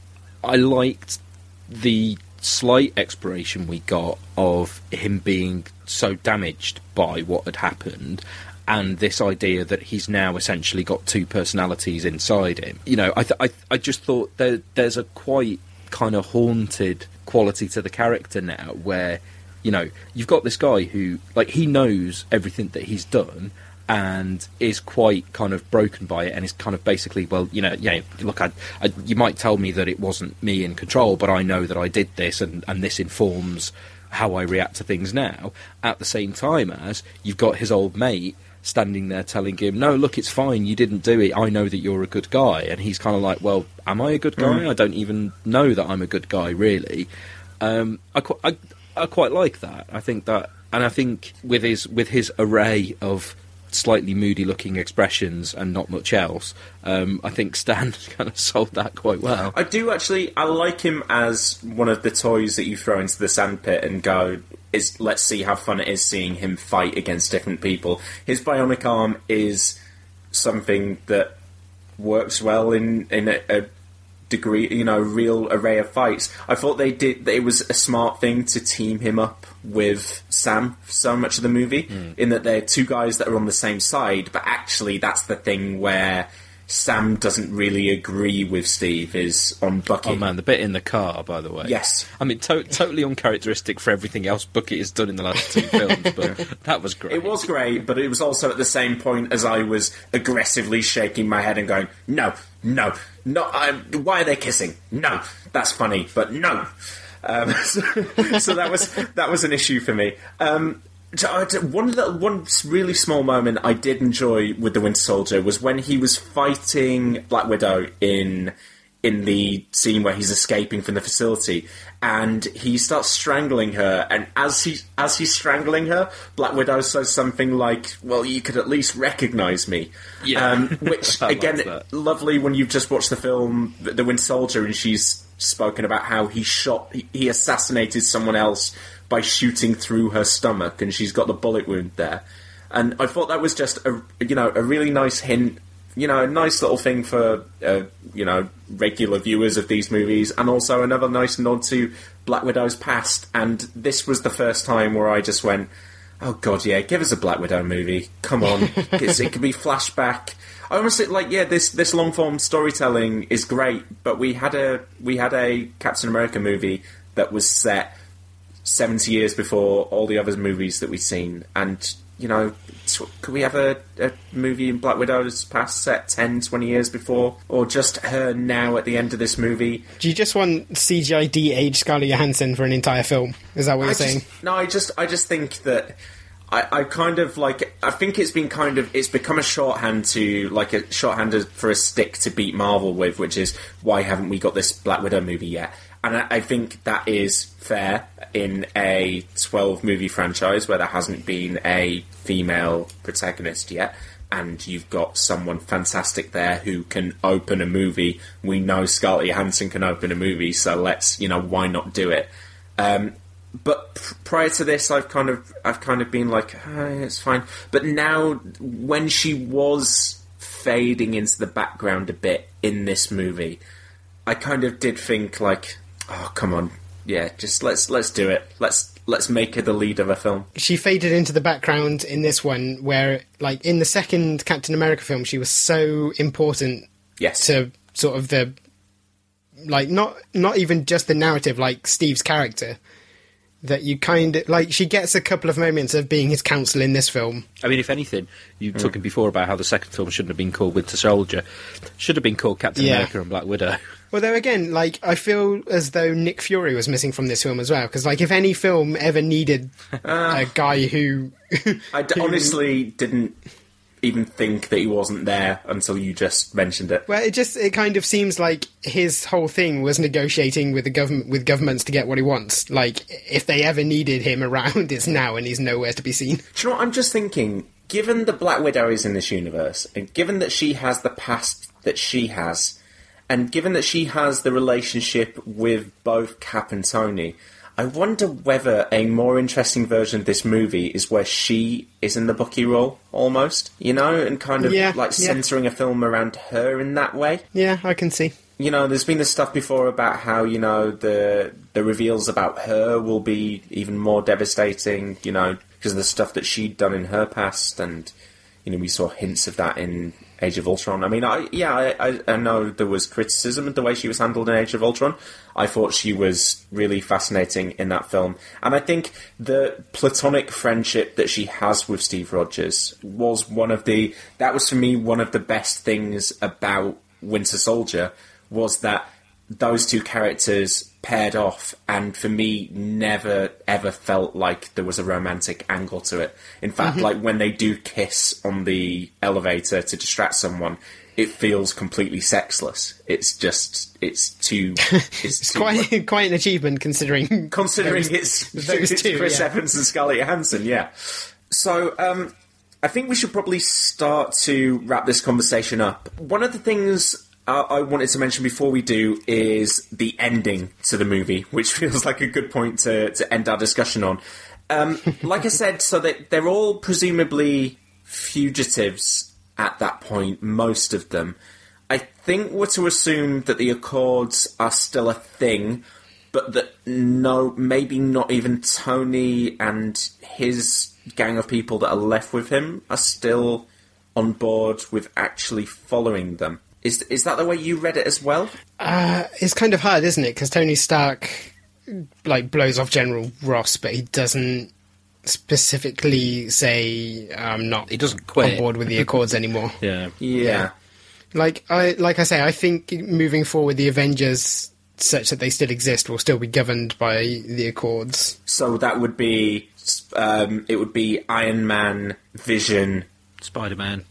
I liked the slight exploration we got of him being so damaged by what had happened and this idea that he's now essentially got two personalities inside him. You know, I th- I, I just thought there, there's a quite kind of haunted quality to the character now where you know you've got this guy who like he knows everything that he's done and is quite kind of broken by it and is kind of basically well you know yeah look I, I you might tell me that it wasn't me in control but I know that I did this and and this informs how I react to things now. At the same time as you've got his old mate standing there telling him no look it's fine you didn't do it I know that you're a good guy. And he's kind of like well am I a good guy? Mm. I don't even know that I'm a good guy really. Um, I, I I quite like that. I think that, and I think with his with his array of slightly moody looking expressions and not much else, um, I think Stan kind of sold that quite well. I do actually. I like him as one of the toys that you throw into the sandpit and go, is let's see how fun it is seeing him fight against different people. His bionic arm is something that works well in in a, a degree, you know, real array of fights. I thought they did. It was a smart thing to team him up with Sam so much of the movie, Mm. in that they're two guys that are on the same side. But actually, that's the thing where Sam doesn't really agree with Steve is on Bucky. Oh man, the bit in the car, by the way. Yes. I mean, to- totally uncharacteristic for everything else Bucky has done in the last two films, but that was great. It was great, but it was also at the same point as I was aggressively shaking my head and going, "No, no, no! I'm, why are they kissing? No, that's funny, but no." Um, so, so that was that was an issue for me. Um, I d- one little, one really small moment I did enjoy with the Winter Soldier was when he was fighting Black Widow in in the scene where he's escaping from the facility, and he starts strangling her. And as he as he's strangling her, Black Widow says something like, "Well, you could at least recognise me." Yeah. Um, which again, lovely when you've just watched the film The Winter Soldier, and she's spoken about how he shot, he assassinated someone else by shooting through her stomach, and she's got the bullet wound there. And I thought that was just a you know a really nice hint you know, a nice little thing for uh, you know regular viewers of these movies, and also another nice nod to Black Widow's past. And this was the first time where I just went, "Oh God, yeah, give us a Black Widow movie. Come on, it could be flashback." I honestly like, yeah, this this long form storytelling is great, but we had a we had a Captain America movie that was set 70 years before all the other movies that we've seen. And, you know, t- could we have a, a movie in Black Widow's past set 10, 20 years before? Or just her now at the end of this movie? Do you just want CGI de-age Scarlett Johansson for an entire film? Is that what you're saying? No, I just, I just think that. I, I kind of like. I think it's been kind of. It's become a shorthand to like a shorthand for a stick to beat Marvel with, which is why haven't we got this Black Widow movie yet? And I, I think that is fair in a twelve movie franchise where there hasn't been a female protagonist yet. And you've got someone fantastic there who can open a movie. We know Scarlett Johansson can open a movie, so let's, you know, why not do it? Um, but prior to this, I've kind of I've kind of been like, "Ah, it's fine. But now, when she was fading into the background a bit in this movie, I kind of did think like, oh come on, yeah, just let's let's do it. Let's let's make her the lead of a film. She faded into the background in this one, where, like, in the second Captain America film, she was so important Yes. to sort of the, like, not not even just the narrative, like Steve's character, that you kind of like. She gets a couple of moments of being his counsel in this film. I mean, if anything, you were talking before about how the second film shouldn't have been called Winter Soldier, should have been called Captain Yeah. America and Black Widow. Although again, like I feel as though Nick Fury was missing from this film as well, because like if any film ever needed a guy who, I d- honestly didn't even think that he wasn't there until you just mentioned it. well, it just it kind of seems like his whole thing was negotiating with the government with governments to get what he wants. Like if they ever needed him around, it's now, and he's nowhere to be seen. Do you know what? I'm just thinking, given the Black Widow is in this universe, and given that she has the past that she has, and given that she has the relationship with both Cap and Tony, I wonder whether a more interesting version of this movie is where she is in the Bucky role, almost, you know, and kind of Yeah, like yeah. centering a film around her in that way Yeah, I can see. you know, there's been this stuff before about how you know the the reveals about her will be even more devastating. You know, because of the stuff that she'd done in her past, and you know, we saw hints of that in Age of Ultron. I mean, I yeah, I, I, know there was criticism of the way she was handled in Age of Ultron. I thought she was really fascinating in that film, and I think the platonic friendship that she has with Steve Rogers was one of the that was for me one of the best things about Winter Soldier was that those two characters paired off and for me never ever felt like there was a romantic angle to it in fact Mhm. like when they do kiss on the elevator to distract someone it feels completely sexless it's just it's too it's, It's too quite quite an achievement considering considering it's, those it's two. Chris yeah. Evans and Scarlett Johansson, yeah. So, um, I think we should probably start to wrap this conversation up. One of the things uh, I wanted to mention before we do is the ending to the movie, which feels like a good point to, to end our discussion on. Um, like I said, so they, they're all presumably fugitives at that point, most of them. I think we're to assume that the Accords are still a thing, but that no, maybe not even Tony and his gang of people that are left with him are still on board with actually following them. Is is that the way you read it as well? Uh, it's kind of hard, isn't it? Because Tony Stark like blows off General Ross, but he doesn't specifically say I'm not. He doesn't quit. on board with the Accords anymore. Yeah. Yeah. Like I like I say, I think moving forward, the Avengers, such that they still exist, will still be governed by the Accords. So that would be um, it would be Iron Man, Vision, Spider Man.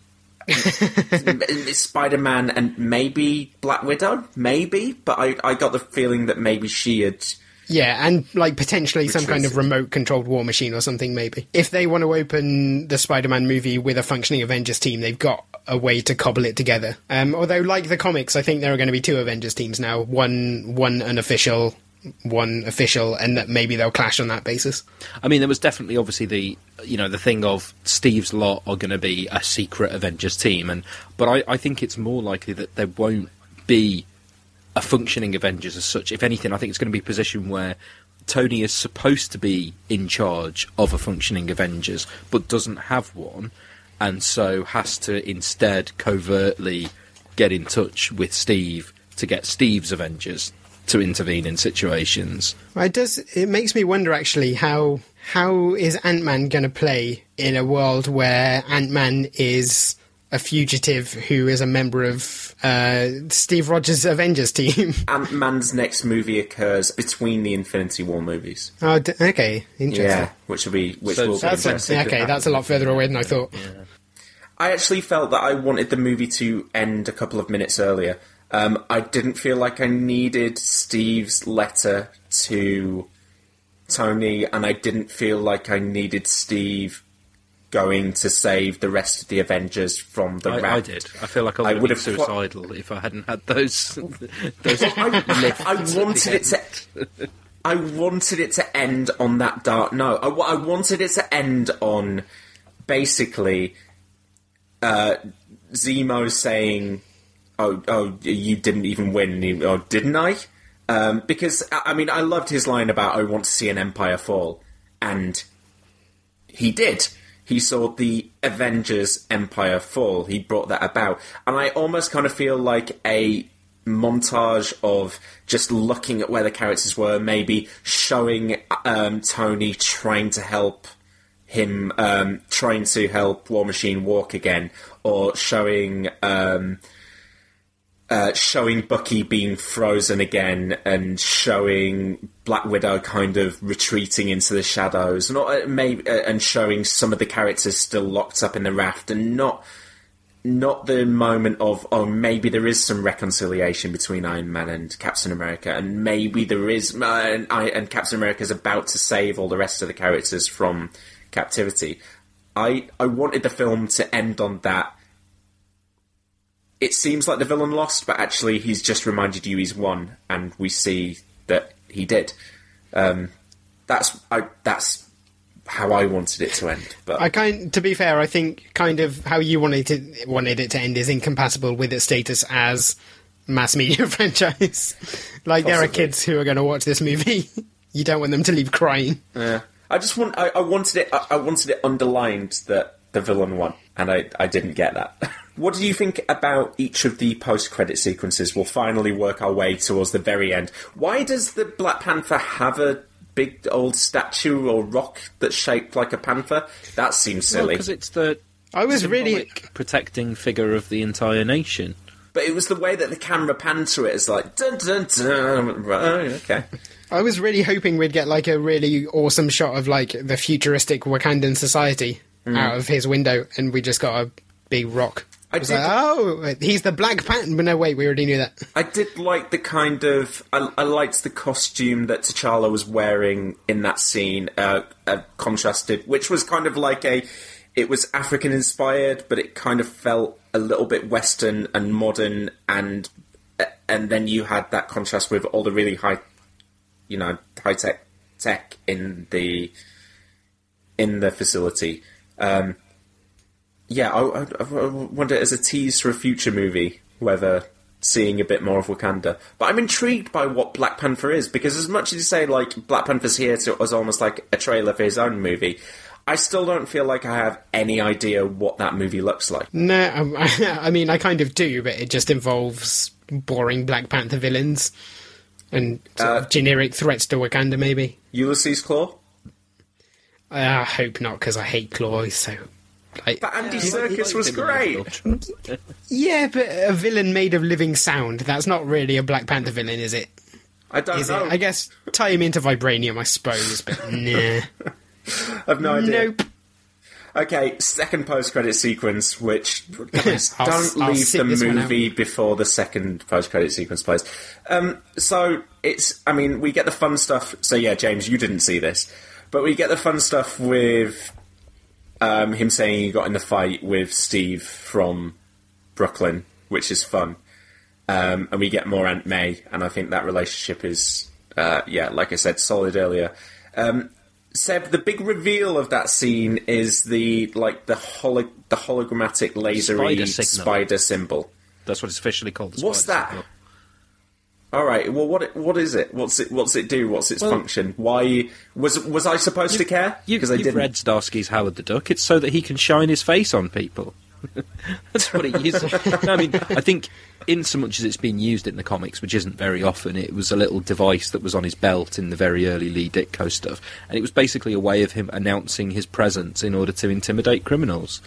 Spider Man, and maybe Black Widow, maybe. But I, I got the feeling that maybe she had. Yeah, and like potentially some kind of remote controlled war machine or something, maybe. If they want to open the Spider Man movie with a functioning Avengers team, they've got a way to cobble it together. Um, although, like the comics, I think there are going to be two Avengers teams now one, one unofficial, one official, and that maybe they'll clash on that basis. I mean, there was definitely obviously the you know the thing of Steve's lot are going to be a secret Avengers team, and but I, I think it's more likely that there won't be a functioning Avengers as such. If anything, I think it's going to be a position where Tony is supposed to be in charge of a functioning Avengers, but doesn't have one, and so has to instead covertly get in touch with Steve to get Steve's Avengers to intervene in situations. It does. It makes me wonder actually how how is Ant Man going to play in a world where Ant Man is a fugitive who is a member of uh, Steve Rogers' Avengers team? Ant Man's next movie occurs between the Infinity War movies. oh, d- okay, interesting. Yeah, which will be which So- will be That's interesting. okay. That's a lot further away than I thought. I actually felt that I wanted the movie to end a couple of minutes earlier. Um, I didn't feel like I needed Steve's letter to Tony, and I didn't feel like I needed Steve going to save the rest of the Avengers from the I, I did. I feel like I I would would have been suicidal if I hadn't had those. those I, I wanted it to. I wanted it to end on that dark note. I, I wanted it to end on basically uh, Zemo saying, "Oh, oh, you didn't even win, you- oh, didn't I?" Um, because I mean, I loved his line about "I want to see an empire fall," and he did. He saw the Avengers empire fall. He brought that about, and I almost kind of feel like a montage of just looking at where the characters were, maybe showing um, Tony trying to help him, um, trying to help War Machine walk again, or showing. Um, uh, showing Bucky being frozen again and showing Black Widow kind of retreating into the shadows, and uh, maybe uh, and showing some of the characters still locked up in the raft, and not not the moment of oh maybe there is some reconciliation between Iron Man and Captain America, and maybe there is uh, and, I, and Captain America is about to save all the rest of the characters from captivity. I I wanted the film to end on that it seems like the villain lost, but actually he's just reminded you he's won, and we see that he did. Um, that's I, that's how I wanted it to end. But I kind, to be fair, I think kind of how you wanted it wanted it to end is incompatible with its status as mass media franchise. like there are kids who are going to watch this movie. you don't want them to leave crying. yeah, I just want I, I wanted it I, I wanted it underlined that the villain won, and I I didn't get that. what do you think about each of the post credit sequences? We'll finally work our way towards the very end. Why does the Black Panther have a big old statue or rock that's shaped like a panther? That seems silly. because it's the I was really protecting figure of the entire nation. But it was the way that the camera panned to it. It's like dun dun dun. Right, okay. I was really hoping we'd get like a really awesome shot of like the futuristic Wakandan society Mm. out of his window, and we just got a big rock. I did- like, oh, he's the Black Panther. But no, wait, we already knew that. I did like the kind of. I, I liked the costume that T'Challa was wearing in that scene. Uh, uh, contrasted, which was kind of like a. It was African inspired, but it kind of felt a little bit Western and modern, and and then you had that contrast with all the really high, you know, high tech tech in the in the facility. Um, yeah, I, I, I wonder as a tease for a future movie whether seeing a bit more of Wakanda. But I'm intrigued by what Black Panther is because as much as you say like Black Panther's here to, as almost like a trailer for his own movie, I still don't feel like I have any idea what that movie looks like. No, um, I mean I kind of do, but it just involves boring Black Panther villains and sort Uh, of generic threats to Wakanda. Maybe Ulysses Klaw. I hope not because I hate Klaw. So, like, But Andy Serkis was great. yeah, but a villain made of living sound—that's not really a Black Panther villain, is it? I don't Is know. it? I guess tie him into vibranium, I suppose, but nah. I've no idea. Nope. Okay, second post-credit sequence, which guys, don't I'll leave sit the movie before the second post-credit sequence plays. Um, so it's, I mean, we get the fun stuff. So yeah, James, you didn't see this, but we get the fun stuff with um, him saying he got in the fight with Steve from Brooklyn, which is fun. Um, and we get more Aunt May, and I think that relationship is, uh, yeah, like I said, solid earlier. Um, Seb, the big reveal of that scene is the like the holo- the hologrammatic lasery Spider spider symbol. That's what it's officially called. the What's that? All right. Well, what what is it? What's it? What's it do? What's its Well- function? Why was was I supposed to care? You, Because I didn't. read Zdarsky's Howard the Duck. It's so that he can shine his face on people. That's what it uses. no, I mean, I think in so much as it's been used in the comics, which isn't very often, it was a little device that was on his belt in the very early Lee Ditko stuff, and it was basically a way of him announcing his presence in order to intimidate criminals.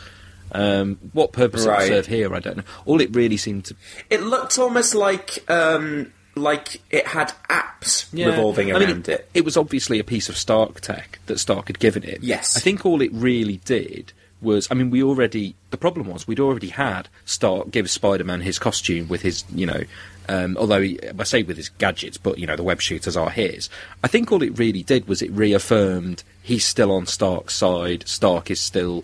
Um, what purpose Right. it serve here, I don't know. All it really seemed to It looked almost like um like it had apps revolving I mean, around it. It was obviously a piece of Stark tech that Stark had given it. Yes. I think all it really did was, I mean, we already, the problem was, we'd already had Stark give Spider Man his costume with his, you know, um, although he, I say with his gadgets, but, you know, the web shooters are his. I think all it really did was it reaffirmed he's still on Stark's side, Stark is still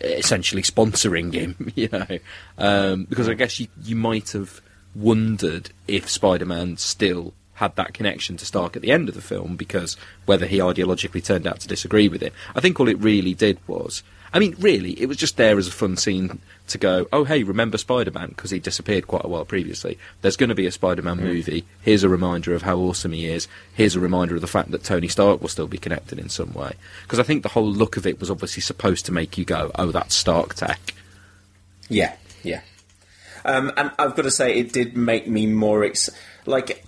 essentially sponsoring him, you know, um, because I guess you, you might have wondered if Spider-Man still had that connection to Stark at the end of the film, because whether he ideologically turned out to disagree with it. I think all it really did was, I mean, really, it was just there as a fun scene to go, oh, hey, remember Spider-Man? Because he disappeared quite a while previously. There's going to be a Spider-Man mm. movie. Here's a reminder of how awesome he is. Here's a reminder of the fact that Tony Stark will still be connected in some way. Because I think the whole look of it was obviously supposed to make you go, oh, that's Stark tech. Yeah, yeah. Um, and I've got to say, it did make me more ex- like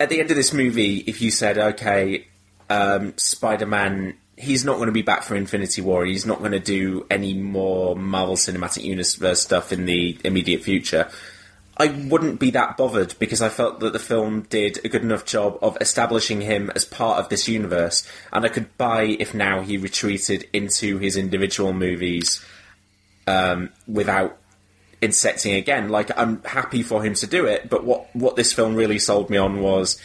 at the end of this movie. If you said, "Okay, um, Spider-Man, he's not going to be back for Infinity War. He's not going to do any more Marvel Cinematic Universe stuff in the immediate future," I wouldn't be that bothered because I felt that the film did a good enough job of establishing him as part of this universe, and I could buy if now he retreated into his individual movies um, without insecting again. Like I'm happy for him to do it, but what what this film really sold me on was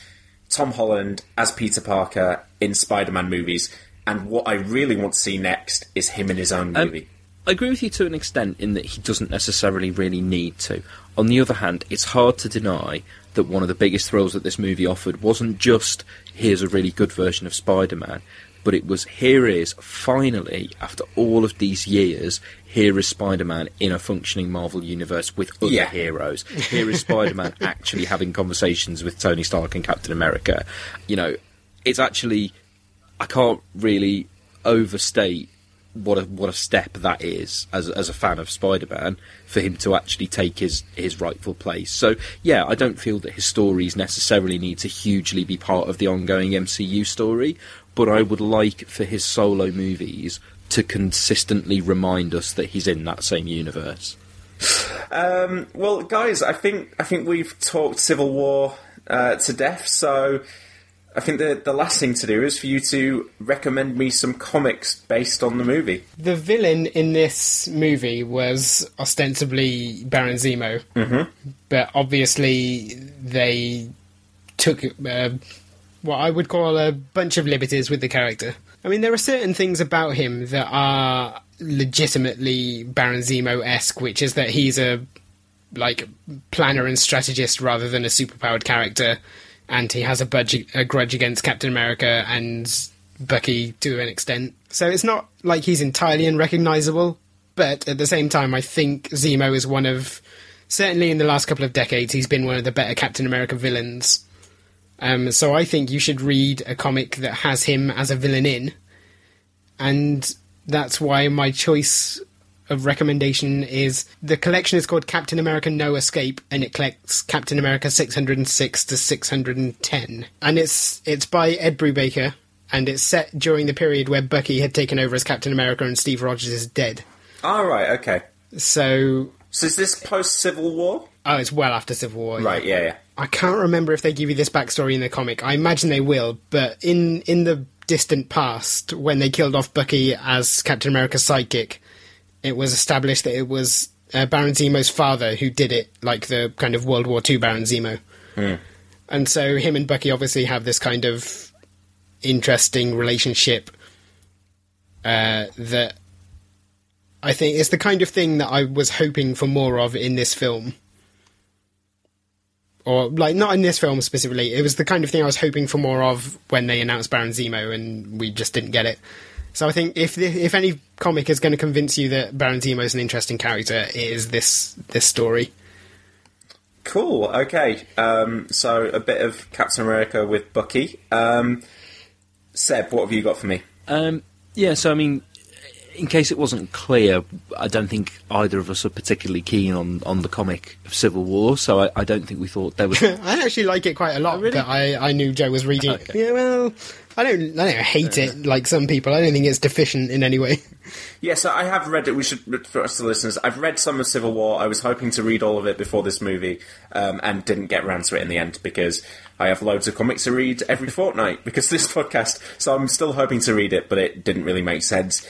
Tom Holland as Peter Parker in Spider-Man movies, and what I really want to see next is him in his own Um, movie. I agree with you to an extent in that he doesn't necessarily really need to. On the other hand, it's hard to deny that one of the biggest thrills that this movie offered wasn't just here's a really good version of Spider Man, but it was here is finally, after all of these years, here is Spider Man in a functioning Marvel universe with other Yeah. heroes. Here is Spider Man actually having conversations with Tony Stark and Captain America. You know, it's actually I can't really overstate what a what a step that is as as a fan of Spider-Man for him to actually take his his rightful place. So yeah, I don't feel that his stories necessarily need to hugely be part of the ongoing MCU story, but I would like for his solo movies to consistently remind us that he's in that same universe. Um, well, guys, I think I think we've talked Civil War uh, to death. So I think the the last thing to do is for you to recommend me some comics based on the movie. The villain in this movie was ostensibly Baron Zemo, Mm-hmm. but obviously they took uh, what I would call a bunch of liberties with the character. I mean, there are certain things about him that are legitimately Baron Zemo esque, which is that he's a like planner and strategist rather than a superpowered character, and he has a, budge- a grudge against Captain America and Bucky to an extent. So it's not like he's entirely unrecognizable, but at the same time, I think Zemo is one of, certainly in the last couple of decades, he's been one of the better Captain America villains. Um, so I think you should read a comic that has him as a villain in, and that's why my choice of recommendation is the collection is called Captain America No Escape, and it collects Captain America 606 to 610, and it's it's by Ed Brubaker, and it's set during the period where Bucky had taken over as Captain America and Steve Rogers is dead. Oh, right, okay. So, So is this post Civil War? oh, it's well after Civil War. Right, yeah, yeah. I can't remember if they give you this backstory in the comic. I imagine they will, but in in the distant past, when they killed off Bucky as Captain America's sidekick, it was established that it was uh, Baron Zemo's father who did it, like the kind of World War II Baron Zemo. Hmm. And so him and Bucky obviously have this kind of interesting relationship uh, that I think is the kind of thing that I was hoping for more of in this film. Or, like, not in this film specifically. It was the kind of thing I was hoping for more of when they announced Baron Zemo, and we just didn't get it. So I think if the, if any comic is going to convince you that Baron Zemo is an interesting character, it is this this story. Cool. Okay. Um, so a bit of Captain America with Bucky. Um, Seb, what have you got for me? Um, yeah, so I mean, in case it wasn't clear, I don't think either of us are particularly keen on, on the comic of Civil War, so I, I don't think we thought there was. I actually like it quite a lot, but I, I knew Joe was reading it. Yeah, well, I don't I don't hate it like some people. I don't think it's deficient in any way. Yes, I have read it. We should, for us the listeners, I've read some of Civil War. I was hoping to read all of it before this movie, um, and didn't get around to it in the end because I have loads of comics to read every fortnight because this podcast. So I'm still hoping to read it, but it didn't really make sense.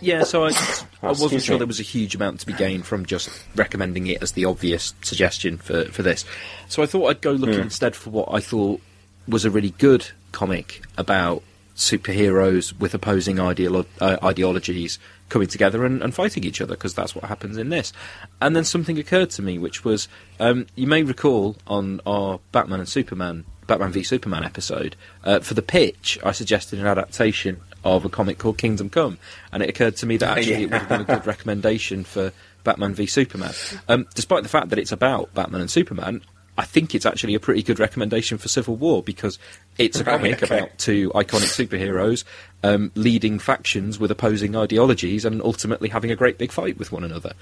Yeah, so I, I wasn't Excuse sure me. there was a huge amount to be gained from just recommending it as the obvious suggestion for, for this. So I thought I'd go looking Hmm. instead for what I thought was a really good comic about superheroes with opposing ideolo- uh, ideologies coming together and, and fighting each other, because that's what happens in this. And then something occurred to me, which was um, you may recall on our Batman and Superman, Batman v Superman episode, uh, for the pitch, I suggested an adaptation of a comic called Kingdom Come, and it occurred to me that actually it would have been a good recommendation for Batman v Superman. Um, despite the fact that it's about Batman and Superman, I think it's actually a pretty good recommendation for Civil War because it's a Right, comic okay. about two iconic superheroes um, leading factions with opposing ideologies and ultimately having a great big fight with one another.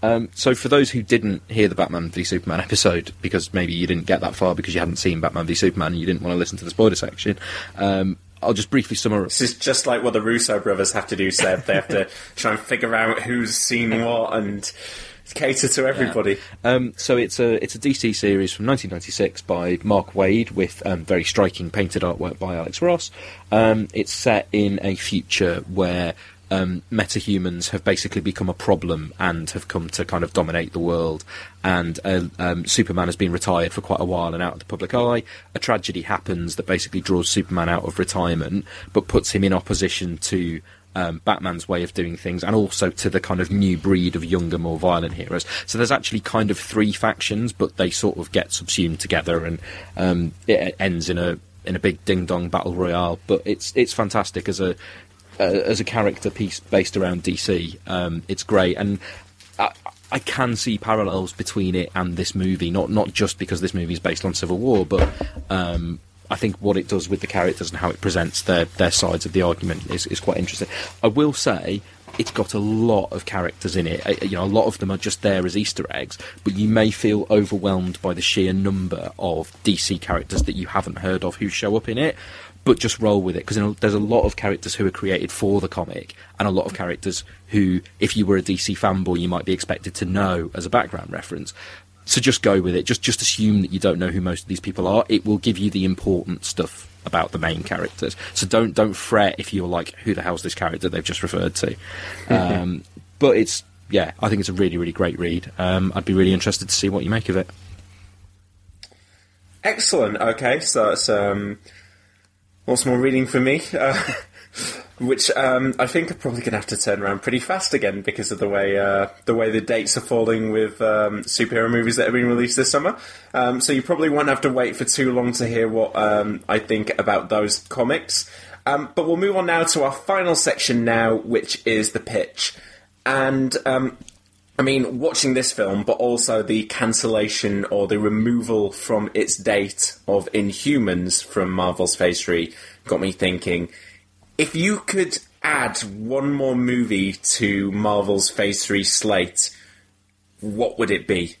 Um, so, for those who didn't hear the Batman v Superman episode, because maybe you didn't get that far because you hadn't seen Batman v Superman and you didn't want to listen to the spoiler section, um, I'll just briefly summarise. This is just like what the Russo brothers have to do, Seb. They have to try and figure out who's seen what and cater to everybody. Um, so it's a it's a DC series from 1996 by Mark Waid with um, very striking painted artwork by Alex Ross. Um, it's set in a future where um, metahumans have basically become a problem and have come to kind of dominate the world. And uh, um, Superman has been retired for quite a while and out of the public eye. A tragedy happens that basically draws Superman out of retirement, but puts him in opposition to um, Batman's way of doing things, and also to the kind of new breed of younger, more violent heroes. So there's actually kind of three factions, but they sort of get subsumed together, and um, it ends in a in a big ding dong battle royale. But it's it's fantastic as a uh, as a character piece based around DC. Um, it's great, and I, I can see parallels between it and this movie. Not not just because this movie is based on Civil War, but um, I think what it does with the characters and how it presents their their sides of the argument is, is quite interesting. I will say. It's got a lot of characters in it. Uh, You know, a lot of them are just there as Easter eggs, but you may feel overwhelmed by the sheer number of DC characters that you haven't heard of who show up in it but just roll with it because there's a lot of characters who are created for the comic and a lot of characters who if you were a DC fanboy you might be expected to know as a background reference. So just go with it. Just just assume that you don't know who most of these people are. It will give you the important stuff about the main characters. So don't don't fret if you're like who the hell's this character they've just referred to? Um, but it's yeah I think it's a really really great read. Um, I'd be really interested to see what you make of it. Excellent. Okay, so it's um, lots more reading for me, uh, which um, I think I'm probably going to have to turn around pretty fast again because of the way uh, the way the dates are falling with um, superhero movies that have been released this summer. Um, so you probably won't have to wait for too long to hear what um, I think about those comics. Um, but we'll move on now to our final section now, which is the pitch. And um, I mean, watching this film, but also the cancellation or the removal from its date of Inhumans from Marvel's Phase 3 got me thinking if you could add one more movie to Marvel's Phase 3 slate, what would it be?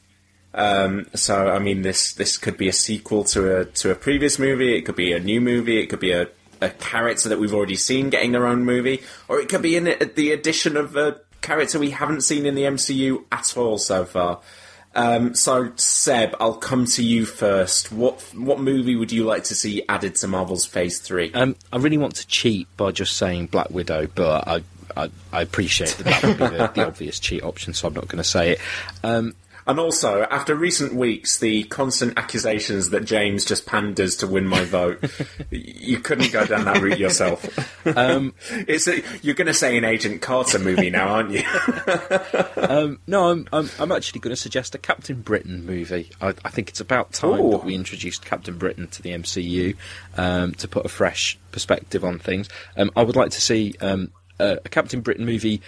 Um, so, I mean, this this could be a sequel to a to a previous movie. It could be a new movie. It could be a, a character that we've already seen getting their own movie, or it could be in the addition of a character we haven't seen in the MCU at all so far. Um, so, Seb, I'll come to you first. What what movie would you like to see added to Marvel's Phase Three? Um, I really want to cheat by just saying Black Widow, but I I, I appreciate that that would be the, the, obvious cheat option, so I'm not going to say it. Um, and also, after recent weeks, the constant accusations that James just panders to win my vote, you couldn't go down that route yourself. Um, it's a, you're going to say an Agent Carter movie now, aren't you? um, no, I'm, I'm, I'm actually going to suggest a Captain Britain movie. I, I think it's about time Ooh. that we introduced Captain Britain to the MCU um, to put a fresh perspective on things. Um, I would like to see um, a, a Captain Britain movie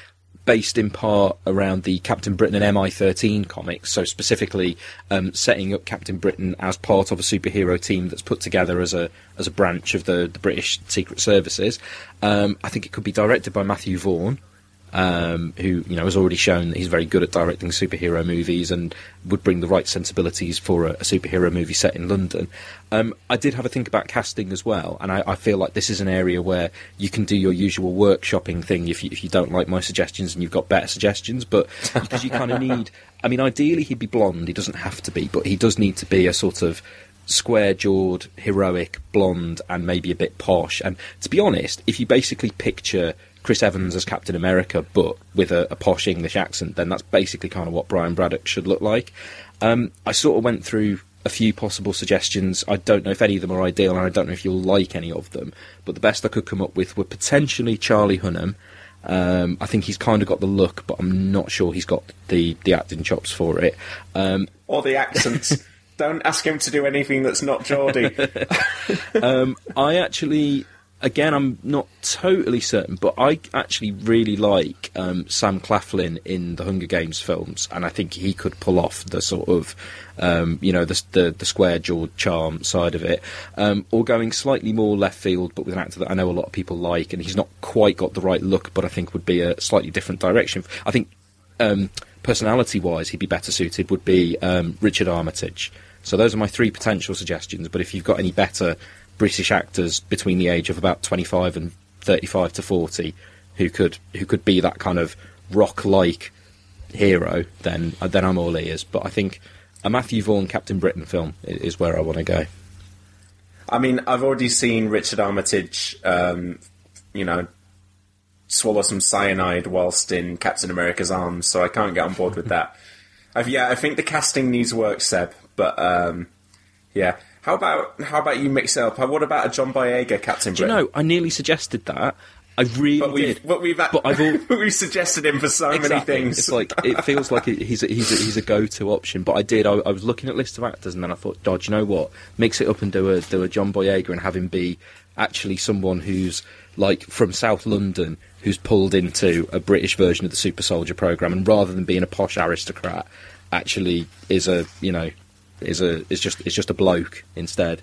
based in part around the Captain Britain and MI13 comics. So specifically, um, setting up Captain Britain as part of a superhero team that's put together as a as a branch of the, the British Secret Services. Um, I think it could be directed by Matthew Vaughn um, who you know has already shown that he's very good at directing superhero movies and would bring the right sensibilities for a, a superhero movie set in London. Um, I did have a think about casting as well, and I, I, feel like this is an area where you can do your usual workshopping thing if you, if you don't like my suggestions and you've got better suggestions, but because you kind of need. I mean, ideally he'd be blonde. He doesn't have to be, but he does need to be a sort of square jawed, heroic, blonde, and maybe a bit posh. And to be honest, if you basically picture Chris Evans as Captain America, but with a, a, posh English accent, then that's basically kind of what Brian Braddock should look like. Um, I sort of went through a few possible suggestions. I don't know if any of them are ideal, and I don't know if you'll like any of them. But the best I could come up with were potentially Charlie Hunnam. Um, I think he's kind of got the look, but I'm not sure he's got the, the acting chops for it. Um, or the accents. don't ask him to do anything that's not Geordie. um, I actually again, I'm not totally certain, but I actually really like um, Sam Claflin in the Hunger Games films, and I think he could pull off the sort of, um, you know, the, the, the square jawed charm side of it, um, or going slightly more left field, but with an actor that I know a lot of people like, and he's not quite got the right look, but I think would be a slightly different direction. I think um, personality wise, he'd be better suited. Would be um, Richard Armitage. So those are my three potential suggestions. But if you've got any better British actors between the age of about 25 and 35 to 40 who could who could be that kind of rock-like hero, then then I'm all ears. But I think a Matthew Vaughn Captain Britain film is where I want to go. I mean, I've already seen Richard Armitage, um, you know, swallow some cyanide whilst in Captain America's arms, so I can't get on board with that. I've, yeah, I think the casting needs work, Seb, but um, yeah. How about how about you mix it up? Uh, what about a John Boyega Captain Do you know? I nearly suggested that. I really but we've, did. But we've but I've all, we've suggested him for so exactly. many things. It's like it feels like he's a, he's a, he's a go-to option. But I did. I, I was looking at list of actors, and then I thought, Dodge, you know what? Mix it up and do a do a John Boyega and have him be actually someone who's like from South London who's pulled into a British version of the Super Soldier program, and rather than being a posh aristocrat, actually is a you know is a is just is just a bloke instead.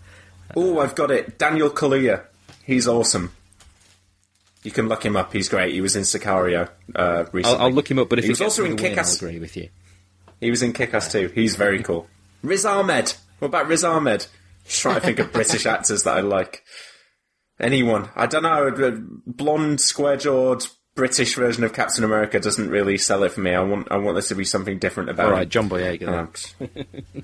Oh, I've got it. Daniel Kaluuya. He's awesome. You can look him up. He's great. He was in Sicario uh, recently. I'll, I'll, look him up. But if he was also in Kick-Ass, I agree with you. He was in Kick-Ass too. He's very cool. Riz Ahmed. What about Riz Ahmed? Just trying to think of British actors that I like. Anyone? I don't know. Blonde, square-jawed, British version of Captain America doesn't really sell it for me. I want I want there to be something different about All right, it. John Boyega. Um,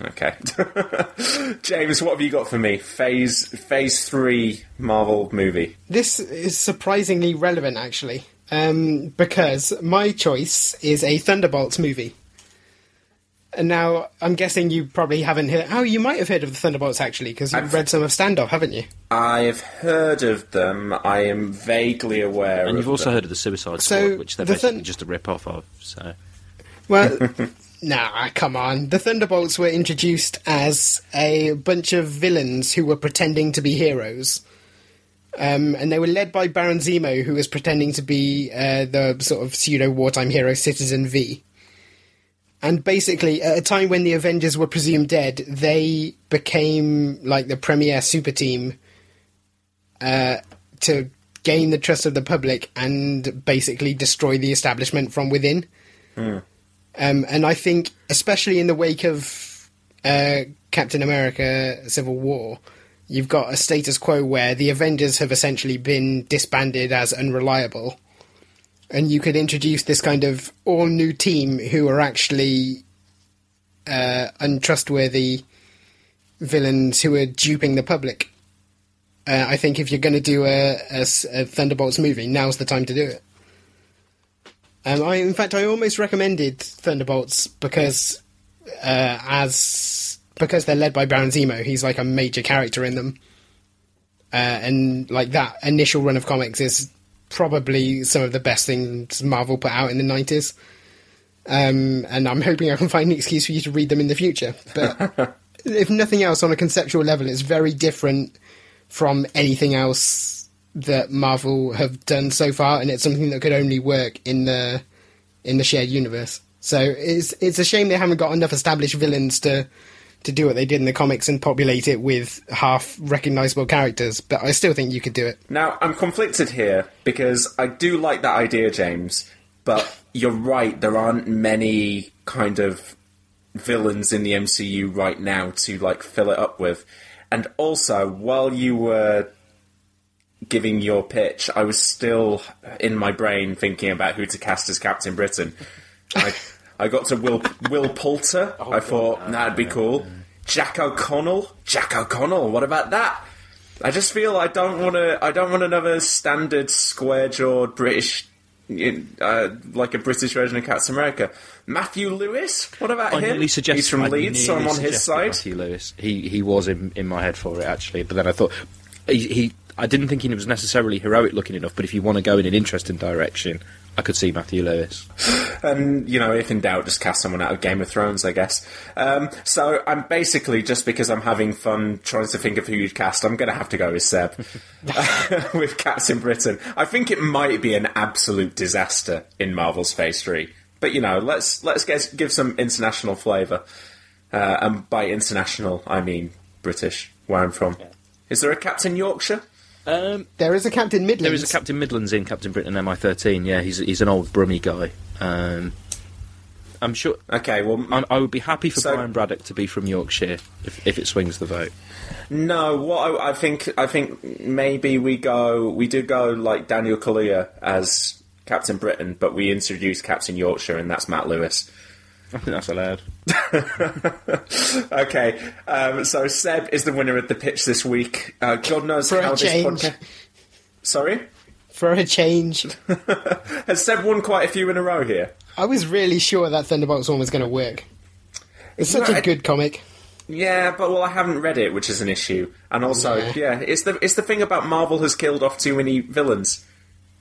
okay, James, what have you got for me? Phase Phase Three Marvel movie. This is surprisingly relevant, actually, um, because my choice is a Thunderbolts movie. And now I'm guessing you probably haven't heard. Oh, you might have heard of the Thunderbolts actually, because you've I've, read some of Standoff, haven't you? I've heard of them. I am vaguely aware. And you've also them. heard of the Suicide Squad, which they're the basically just a rip off of. So, well, nah, come on. The Thunderbolts were introduced as a bunch of villains who were pretending to be heroes. Um, and they were led by Baron Zemo, who was pretending to be uh, the sort of pseudo wartime hero Citizen V. And basically, at a time when the Avengers were presumed dead, they became like the premier super team uh, to gain the trust of the public and basically destroy the establishment from within. Hmm. Um, and I think, especially in the wake of uh, Captain America: Civil War, you've got a status quo where the Avengers have essentially been disbanded as unreliable, and you could introduce this kind of all new team who are actually uh, untrustworthy villains who are duping the public. Uh, I think if you're going to do a Thunderbolts movie, now's the time to do it. Um, I, in fact, I almost recommended Thunderbolts because, uh, as because they're led by Baron Zemo, he's like a major character in them, uh, and like that initial run of comics is probably some of the best things Marvel put out in the nineties. Um, and I'm hoping I can find an excuse for you to read them in the future. But if nothing else, on a conceptual level, it's very different from anything else that Marvel have done so far, and it's something that could only work in the in the shared universe. So it's it's a shame they haven't got enough established villains to to do what they did in the comics and populate it with half recognizable characters. But I still think you could do it. Now, I'm conflicted here because I do like that idea, James, but you're right, there aren't many kind of villains in the MCU right now to like fill it up with. And also, while you were giving your pitch, I was still in my brain thinking about who to cast as Captain Britain. I, I got to Will Will Poulter. I thought that'd be cool. Jack O'Connell. Jack O'Connell. What about that? I just feel I don't want to. I don't want another standard square-jawed British, uh, like a British version of Captain America. Matthew Lewis. What about I him? nearly suggested He's from I Leeds, so I'm on his side. Matthew Lewis. He he was in in my head for it actually, but then I thought he, he I didn't think he was necessarily heroic looking enough. But if you want to go in an interesting direction, I could see Matthew Lewis. And you know, if in doubt, just cast someone out of Game of Thrones, I guess. Um, so I'm basically just because I'm having fun trying to think of who you'd cast. I'm going to have to go with Seb with Captain Britain. I think it might be an absolute disaster in Marvel's Phase Three, but you know, let's let's get, give some international flavour. Uh, and by international, I mean British, where I'm from. Is there a Captain Yorkshire? Um, there is a Captain Midlands. There is a Captain Midlands in Captain Britain MI13. Yeah, he's he's an old Brummy guy. Um, I'm sure. Okay, well, I, I would be happy for so- Brian Braddock to be from Yorkshire if, if it swings the vote. No, what I, I think I think maybe we go we do go like Daniel Kaluuya as Captain Britain, but we introduce Captain Yorkshire, and that's Matt Lewis. I think that's allowed. okay, um, so Seb is the winner of the pitch this week. Uh, God knows For a how this change. podcast. Sorry, For a change, has Seb won quite a few in a row here? I was really sure that Thunderbolts one was going to work. It's such know, a I- good comic. Yeah, but well, I haven't read it, which is an issue. And also, Yeah. yeah, it's the it's the thing about Marvel has killed off too many villains.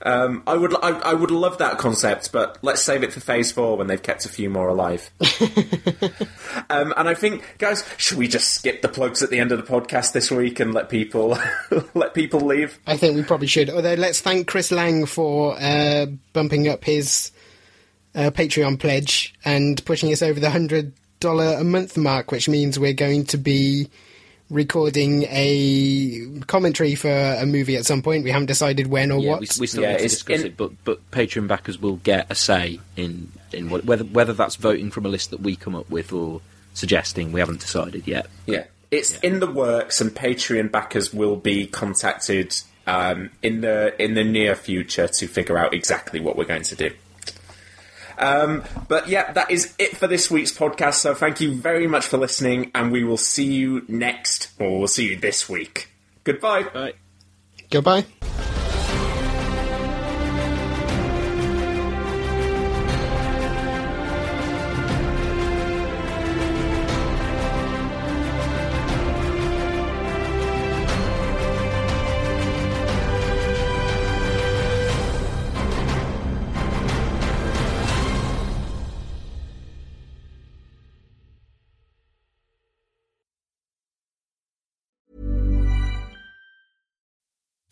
Um, I would I, I would love that concept, but let's save it for Phase Four when they've kept a few more alive. um, and I think, guys, should we just skip the plugs at the end of the podcast this week and let people let people leave? I think we probably should. Although, let's thank Chris Lang for uh, bumping up his uh, Patreon pledge and pushing us over the hundred dollar a month mark, which means we're going to be recording a commentary for a movie at some point. We haven't decided when or yeah, what. we, we still Yeah, need to discuss in- it, but but Patreon backers will get a say in in what, whether whether that's voting from a list that we come up with or suggesting. We haven't decided yet. Yeah, it's in the works, and Patreon backers will be contacted um, in the in the near future to figure out exactly what we're going to do. Um, but yeah, that is it for this week's podcast. So thank you very much for listening, and we will see you next, or we'll see you this week. Goodbye. Bye. Goodbye.